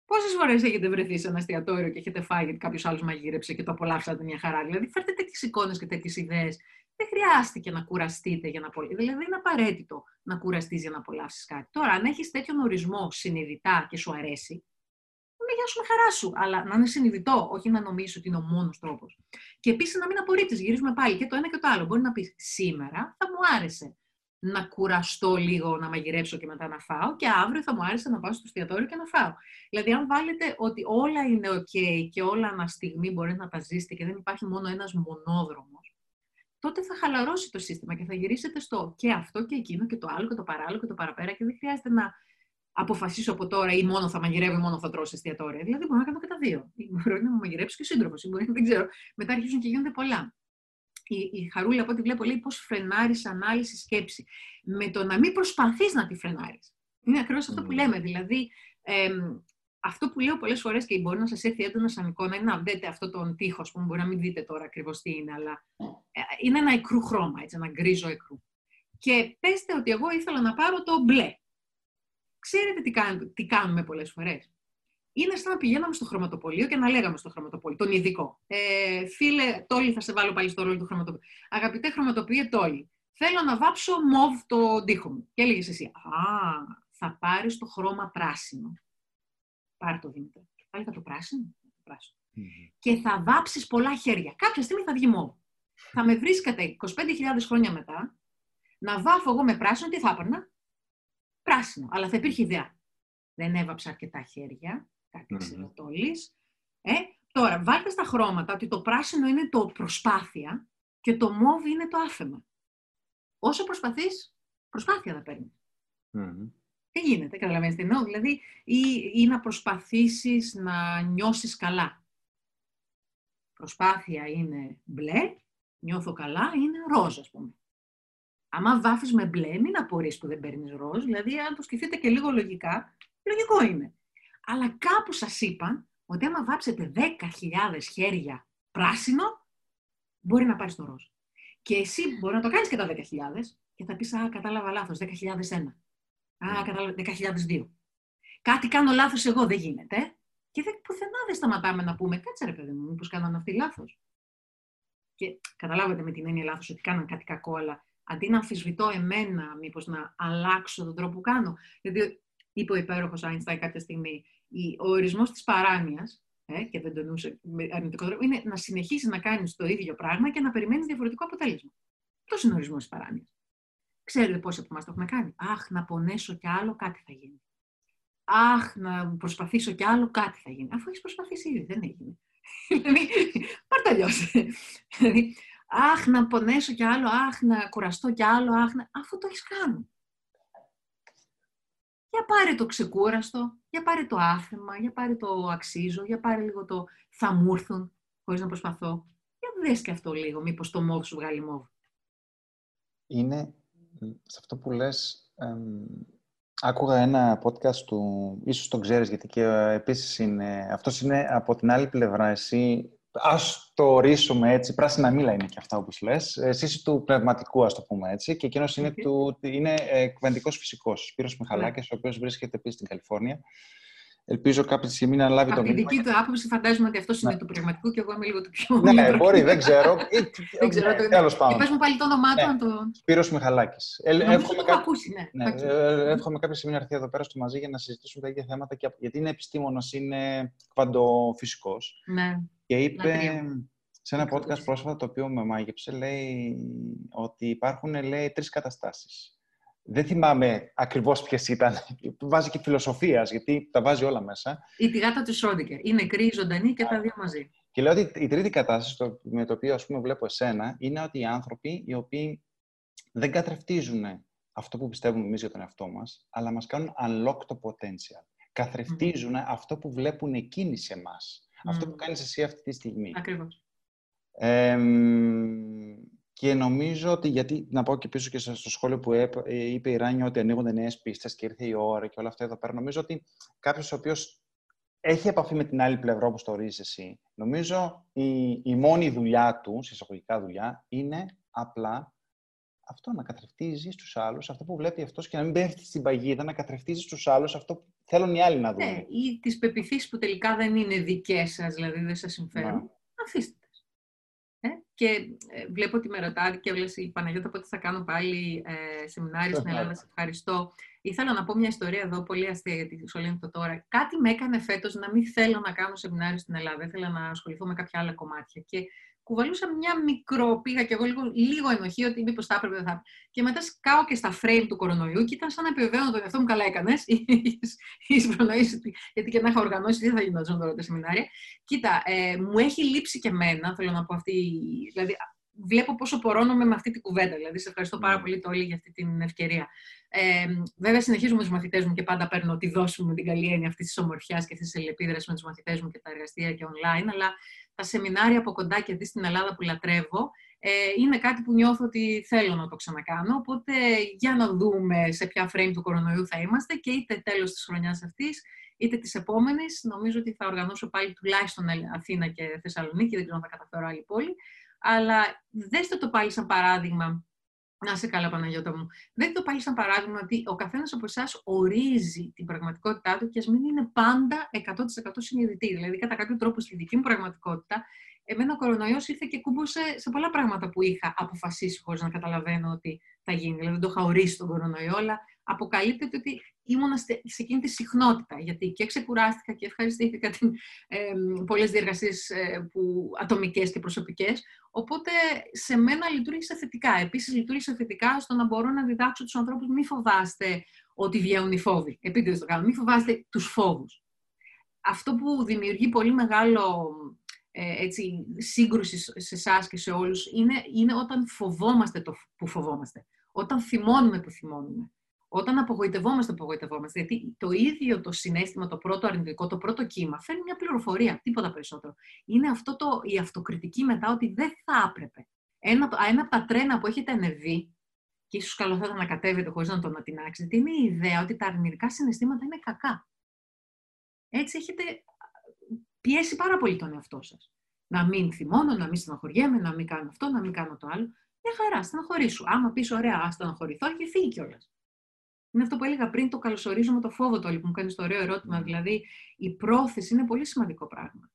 Πόσες φορές έχετε βρεθεί σε ένα εστιατόριο και έχετε φάει γιατί κάποιος άλλος μαγείρεψε και το απολαύσατε μια χαρά. Δηλαδή, φέρτε τέτοιες εικόνες και τέτοιες ιδέες δεν χρειάστηκε να κουραστείτε για να απολαύσετε. Δηλαδή, είναι απαραίτητο να κουραστείς για να απολαύσεις κάτι. Τώρα, αν έχεις τέτοιον ορισμό συνειδητά και σου αρέσει, είναι γεια σου με χαρά σου. Αλλά να είναι συνειδητό, όχι να νομίζεις ότι είναι ο μόνος τρόπος. Και επίσης να μην απορρίπτεις. Γυρίζουμε πάλι και το ένα και το άλλο. Μπορεί να πεις σήμερα θα μου άρεσε να κουραστώ λίγο να μαγειρέψω και μετά να φάω και αύριο θα μου άρεσε να πάω στο εστιατόριο και να φάω. Δηλαδή, αν βάλετε ότι όλα είναι ok και όλα ανά στιγμή μπορεί να τα ζήσετε και δεν υπάρχει μόνο ένας μονόδρομος, τότε θα χαλαρώσει το σύστημα και θα γυρίσετε στο και αυτό και εκείνο και το άλλο και το παράλληλο και το παραπέρα και δεν χρειάζεται να αποφασίσω από τώρα ή μόνο θα μαγειρεύω ή μόνο θα τρώω σε εστιατόρια. Δηλαδή μπορώ να κάνω και τα δύο. Ή μπορεί να μου μαγειρέψει και σύντροφος, ή μπορεί, δεν ξέρω. Μετά αρχίζουν και γίνονται πολλά. Η, η Χαρούλα, από ό,τι βλέπω, λέει πώς φρενάρεις ανάλυση σκέψη. Με το να μην προσπαθείς να τη φρενάρεις. Είναι ακριβώς αυτό που λέμε. Δηλαδή, ε, αυτό που λέω πολλές φορές και μπορεί να σας έρθει έντονα σαν εικόνα είναι να δείτε αυτό τον τείχο, που μπορεί να μην δείτε τώρα ακριβώς τι είναι, αλλά ε, είναι ένα εκρού χρώμα, έτσι, ένα γκρίζο εκρού. Και πέστε ότι εγώ ήθελα να πάρω το μπλε. Ξέρετε τι, κάνουμε, τι κάνουμε πολλές φορές. Είναι σαν να πηγαίναμε στο χρωματοπολείο και να λέγαμε στο χρωματοπολείο, τον ειδικό. Ε, φίλε, Τόλι, θα σε βάλω πάλι στο ρόλο του χρωματοπολίου. Αγαπητέ χρωματοπολείο, Τόλι, θέλω να βάψω μοβ το τοίχο μου. Και έλεγες εσύ, Α, θα πάρεις το χρώμα πράσινο. Πάρε το Δήμητρο. Πάλι το πράσινο. Το πράσινο. Και θα βάψεις πολλά χέρια. Κάποια στιγμή θα βγει μόνο. Θα με βρίσκατε 25.000 χρόνια μετά να βάφω εγώ με πράσινο, τι θα έπαιρνα. Πράσινο. Αλλά θα υπήρχε ιδέα. Δεν έβαψα αρκετά χέρια. Κάτι Ε, τώρα, βάλτε στα χρώματα ότι το πράσινο είναι το προσπάθεια και το μόβι είναι το άφεμα. Όσο προσπαθείς, προσπάθεια θα παίρνεις. Δεν γίνεται, καταλαβαίνεις τι εννοώ; Δηλαδή, ή, ή να προσπαθήσεις να νιώσεις καλά. Προσπάθεια είναι μπλε, νιώθω καλά, είναι ροζ, ας πούμε. Άμα βάφεις με μπλε, μην απορείς που δεν παίρνεις ροζ. Δηλαδή, αν το σκεφτείτε και λίγο λογικά, λογικό είναι. Αλλά κάπου σας είπαν ότι άμα βάψετε 10.000 χέρια πράσινο, μπορεί να πάρεις το ροζ. Και εσύ μπορεί να το κάνεις και τα 10.000 και θα πεις, α, κατάλαβα λάθος, 10.001. Α, κατάλαβα, 10.002. Κάτι κάνω λάθος εγώ, δεν γίνεται. Και δεν, πουθενά δεν σταματάμε να πούμε, κάτσε ρε παιδί μου, μήπως κάνανε αυτοί λάθος. Και καταλάβατε με την έννοια λάθος ότι κάναν κάτι κακό, αλλά αντί να αμφισβητώ εμένα, μήπως να αλλάξω τον τρόπο που κάνω. Γιατί είπε ο υπέροχος Άινστάιν κάποια στιγμή, ο ορισμός της παράνοιας, ε, ε, και δεν το εννοούσε με αρνητικό τρόπο, είναι να συνεχίσεις να κάνεις το ίδιο πράγμα και να περιμένεις διαφορετικό αποτέλεσμα. Αυτός είναι ο ορισμός της παράνοιας. Ξέρετε πόσοι από εμά το έχουμε κάνει. Αχ, να πονέσω κι άλλο, κάτι θα γίνει. Αχ, να προσπαθήσω κι άλλο, κάτι θα γίνει. Αφού έχεις προσπαθήσει ήδη, δεν έγινε. δηλαδή, πάρτε αλλιώ. δηλαδή, αχ, να πονέσω κι άλλο, αχ, να κουραστώ κι άλλο, αχ, να... αφού το έχεις κάνει. Για πάρε το ξεκούραστο, για πάρε το άφημα, για πάρε το αξίζω, για πάρε λίγο το θα μου έρθουν, χωρίς να προσπαθώ. Για δες και αυτό λίγο, μήπως το μόβ σου βγάλει μόβ. Είναι, σε αυτό που λες, άκουγα ένα podcast του, ίσως τον ξέρεις, γιατί και ε, επίσης είναι, αυτός είναι από την άλλη πλευρά, εσύ Α το ορίσουμε έτσι, πράσινα μήλα είναι και αυτά όπως λες. Εσύ είσαι του πνευματικού, ας το πούμε έτσι, και εκείνος είναι, του, είναι ε, κουβεντικός φυσικός, Σπύρος Μιχαλάκης, ο οποίος βρίσκεται επίσης στην Καλιφόρνια. Ελπίζω κάποια στιγμή να λάβει από το μήνυμα. Από τη δική του άποψη, φαντάζομαι ότι αυτός είναι ναι. του πραγματικού και εγώ είμαι λίγο του πιο. Ναι, μπορεί, δεν ξέρω. δεν ξέρω. Ναι, Τέλος πάντων. Και πε μου πάλι το όνομά του. Ναι. Το... Σπύρος Μιχαλάκης. Ε, εύχομαι, κά... ακούσει, ναι. ναι ε, εύχομαι κάποια στιγμή να έρθει εδώ πέρα στο μαζί για να συζητήσουμε τα ίδια θέματα. Και... Γιατί είναι επιστήμονας, είναι κβαντοφυσικός. Ναι. Και είπε σε ένα podcast πρόσφατα το οποίο με μάγεψε, λέει ότι υπάρχουν τρεις καταστάσεις δεν θυμάμαι ακριβώς ποιες ήταν. Βάζει και φιλοσοφίας, γιατί τα βάζει όλα μέσα. Η τηγάτα του Σόντικερ. Είναι νεκρή, ζωντανή και τα δύο μαζί. Και λέω ότι η τρίτη κατάσταση με το οποίο ας πούμε, βλέπω εσένα είναι ότι οι άνθρωποι οι οποίοι δεν καθρεφτίζουν αυτό που πιστεύουμε εμείς για τον εαυτό μας, αλλά μας κάνουν unlock το potential. Καθρεφτίζουν αυτό που βλέπουν εκείνοι σε εμάς. Αυτό που κάνεις εσύ αυτή τη στιγμή. Ακριβώς. Ε, και νομίζω ότι, γιατί να πάω και πίσω και στο σχόλιο που είπε η Ράνια ότι ανοίγονται νέες πίστες και ήρθε η ώρα και όλα αυτά εδώ πέρα, νομίζω ότι κάποιος ο οποίος έχει επαφή με την άλλη πλευρά, όπως το ορίζεις εσύ, νομίζω η, η μόνη δουλειά του, συσσαγωγικά δουλειά, είναι απλά αυτό να καθρεφτίζει στου άλλους αυτό που βλέπει αυτός και να μην πέφτει στην παγίδα, να καθρεφτίζει στου άλλους αυτό που θέλουν οι άλλοι να δουν. Ναι, ή τις πεπιθήσεις που τελικά δεν είναι δικές σας, δηλαδή δεν σας συμφέρουν. Ναι. Αφήστε ε, και ε, βλέπω ότι με ρωτάει και όλες η Παναγιώτα πότε θα κάνω πάλι ε, σεμινάριο στην Ελλάδα. Σε ευχαριστώ. Ήθελα να πω μια ιστορία εδώ, πολύ αστεία γιατί σου λένε το τώρα. Κάτι με έκανε φέτος να μην θέλω να κάνω σεμινάριο στην Ελλάδα. Ήθελα να ασχοληθώ με κάποια άλλα κομμάτια. Και κουβαλούσα μια μικρό, πήγα και εγώ λίγο, λίγο ενοχή ότι μήπως θα έπρεπε, δεν θα Και μετά σκάω και στα frame του κορονοϊού και ήταν σαν να επιβεβαίωνω τον εαυτό μου καλά έκανες. γιατί και να είχα οργανώσει, δεν θα γινόταν τώρα τα σεμινάρια. Κοίτα, ε, μου έχει λείψει και εμένα, θέλω να πω αυτή. Δηλαδή, βλέπω πόσο πορώνομαι με αυτή την κουβέντα. Δηλαδή, σε ευχαριστώ πάρα ναι. πολύ το όλοι για αυτή την ευκαιρία. Ε, βέβαια, συνεχίζουμε του μαθητές μου και πάντα παίρνω τη δόση μου με την καλή έννοια αυτής της ομορφιάς και αυτής της ελεπίδραση με τους μαθητές μου και τα εργαστήρια και online. Αλλά τα σεμινάρια από κοντά και δει στην Ελλάδα που λατρεύω ε, είναι κάτι που νιώθω ότι θέλω να το ξανακάνω. Οπότε, για να δούμε σε ποια frame του κορονοϊού θα είμαστε και είτε τέλος της χρονιάς αυτής, είτε της επόμενης. Νομίζω ότι θα οργανώσω πάλι τουλάχιστον Αθήνα και Θεσσαλονίκη, δεν ξέρω αν θα καταφέρω άλλη πόλη. Αλλά δέστε το πάλι σαν παράδειγμα να είσαι καλά, Παναγιώτα μου. Δεν το πάλι σαν παράδειγμα ότι ο καθένας από εσάς ορίζει την πραγματικότητά του και ας μην είναι πάντα 100% συνειδητή. Δηλαδή, κατά κάποιο τρόπο, στη δική μου πραγματικότητα, εμένα ο κορονοϊός ήρθε και κούμπωσε σε πολλά πράγματα που είχα αποφασίσει χωρίς να καταλαβαίνω ότι θα γίνει. Δηλαδή, δεν το είχα ορίσει τον κορονοϊό, αλλά αποκαλύπτεται ότι ήμουνα σε εκείνη τη συχνότητα, γιατί και ξεκουράστηκα και ευχαριστήθηκα την, ε, πολλές διεργασίες ε, που, ατομικές και προσωπικές, οπότε σε μένα λειτουργήσε θετικά. Επίσης λειτουργήσε θετικά στο να μπορώ να διδάξω τους ανθρώπους μη φοβάστε ότι βγαίνουν οι φόβοι. Επίτηδες το κάνω. Μη φοβάστε τους φόβους. Αυτό που δημιουργεί πολύ μεγάλο ε, έτσι, σύγκρουση σε εσάς και σε όλους είναι, είναι όταν φοβόμαστε το που φοβόμαστε. Όταν θυμώνουμε που θυμώνουμε. Όταν απογοητευόμαστε, απογοητευόμαστε. Γιατί το ίδιο το συνέστημα, το πρώτο αρνητικό, το πρώτο κύμα, φέρνει μια πληροφορία, τίποτα περισσότερο. Είναι αυτό το, η αυτοκριτική μετά ότι δεν θα έπρεπε. Ένα, ένα από τα τρένα που έχετε ανεβεί, και ίσως καλό θα ήταν να κατέβετε χωρίς να τον ατινάξετε, είναι η ιδέα ότι τα αρνητικά συναισθήματα είναι κακά. Έτσι έχετε πιέσει πάρα πολύ τον εαυτό σας. Να μην θυμώνω, να μην στεναχωριέμαι, να μην κάνω αυτό, να μην κάνω το άλλο. Μια χαρά, στεναχωρήσου. Άμα πεις ωραία, ας στεναχωρηθώ και φύγει κιόλας. Είναι αυτό που έλεγα πριν, το καλωσορίζω με το φόβο το που μου κάνεις το ωραίο ερώτημα. Δηλαδή, η πρόθεση είναι πολύ σημαντικό πράγμα.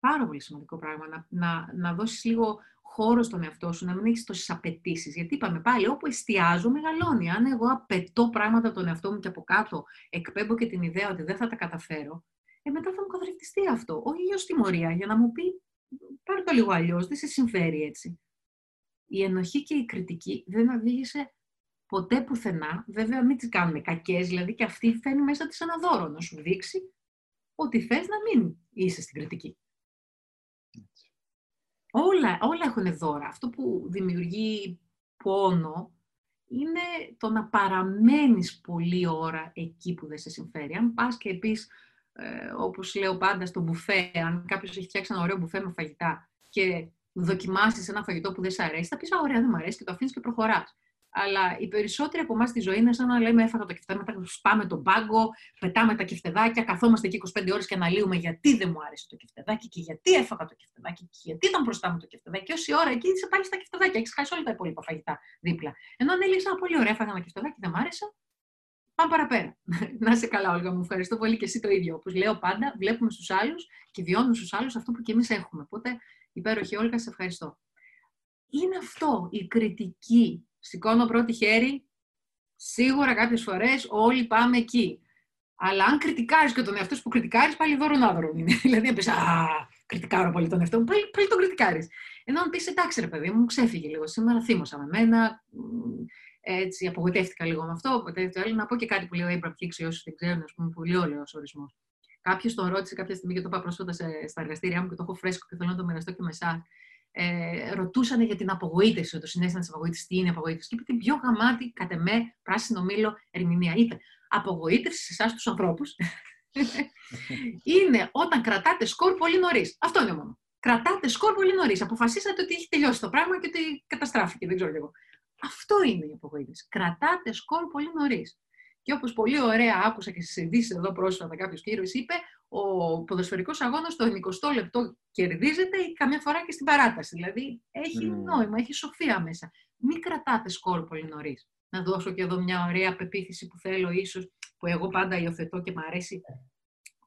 Πάρα πολύ σημαντικό πράγμα. Να, να, να δώσεις λίγο χώρο στον εαυτό σου, να μην έχεις τόσες απαιτήσεις. Γιατί είπαμε πάλι, όπου εστιάζω, μεγαλώνει. Αν εγώ απαιτώ πράγματα από τον εαυτό μου και από κάτω εκπέμπω και την ιδέα ότι δεν θα τα καταφέρω, ε, μετά θα μου καθρεφτιστεί αυτό. Ο ίδιο τιμωρία για να μου πει πάρε το λίγο αλλιώς, δεν σε συμφέρει έτσι. Η ενοχή και η κριτική δεν οδήγησε ποτέ πουθενά. Βέβαια, μην τις κάνουμε κακές, δηλαδή και αυτή φαίνει μέσα της ένα δώρο να σου δείξει ότι θες να μην είσαι στην κριτική. Όλα, όλα έχουν δώρα. Αυτό που δημιουργεί πόνο είναι το να παραμένεις πολλή ώρα εκεί που δεν σε συμφέρει. Αν πας και πεις, ε, όπως λέω πάντα στο μπουφέ, αν κάποιος έχει φτιάξει ένα ωραίο μπουφέ με φαγητά και δοκιμάσεις ένα φαγητό που δεν σε αρέσει, θα πεις, α, ωραία, δεν μου αρέσει και το αφήνεις και προχωράς. Αλλά οι περισσότεροι από εμάς στη ζωή είναι σαν να λέμε: Έφαγα το κεφτέ, μετά σπάμε τον πάγκο, πετάμε τα κεφτεδάκια, καθόμαστε εκεί 25 ώρες και αναλύουμε γιατί δεν μου άρεσε το κεφτεδάκι και γιατί έφαγα το κεφτεδάκι και γιατί ήταν μπροστά μου το κεφτεδάκι. Και όση ώρα εκεί είσαι πάλι στα κεφτεδάκια, έχεις χάσει όλα τα υπόλοιπα φαγητά δίπλα. Ενώ αν έλεγες: Α, πολύ ωραία, έφαγα ένα κεφτεδάκι, δεν μου άρεσε. Πάμε παραπέρα. να είσαι καλά, Όλγα, μου ευχαριστώ πολύ και εσύ το ίδιο. Όπως λέω πάντα, βλέπουμε στους άλλους και βιώνουμε στους άλλους αυτό που και εμείς έχουμε. Οπότε, υπέροχη Όλγα, σε ευχαριστώ. Είναι αυτό η κριτική σηκώνω πρώτη χέρι, σίγουρα κάποιες φορές όλοι πάμε εκεί. Αλλά αν κριτικάρεις και τον εαυτό σου που κριτικάρεις, πάλι δώρο είναι. δηλαδή, αν πεις Α, κριτικάρω πολύ τον εαυτό μου, πάλι, πάλι τον κριτικάρεις. Ενώ αν πεις Εντάξει, ρε παιδί μου, ξέφυγε λίγο σήμερα, θύμωσα με μένα, έτσι, απογοητεύτηκα λίγο με αυτό. Οπότε θέλω να πω και κάτι που λέει ο Abraham Hicks, όσους δεν ξέρουν, ας πούμε, πολύ ωραίο ορισμός. Κάποιος τον ρώτησε κάποια στιγμή και το είπα πρόσφατα στα εργαστήριά μου και το έχω φρέσκο και θέλω να το μοιραστώ και με εσάς ε, ρωτούσαν για την απογοήτευση, το συνέστημα της απογοήτευσης, τι είναι απογοήτευση. Και είπε την πιο γαμάτη, κατ' εμέ, πράσινο μήλο ερμηνεία. Είπε απογοήτευση σε εσάς τους ανθρώπους είναι όταν κρατάτε σκορ πολύ νωρίς. Αυτό είναι μόνο. Κρατάτε σκορ πολύ νωρίς. Αποφασίσατε ότι έχει τελειώσει το πράγμα και ότι καταστράφηκε. Δεν ξέρω κι εγώ. Αυτό είναι η απογοήτευση. Κρατάτε σκορ πολύ νωρίς. Και όπως πολύ ωραία άκουσα και στις ειδήσεις εδώ πρόσφατα κάποιος κύριος είπε, ο ποδοσφαιρικός αγώνας το 20 λεπτό κερδίζεται ή καμιά φορά και στην παράταση. Δηλαδή έχει mm. νόημα, έχει σοφία μέσα. Μην κρατάτε σκόρ πολύ νωρίς. Να δώσω και εδώ μια ωραία πεποίθηση που θέλω ίσως, που εγώ πάντα υιοθετώ και μου αρέσει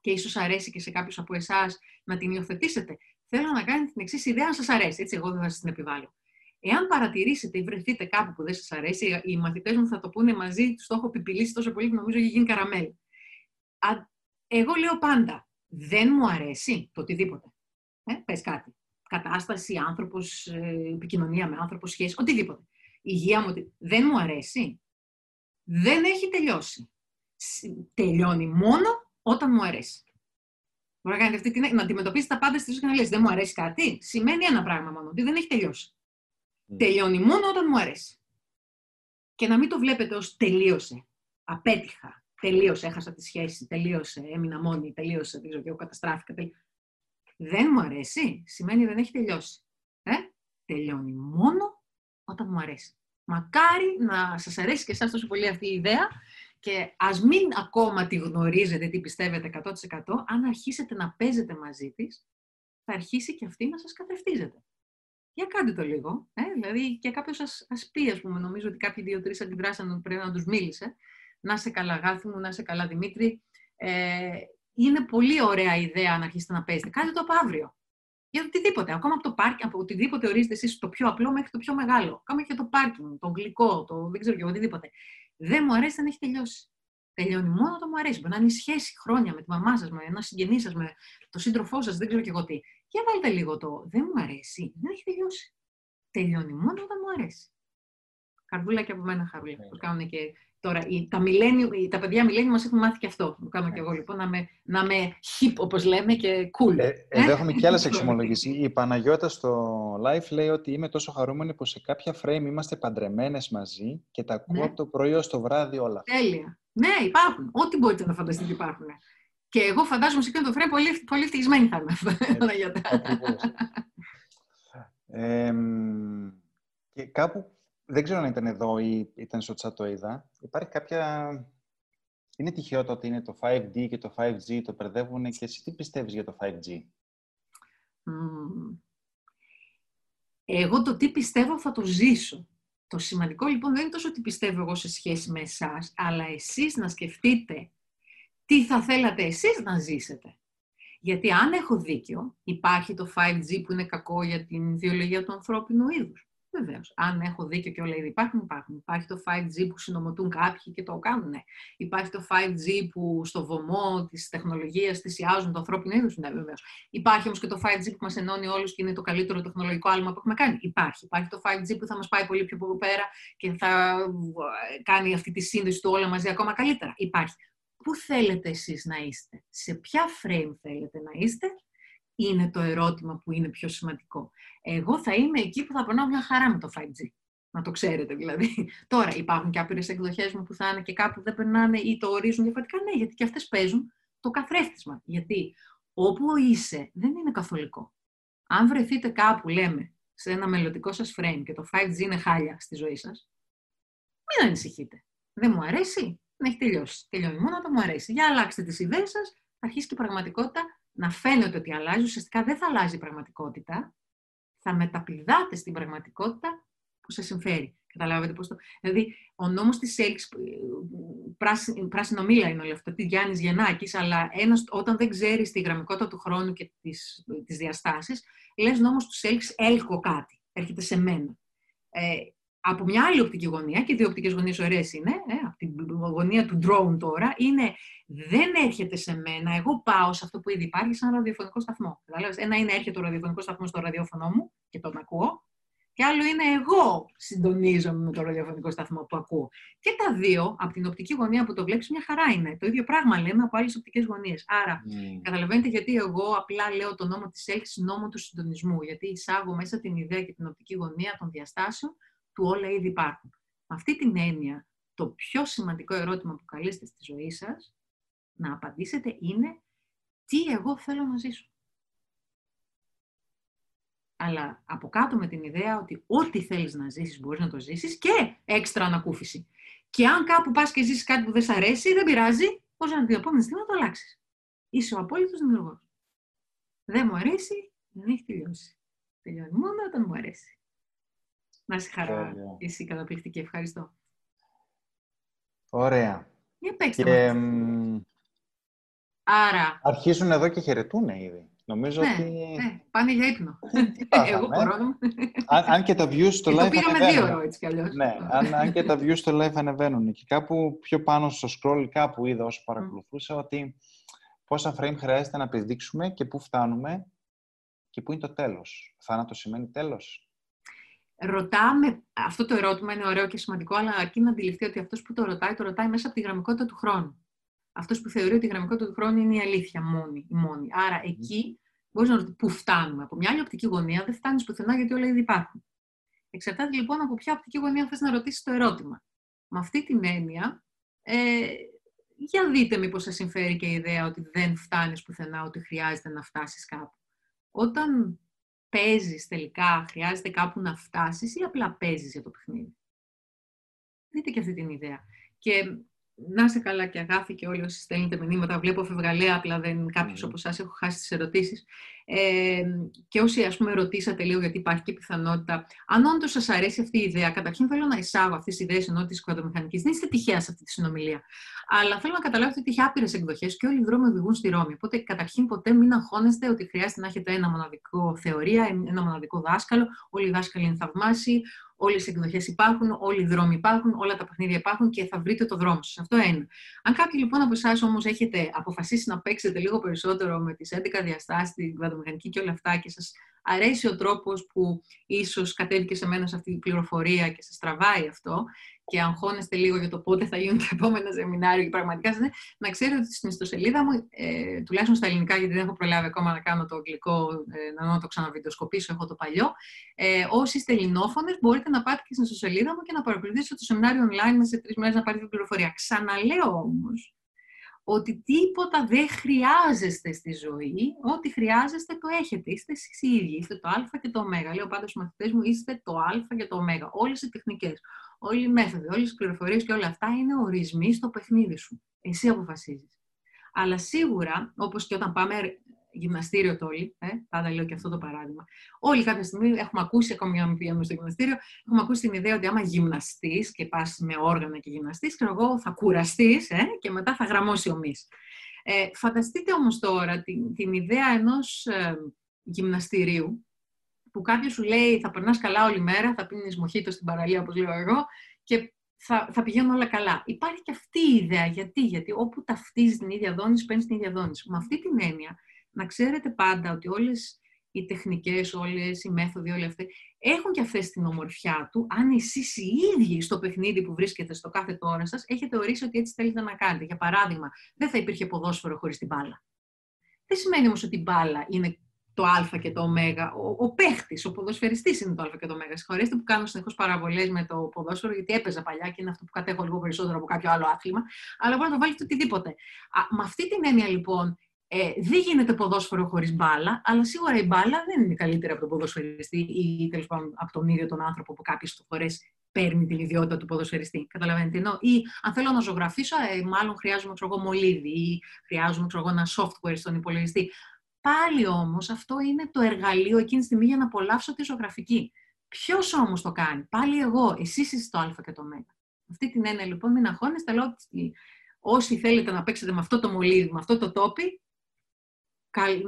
και ίσως αρέσει και σε κάποιους από εσάς να την υιοθετήσετε. Θέλω να κάνετε την εξής ιδέα αν σας αρέσει, έτσι εγώ δεν θα σας την επιβάλλω. Εάν παρατηρήσετε ή βρεθείτε κάπου που δεν σας αρέσει, οι μαθητές μου θα το πούνε μαζί, του το έχω πιπιλήσει τόσο πολύ που νομίζω έχει γίνει καραμέλ. Εγώ λέω πάντα, δεν μου αρέσει το οτιδήποτε. Ε, πες κάτι. Κατάσταση, άνθρωπος, ε, επικοινωνία με άνθρωπος, σχέση, οτιδήποτε. Η υγεία μου, δεν μου αρέσει. Δεν έχει τελειώσει. Τελειώνει μόνο όταν μου αρέσει. Μπορεί να κάνετε αυτή την, να αντιμετωπίσετε τα πάντα στη ζωή και να λες, δεν μου αρέσει κάτι. Σημαίνει ένα πράγμα μόνο, ότι δεν έχει τελειώσει. Mm. Τελειώνει μόνο όταν μου αρέσει. Και να μην το βλέπετε ως τελείωσε. Απέτυχα τελείωσε, έχασα τη σχέση, τελείωσε, έμεινα μόνη, τελείωσε, δεν ξέρω και εγώ καταστράφηκα. Δεν μου αρέσει, σημαίνει δεν έχει τελειώσει. Ε; Τελειώνει μόνο όταν μου αρέσει. Μακάρι να σας αρέσει και εσάς τόσο πολύ αυτή η ιδέα και ας μην ακόμα τη γνωρίζετε τι πιστεύετε 100% αν αρχίσετε να παίζετε μαζί της, θα αρχίσει και αυτή να σας καθευτίζετε. Για κάντε το λίγο. Ε; Δηλαδή και κάποιος ας, πει, ας πούμε, νομίζω ότι κάποιοι δύο-τρεις αντιδράσαν πρέπει να τους μίλησε να σε καλά γάθη μου, να σε καλά Δημήτρη. Ε, είναι πολύ ωραία ιδέα να αρχίσετε να παίζετε. Κάντε το από αύριο. Για οτιδήποτε. Ακόμα από το πάρκινγκ, από οτιδήποτε ορίζετε εσείς το πιο απλό μέχρι το πιο μεγάλο. Ακόμα και το πάρκινγκ, το γλυκό, το δεν ξέρω και οτιδήποτε. Δεν μου αρέσει, δεν έχει τελειώσει. Τελειώνει μόνο το μου αρέσει. Μπορεί να είναι η σχέση χρόνια με τη μαμά σας, με ένα συγγενή σας, με το σύντροφό σας, δεν ξέρω και εγώ τι. Για βάλτε λίγο το δεν μου αρέσει, δεν έχει τελειώσει. Τελειώνει μόνο όταν μου αρέσει. Καρδούλα και από μένα χαρούλα. Ναι. Το κάνουν και Τώρα, τα, τα παιδιά μιλένιου μας έχουν μάθει και αυτό. Το κάνω και εγώ λοιπόν, να με, να με hip, όπως λέμε, και cool. Ε, εδώ έχουμε και άλλες εξομολογήσεις. Η Παναγιώτα στο live λέει ότι είμαι τόσο χαρούμενη που σε κάποια frame είμαστε παντρεμένες μαζί και τα ακούω ναι. από το πρωί ως το βράδυ όλα. Τέλεια. Ναι, υπάρχουν. Ό,τι μπορείτε να φανταστείτε υπάρχουν. Και εγώ φαντάζομαι σε εκείνο το frame πολύ, πολύ ευτυχισμένη θα είμαι, Παναγιώτα. Ε, και κάπου δεν ξέρω αν ήταν εδώ ή ήταν στο chat το είδα. Υπάρχει κάποια... Είναι τυχαίο το ότι είναι το 5D και το 5G, το περδεύουν και εσύ τι πιστεύεις για το 5G. Εγώ το τι πιστεύω θα το ζήσω. Το σημαντικό λοιπόν δεν είναι τόσο ότι πιστεύω εγώ σε σχέση με εσάς, αλλά εσείς να σκεφτείτε τι θα θέλατε εσείς να ζήσετε. Γιατί αν έχω δίκιο, υπάρχει το 5G που είναι κακό για την βιολογία του ανθρώπινου είδους. Βεβαίως. Αν έχω δίκιο και όλα ήδη υπάρχουν, υπάρχουν. Υπάρχει το 5G που συνομωτούν κάποιοι και το κάνουν. Ναι. Υπάρχει το 5G που στο βωμό της τεχνολογίας θυσιάζουν το ανθρώπινο είδος. Ναι, βεβαίως. Υπάρχει όμως και το 5G που μας ενώνει όλους και είναι το καλύτερο τεχνολογικό άλμα που έχουμε κάνει. Υπάρχει. Υπάρχει το 5G που θα μας πάει πολύ πιο πέρα και θα κάνει αυτή τη σύνδεση του όλα μαζί ακόμα καλύτερα. Υπάρχει. Πού θέλετε εσείς να είστε, σε ποια frame θέλετε να είστε; Είναι το ερώτημα που είναι πιο σημαντικό. Εγώ θα είμαι εκεί που θα περνάω μια χαρά με το 5G. Να το ξέρετε δηλαδή. Τώρα υπάρχουν και άπειρες εκδοχές μου που θα είναι και κάπου δεν περνάνε ή το ορίζουν διαφορετικά. Ναι, γιατί και αυτές παίζουν το καθρέφτισμα. Γιατί όπου είσαι δεν είναι καθολικό. Αν βρεθείτε κάπου, λέμε, σε ένα μελλοντικό σας frame και το 5G είναι χάλια στη ζωή σας, μην ανησυχείτε. Δεν μου αρέσει, να έχει τελειώσει. Τελειώνει μόνο όταν μου αρέσει. Για αλλάξτε τις ιδέες σας, θα αρχίσει και η πραγματικότητα να φαίνεται ότι αλλάζει, ουσιαστικά δεν θα αλλάζει η πραγματικότητα, θα μεταπηδάτε στην πραγματικότητα που σας συμφέρει. Καταλάβετε πώς το... Δηλαδή, ο νόμος της Σέλξ, πράσινο, πράσινο μήλα είναι όλο αυτό, της Γιάννης Γεννάκης, αλλά ένας, όταν δεν ξέρεις τη γραμμικότητα του χρόνου και τις, τις διαστάσεις, λες νόμος του Σέλξ, έλκω κάτι, έρχεται σε μένα. Ε, από μια άλλη οπτική γωνία, και δύο οπτικές γωνίες ωραίες είναι, ε, από την γωνία του drone τώρα, είναι δεν έρχεται σε μένα, εγώ πάω σε αυτό που ήδη υπάρχει σαν ραδιοφωνικό σταθμό. Ένα είναι έρχεται ο ραδιοφωνικό σταθμό στο ραδιόφωνο μου και τον ακούω, και άλλο είναι εγώ συντονίζομαι με το ραδιοφωνικό σταθμό που ακούω. Και τα δύο, από την οπτική γωνία που το βλέπεις, μια χαρά είναι. Το ίδιο πράγμα λέμε από άλλες οπτικές γωνίες. Άρα, mm. καταλαβαίνετε γιατί εγώ απλά λέω το νόμο της έλξης νόμο του συντονισμού. Γιατί εισάγω μέσα την ιδέα και την οπτική γωνία των διαστάσεων του όλα ήδη υπάρχουν. Με αυτή την έννοια, το πιο σημαντικό ερώτημα που καλείστε στη ζωή σας να απαντήσετε είναι τι εγώ θέλω να ζήσω; Αλλά από κάτω με την ιδέα ότι ό,τι θέλεις να ζήσεις μπορείς να το ζήσεις και έξτρα ανακούφιση. Και αν κάπου πας και ζήσεις κάτι που δεν σ' αρέσει, δεν πειράζει, πώς να την επόμενη στιγμή να το αλλάξεις. Είσαι ο απόλυτος δημιουργός. Δεν μου αρέσει, δεν έχει τελειώσει. Τελειώνει μόνο όταν μου αρέσει. Να είσαι χαρά. Εσύ καταπληκτική. Ευχαριστώ. Ωραία. Για παίξτε και, Άρα... Αρχίζουν εδώ και χαιρετούν ήδη. Νομίζω ναι, ότι... Ναι, πάνε για ύπνο. Εγώ μπορώ να... αν, αν και τα views στο live το πήγαμε δύο ώρα έτσι κι αλλιώς. Ναι, αν, αν και τα views στο live ανεβαίνουν. Και κάπου πιο πάνω στο scroll κάπου είδα όσο παρακολουθούσα ότι πόσα frame χρειάζεται να επιδείξουμε και πού φτάνουμε και πού είναι το τέλος. Θάνατος σημαίνει τέλος ρωτάμε, αυτό το ερώτημα είναι ωραίο και σημαντικό, αλλά αρκεί να αντιληφθεί ότι αυτός που το ρωτάει, το ρωτάει μέσα από τη γραμμικότητα του χρόνου. Αυτός που θεωρεί ότι η γραμμικότητα του χρόνου είναι η αλήθεια μόνη. Η μόνη. Άρα εκεί μπορείς να ρωτήσει πού φτάνουμε. Από μια άλλη οπτική γωνία δεν φτάνεις πουθενά γιατί όλα ήδη υπάρχουν. Εξαρτάται λοιπόν από ποια οπτική γωνία θες να ρωτήσεις το ερώτημα. Με αυτή την έννοια, ε, για δείτε μήπως σας συμφέρει και η ιδέα ότι δεν φτάνεις πουθενά, ότι χρειάζεται να φτάσεις κάπου. Όταν παίζεις τελικά, χρειάζεται κάπου να φτάσεις ή απλά παίζεις για το παιχνίδι; Δείτε και αυτή την ιδέα. Και να είσαι καλά και αγάπη και όλοι όσοι στέλνετε μηνύματα. Βλέπω φευγαλέα, απλά δεν κάποιος mm. από εσά έχω χάσει τις ερωτήσεις. Ε, και όσοι ας πούμε ρωτήσατε λίγο γιατί υπάρχει και πιθανότητα, αν όντως σας αρέσει αυτή η ιδέα, καταρχήν θέλω να εισάγω αυτές τις ιδέες ενώ της κβαντομηχανικής. Δεν είστε τυχαία σε αυτή τη συνομιλία. Αλλά θέλω να καταλάβετε ότι έχει άπειρες εκδοχές και όλοι οι δρόμοι οδηγούν στη Ρώμη. Οπότε καταρχήν ποτέ μην αγχώνεστε ότι χρειάζεται να έχετε ένα μοναδικό θεωρία, ένα μοναδικό δάσκαλο. Όλοι οι δάσκαλοι είναι θαυμάσιοι, Όλες οι εκδοχές υπάρχουν, όλοι οι δρόμοι υπάρχουν, όλα τα παιχνίδια υπάρχουν και θα βρείτε το δρόμο σας. Αυτό είναι. Αν κάποιοι λοιπόν από εσάς όμως έχετε αποφασίσει να παίξετε λίγο περισσότερο με τις 11 διαστάσεις, την κβαντομηχανική και όλα αυτά και σας αρέσει ο τρόπος που ίσως κατέβηκε σε μένα σε αυτή την πληροφορία και σας τραβάει αυτό και αγχώνεστε λίγο για το πότε θα γίνουν τα επόμενα σεμινάρια και πραγματικά σας, να ξέρετε ότι στην ιστοσελίδα μου, ε, τουλάχιστον στα ελληνικά, γιατί δεν έχω προλάβει ακόμα να κάνω το αγγλικό, ε, να το ξαναβιντεοσκοπήσω, έχω το παλιό. Ε, όσοι είστε ελληνόφωνες, μπορείτε να πάτε και στην ιστοσελίδα μου και να παρακολουθήσετε το σεμινάριο online μέσα σε τρεις μέρες να πάρετε την πληροφορία. Ξαναλέω όμως ότι τίποτα δεν χρειάζεστε στη ζωή, ό,τι χρειάζεστε το έχετε. Είστε εσείς οι ίδιοι, είστε το α και το ω. Λέω πάντα στους μαθητές μου, είστε το α και το ω. Όλες οι τεχνικές, όλοι οι μέθοδοι, όλες οι πληροφορίες και όλα αυτά είναι ορισμοί στο παιχνίδι σου. Εσύ αποφασίζεις. Αλλά σίγουρα, όπως και όταν πάμε γυμναστήριο το όλοι, ε, πάντα λέω και αυτό το παράδειγμα. Όλοι κάποια στιγμή έχουμε ακούσει, ακόμη για να μην πηγαίνουμε στο γυμναστήριο, έχουμε ακούσει την ιδέα ότι άμα γυμναστείς και πας με όργανα και γυμναστείς, ξέρω εγώ, θα κουραστείς ε, και μετά θα γραμμώσει ο Ε, φανταστείτε όμως τώρα την, την ιδέα ενός ε, γυμναστηρίου που κάποιος σου λέει θα περνάς καλά όλη μέρα, θα πίνεις μοχίτο στην παραλία, όπως λέω εγώ, και θα, θα πηγαίνουν όλα καλά. Υπάρχει και αυτή η ιδέα. Γιατί, Γιατί όπου ταυτίζεις την ίδια δόνηση, παίρνεις την ίδια δόνηση. Με αυτή την έννοια, να ξέρετε πάντα ότι όλες οι τεχνικές, όλες οι μέθοδοι, όλοι αυτοί, έχουν και αυτές την ομορφιά του, αν εσείς οι ίδιοι στο παιχνίδι που βρίσκεται στο κάθε τώρα σας, έχετε ορίσει ότι έτσι θέλετε να κάνετε. Για παράδειγμα, δεν θα υπήρχε ποδόσφαιρο χωρίς την μπάλα. Δεν σημαίνει όμως ότι η μπάλα είναι το Α και το Ω. Ο, ο παίχτης, ο ποδοσφαιριστής είναι το Α και το Ω. Συγχωρέστε που κάνω συνεχώς παραβολές με το ποδόσφαιρο, γιατί έπαιζα παλιά και είναι αυτό που κατέχω λίγο περισσότερο από κάποιο άλλο άθλημα. Αλλά μπορεί να το βάλετε οτιδήποτε. Α, με αυτή την έννοια λοιπόν, ε, δεν γίνεται ποδόσφαιρο χωρίς μπάλα, αλλά σίγουρα η μπάλα δεν είναι καλύτερη από τον ποδοσφαιριστή ή τέλος πάντων από τον ίδιο τον άνθρωπο που κάποιες φορές παίρνει την ιδιότητα του ποδοσφαιριστή. Καταλαβαίνετε. Ενώ, ή αν θέλω να ζωγραφίσω, ε, μάλλον χρειάζομαι ξέρω, μολύβι ή χρειάζομαι ξέρω, ένα software στον υπολογιστή. Πάλι όμως αυτό είναι το εργαλείο εκείνη τη στιγμή για να απολαύσω τη ζωγραφική. Ποιος όμως το κάνει, πάλι εγώ, εσείς είστε το Α και το Μ. Αυτή την έννοια λοιπόν, μην αγχώνεστε, λέω ότι όσοι θέλετε να παίξετε με αυτό το μολύβι, με αυτό το τόπι,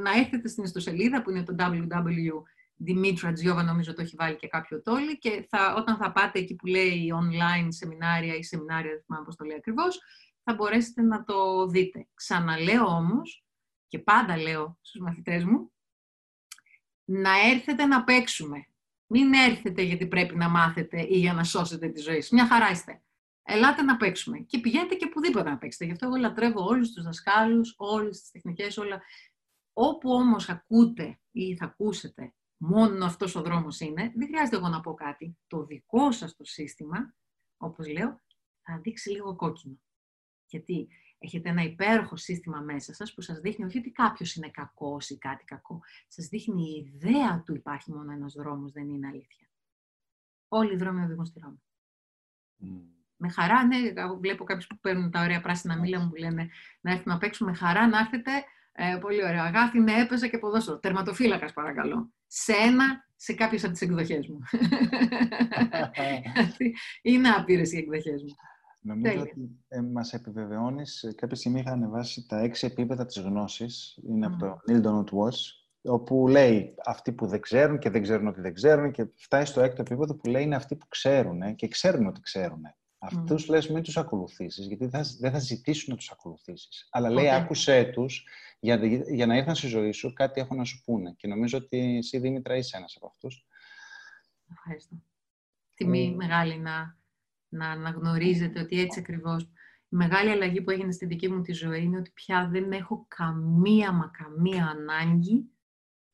να έρθετε στην ιστοσελίδα που είναι το www. Δημήτρα Τζιόβα νομίζω το έχει βάλει και κάποιο τόλι και θα, όταν θα πάτε εκεί που λέει online σεμινάρια ή σεμινάρια, δεν θυμάμαι πώς το λέει ακριβώς, θα μπορέσετε να το δείτε. Ξαναλέω όμως, και πάντα λέω στους μαθητές μου, να έρθετε να παίξουμε. Μην έρθετε γιατί πρέπει να μάθετε ή για να σώσετε τη ζωή σας. Μια χαρά είστε. Ελάτε να παίξουμε. Και πηγαίνετε και πουδήποτε να παίξετε. Γι' αυτό εγώ λατρεύω όλους τους δασκάλους, όλες τις τεχνικές, όλα. Όπου όμως ακούτε ή θα ακούσετε μόνο αυτός ο δρόμος είναι, δεν χρειάζεται εγώ να πω κάτι. Το δικό σας το σύστημα, όπως λέω, θα δείξει λίγο κόκκινο. Γιατί έχετε ένα υπέροχο σύστημα μέσα σας που σας δείχνει όχι ότι κάποιος είναι κακός ή κάτι κακό. Σας δείχνει η ιδέα του υπάρχει μόνο ένας δρόμος, δεν είναι αλήθεια. Όλοι οι δρόμοι οδηγούν στη Ρώμη. Με χαρά, ναι, βλέπω κάποιους που παίρνουν τα ωραία πράσινα μήλα μου που λένε να έρθουν να παίξουμε. Με χαρά να έρθετε. Ε, πολύ ωραία. Αγάπη, ναι, έπαιζα και ποδόσφαιρο. Τερματοφύλακας, παρακαλώ. Σε ένα, σε κάποιες από τις εκδοχές μου. είναι άπειρε οι εκδοχές μου. Νομίζω ότι ε, μας επιβεβαιώνεις, ε, κάποια στιγμή είχα ανεβάσει τα έξι επίπεδα της γνώσης, είναι από το Neil Donald Watch, όπου λέει αυτοί που δεν ξέρουν και δεν ξέρουν ότι δεν ξέρουν και φτάσει στο έκτο επίπεδο που λέει είναι αυτοί που ξέρουν και ξέρουν ότι ξέρουν. Αυτούς mm. λες μην τους ακολουθήσεις, γιατί δεν θα ζητήσουν να τους ακολουθήσεις. Αλλά λέει άκουσέ τους, για, για να ήρθαν στη ζωή σου, κάτι έχουν να σου πούνε. Και νομίζω ότι εσύ, Δήμητρα, είσαι ένας από αυτούς. Ευχαριστώ. Τιμή μεγάλη να, να αναγνωρίζετε ότι έτσι ακριβώς η μεγάλη αλλαγή που έγινε στη δική μου τη ζωή είναι ότι πια δεν έχω καμία μα καμία ανάγκη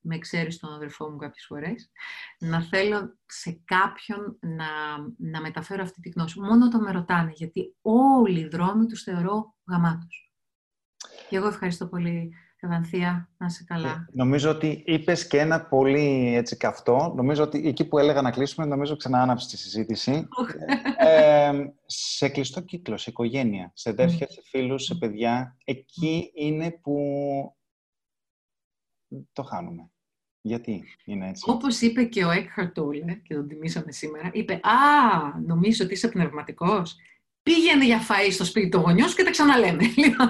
με εξαίρεση τον αδερφό μου κάποιες φορές, να θέλω σε κάποιον να, να μεταφέρω αυτή τη γνώση. Μόνο το με ρωτάνε, γιατί όλοι οι δρόμοι τους θεωρώ γαμάτους. Και εγώ ευχαριστώ πολύ, Ευανθία, να είσαι καλά. Ε, νομίζω ότι είπες και ένα πολύ έτσι καυτό. Νομίζω ότι εκεί που έλεγα να κλείσουμε, νομίζω ξανά τη συζήτηση. ε, σε κλειστό κύκλο, σε οικογένεια, σε αδέρφια, σε φίλους, σε παιδιά, εκεί είναι που το χάνουμε. Γιατί είναι έτσι; Όπως είπε και ο Έκχαρτ και τον τιμήσαμε σήμερα, είπε «Α, νομίζω ότι είσαι πνευματικός; Πήγαινε για φαΐ στο σπίτι του γονιού και τα ξαναλέμε». Λοιπόν,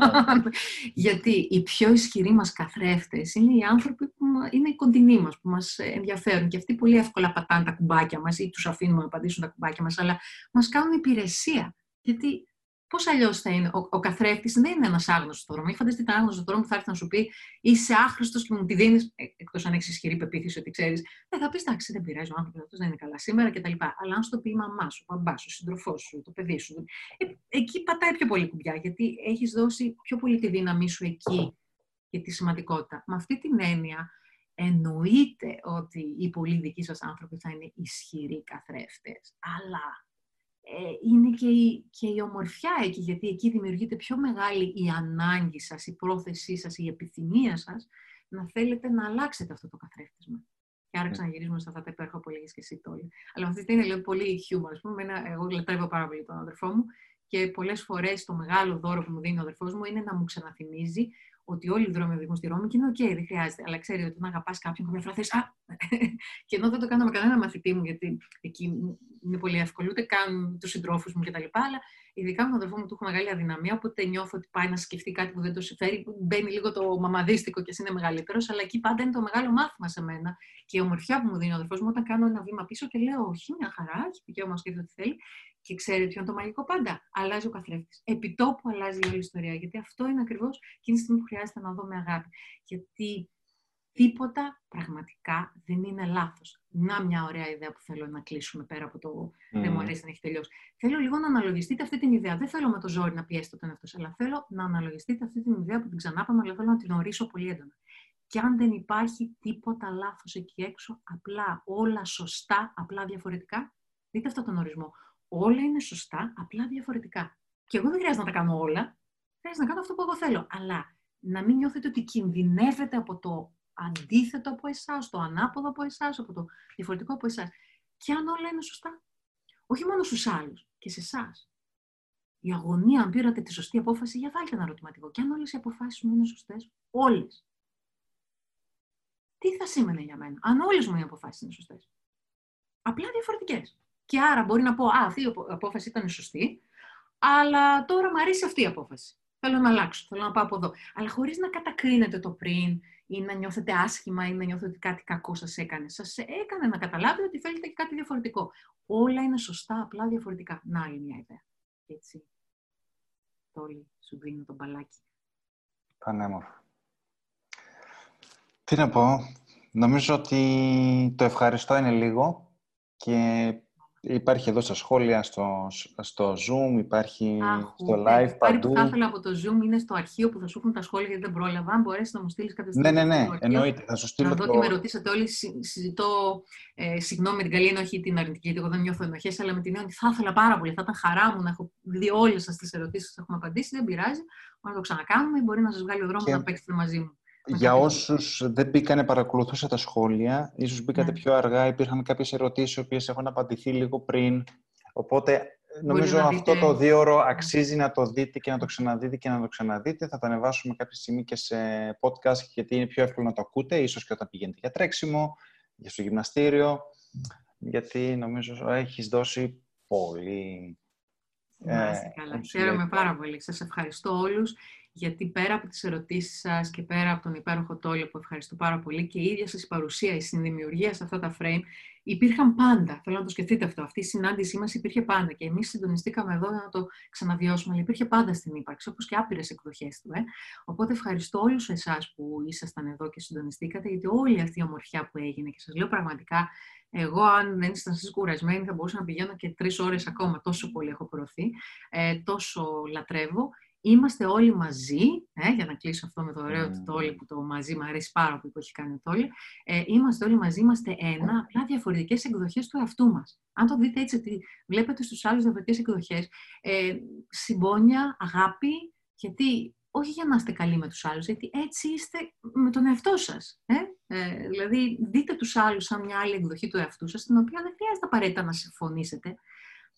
γιατί οι πιο ισχυροί μας καθρέφτες είναι οι άνθρωποι που είναι οι κοντινοί μας, που μας ενδιαφέρουν. Και αυτοί πολύ εύκολα πατάνε τα κουμπάκια μας ή τους αφήνουμε να πατήσουν τα κουμπάκια μας, αλλά μας κάνουν υπηρεσία. Γιατί Πώς αλλιώς θα είναι, ο, ο καθρέφτης δεν είναι ένας άγνωστος στο δρόμο. Ή φανταστείτε ένα άγνωστος δρόμο που θα έρθει να σου πει Είσαι άχρηστος και μου τη δίνεις, ε, εκτός αν έχεις ισχυρή πεποίθηση ότι ξέρεις. Δεν θα πεις Εντάξει, δεν πειράζει, ο άνθρωπος αυτός δεν είναι καλά σήμερα κτλ. Αλλά αν στο πει η μαμά σου, ο μπαμπάς σου, ο σύντροφός σου, το παιδί σου. Ε, εκεί πατάει πιο πολύ κουμπιά, γιατί έχεις δώσει πιο πολύ τη δύναμή σου εκεί και τη σημαντικότητα. Με αυτή την έννοια, εννοείται ότι οι πολύ δικοί σας άνθρωποι θα είναι ισχυροί καθρέφτες. Αλλά ε, είναι και η, και η ομορφιά εκεί, γιατί εκεί δημιουργείται πιο μεγάλη η ανάγκη σας, η πρόθεσή σας, η επιθυμία σας να θέλετε να αλλάξετε αυτό το καθρέφτισμα. Και άρα ναι. ξαναγυρίζουμε σε αυτά τα υπέροχα που έλεγες και εσύ τώρα. Αλλά αυτή είναι λέει, πολύ χιούμορ. Ας πούμε, εγώ λατρεύω πάρα πολύ τον αδερφό μου και πολλές φορές το μεγάλο δώρο που μου δίνει ο αδερφός μου είναι να μου ξαναθυμίζει ότι όλοι οι δρόμοι οδηγούν στη Ρώμη και είναι OK, δεν χρειάζεται. Αλλά ξέρει ότι όταν αγαπάς κάποιον, κάποια φορά θες. Α! και ενώ δεν το κάνω με κανένα μαθητή μου, γιατί εκεί είναι πολύ εύκολο, ούτε καν τους συντρόφους μου κτλ. Αλλά Ειδικά με τον αδερφό μου του έχω μεγάλη αδυναμία, οπότε νιώθω ότι πάει να σκεφτεί κάτι που δεν το συμφέρει. Μπαίνει λίγο το μαμαδίστικο και είναι μεγαλύτερος, αλλά εκεί πάντα είναι το μεγάλο μάθημα σε μένα. Και η ομορφιά που μου δίνει ο αδερφός μου όταν κάνω ένα βήμα πίσω και λέω: Όχι, μια χαρά, έχει δικαίωμα να σκέφτεται ό,τι θέλει. Και ξέρει ποιο είναι το μαγικό πάντα. Αλλάζει ο καθρέφτης. Επιτόπου αλλάζει η όλη ιστορία. Γιατί αυτό είναι ακριβώς εκείνη τη στιγμή που χρειάζεται να δω με αγάπη. Γιατί τίποτα πραγματικά δεν είναι λάθος. Να μια ωραία ιδέα που θέλω να κλείσουμε πέρα από το mm. δεν μου αρέσει να έχει τελειώσει. Θέλω λίγο να αναλογιστείτε αυτή την ιδέα. Δεν θέλω με το ζόρι να πιέσετε τον εαυτό αλλά θέλω να αναλογιστείτε αυτή την ιδέα που την ξανάπαμε, αλλά θέλω να την ορίσω πολύ έντονα. Και αν δεν υπάρχει τίποτα λάθος εκεί έξω, απλά όλα σωστά, απλά διαφορετικά, δείτε αυτό τον ορισμό. Όλα είναι σωστά, απλά διαφορετικά. Και εγώ δεν χρειάζεται να τα κάνω όλα. Χρειάζεται να κάνω αυτό που εγώ θέλω. Αλλά να μην νιώθετε ότι κινδυνεύετε από το αντίθετο από εσάς, το ανάποδο από εσάς, από το διαφορετικό από εσάς. Και αν όλα είναι σωστά. Όχι μόνο στους άλλους, και σε εσάς. Η αγωνία, αν πήρατε τη σωστή απόφαση, για βάλτε ένα ερωτηματικό. Και αν όλες οι αποφάσεις μου είναι σωστές, όλες. Τι θα σήμαινε για μένα, αν όλες μου οι αποφάσεις είναι σωστές; Απλά διαφορετικές. Και άρα μπορεί να πω, Α, αυτή η απόφαση ήταν σωστή, αλλά τώρα μου αρέσει αυτή η απόφαση. Θέλω να αλλάξω, θέλω να πάω από εδώ. Αλλά χωρίς να κατακρίνετε το πριν ή να νιώθετε άσχημα ή να νιώθετε ότι κάτι κακό σας έκανε. Σας έκανε να καταλάβετε ότι θέλετε και κάτι διαφορετικό. Όλα είναι σωστά, απλά διαφορετικά. Να άλλη μια ιδέα. Έτσι. Τόλι, σου δίνω τον μπαλάκι. Πανέμορφο. Τι να πω. Νομίζω ότι το ευχαριστώ είναι λίγο και Υπάρχει εδώ στα σχόλια, στο, στο Zoom, υπάρχει στο live ναι. παντού. που θα ήθελα από το Zoom είναι στο αρχείο που θα σου έχουν τα σχόλια γιατί δεν πρόλαβα. Αν μπορέσεις να μου στείλεις κάποια στιγμή. Ναι, ναι, ναι, εννοείται. Θα σου στείλω. Να δω τι με ρωτήσατε όλοι. Συζητώ, ε, συγγνώμη με την καλή ενοχή την αρνητική, γιατί εγώ δεν νιώθω ενοχές, αλλά με την έννοια ότι θα ήθελα πάρα πολύ. Θα ήταν χαρά μου να έχω δει όλες σας τις ερωτήσεις που έχουμε απαντήσει. Δεν πειράζει. Μπορεί να το ξανακάνουμε ή μπορεί να σας βγάλει ο δρόμος και... να παίξετε μαζί μου. Για όσους δεν μπήκανε, παρακολουθούσα τα σχόλια, ίσως μπήκατε ναι. πιο αργά, υπήρχαν κάποιες ερωτήσεις, οι οποίες έχουν απαντηθεί λίγο πριν. Οπότε νομίζω αυτό το δύο ώρο αξίζει να το δείτε και να το ξαναδείτε και να το ξαναδείτε. Θα το ανεβάσουμε κάποια στιγμή και σε podcast, γιατί είναι πιο εύκολο να το ακούτε, ίσως και όταν πηγαίνετε για τρέξιμο, για στο γυμναστήριο, γιατί νομίζω έχεις δώσει πολύ. Ε, καλά. Χαίρομαι πάρα πολύ. Σας ευχαριστώ όλους γιατί πέρα από τις ερωτήσεις σας και πέρα από τον υπέροχο τόλιο που ευχαριστώ πάρα πολύ και η ίδια σας η παρουσία, η συνδημιουργία σε αυτά τα frame υπήρχαν πάντα. Θέλω να το σκεφτείτε αυτό. Αυτή η συνάντησή μας υπήρχε πάντα και εμείς συντονιστήκαμε εδώ να το ξαναβιώσουμε, αλλά υπήρχε πάντα στην ύπαρξη, όπως και άπειρες εκδοχές του. Ε. Οπότε ευχαριστώ όλους εσάς που ήσασταν εδώ και συντονιστήκατε, γιατί όλη αυτή η ομορφιά που έγινε και σας λέω πραγματικά εγώ, αν δεν ήσασταν εσείς κουρασμένοι, θα μπορούσα να πηγαίνω και τρεις ώρες ακόμα. Τόσο πολύ έχω προωθεί, ε, τόσο λατρεύω. Είμαστε όλοι μαζί, ε, για να κλείσω αυτό με το ωραίο του Τόλι που το μαζί μου αρέσει πάρα πολύ που έχει κάνει ο Τόλι. Ε, είμαστε όλοι μαζί, είμαστε ένα, απλά διαφορετικές εκδοχές του εαυτού μας. Αν το δείτε έτσι, ότι βλέπετε στους άλλους διαφορετικές εκδοχές, ε, συμπόνια, αγάπη, γιατί όχι για να είστε καλοί με τους άλλους, γιατί έτσι είστε με τον εαυτό σας. Ε; Ε, δηλαδή, δείτε τους άλλους σαν μια άλλη εκδοχή του εαυτού σας, την οποία δεν χρειάζεται απαραίτητα να συμφωνήσετε.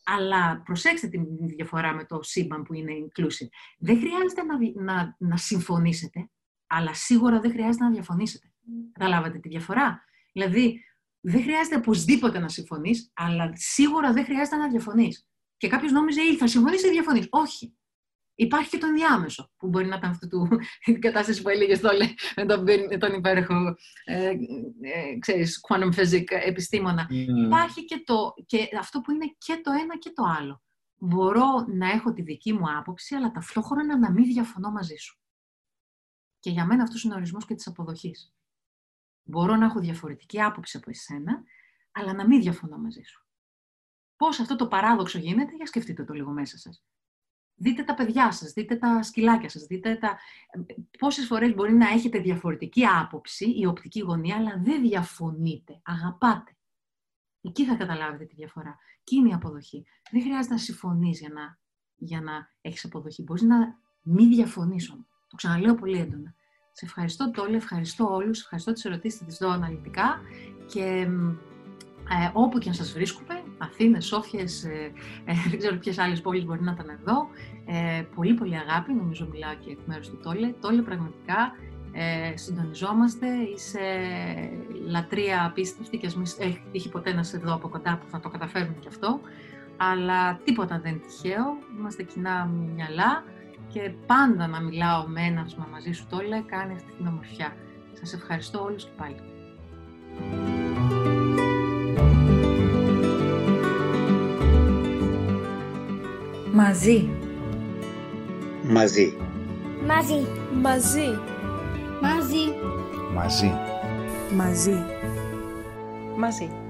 Αλλά προσέξτε τη διαφορά με το σύμπαν που είναι inclusive. Δεν χρειάζεται να, να, να συμφωνήσετε, αλλά σίγουρα δεν χρειάζεται να διαφωνήσετε. Καταλάβατε τη διαφορά; Δηλαδή, δεν χρειάζεται οπωσδήποτε να συμφωνείς, αλλά σίγουρα δεν χρειάζεται να διαφωνείς. Και κάποιος νόμιζε, ή θα συμφωνήσει ή διαφωνείς. Όχι. Υπάρχει και το ενδιάμεσο, που μπορεί να ήταν αυτή του, η κατάσταση που έλεγες τώρα με τον, τον υπέροχο, ε, ε, ξέρεις, quantum physics επιστήμονα. Mm. Υπάρχει και, το, και αυτό που είναι και το ένα και το άλλο. Μπορώ να έχω τη δική μου άποψη, αλλά ταυτόχρονα να μην διαφωνώ μαζί σου. Και για μένα αυτός είναι ο ορισμός και της αποδοχής. Μπορώ να έχω διαφορετική άποψη από εσένα, αλλά να μην διαφωνώ μαζί σου. Πώς αυτό το παράδοξο γίνεται, για σκεφτείτε το λίγο μέσα σας δείτε τα παιδιά σας, δείτε τα σκυλάκια σας, δείτε τα... πόσες φορές μπορεί να έχετε διαφορετική άποψη ή οπτική γωνία, αλλά δεν διαφωνείτε, αγαπάτε. Εκεί θα καταλάβετε τη διαφορά. Και είναι η αποδοχή. Δεν χρειάζεται να συμφωνείς για να, για να έχεις αποδοχή. Μπορείς να μην διαφωνήσω. Το ξαναλέω πολύ έντονα. Σε ευχαριστώ Τόλι, ευχαριστώ όλους, ευχαριστώ τις ερωτήσεις, θα τις δω αναλυτικά και ε, όπου και αν σας βρίσκουμε, Αθήνες, Σόφιες, ε, ε, δεν ξέρω ποιες άλλες πόλεις μπορεί να ήταν εδώ. Ε, πολύ πολύ αγάπη, νομίζω μιλάω και εκ μέρους του Τόλε. Τόλε πραγματικά ε, συντονιζόμαστε, είσαι λατρεία απίστευτη και ας μην έχει τύχει ποτέ να σε δω από κοντά που θα το καταφέρουμε κι αυτό. αλλά τίποτα δεν είναι τυχαίο, είμαστε κοινά μυαλά και πάντα να μιλάω με ένα μαζί σου το λέει, κάνει αυτή την ομορφιά. Σας ευχαριστώ όλους και πάλι. Μαζί. Μαζί. Μαζί. Μαζί. Μαζί. Μαζί. Μαζί. Μαζί.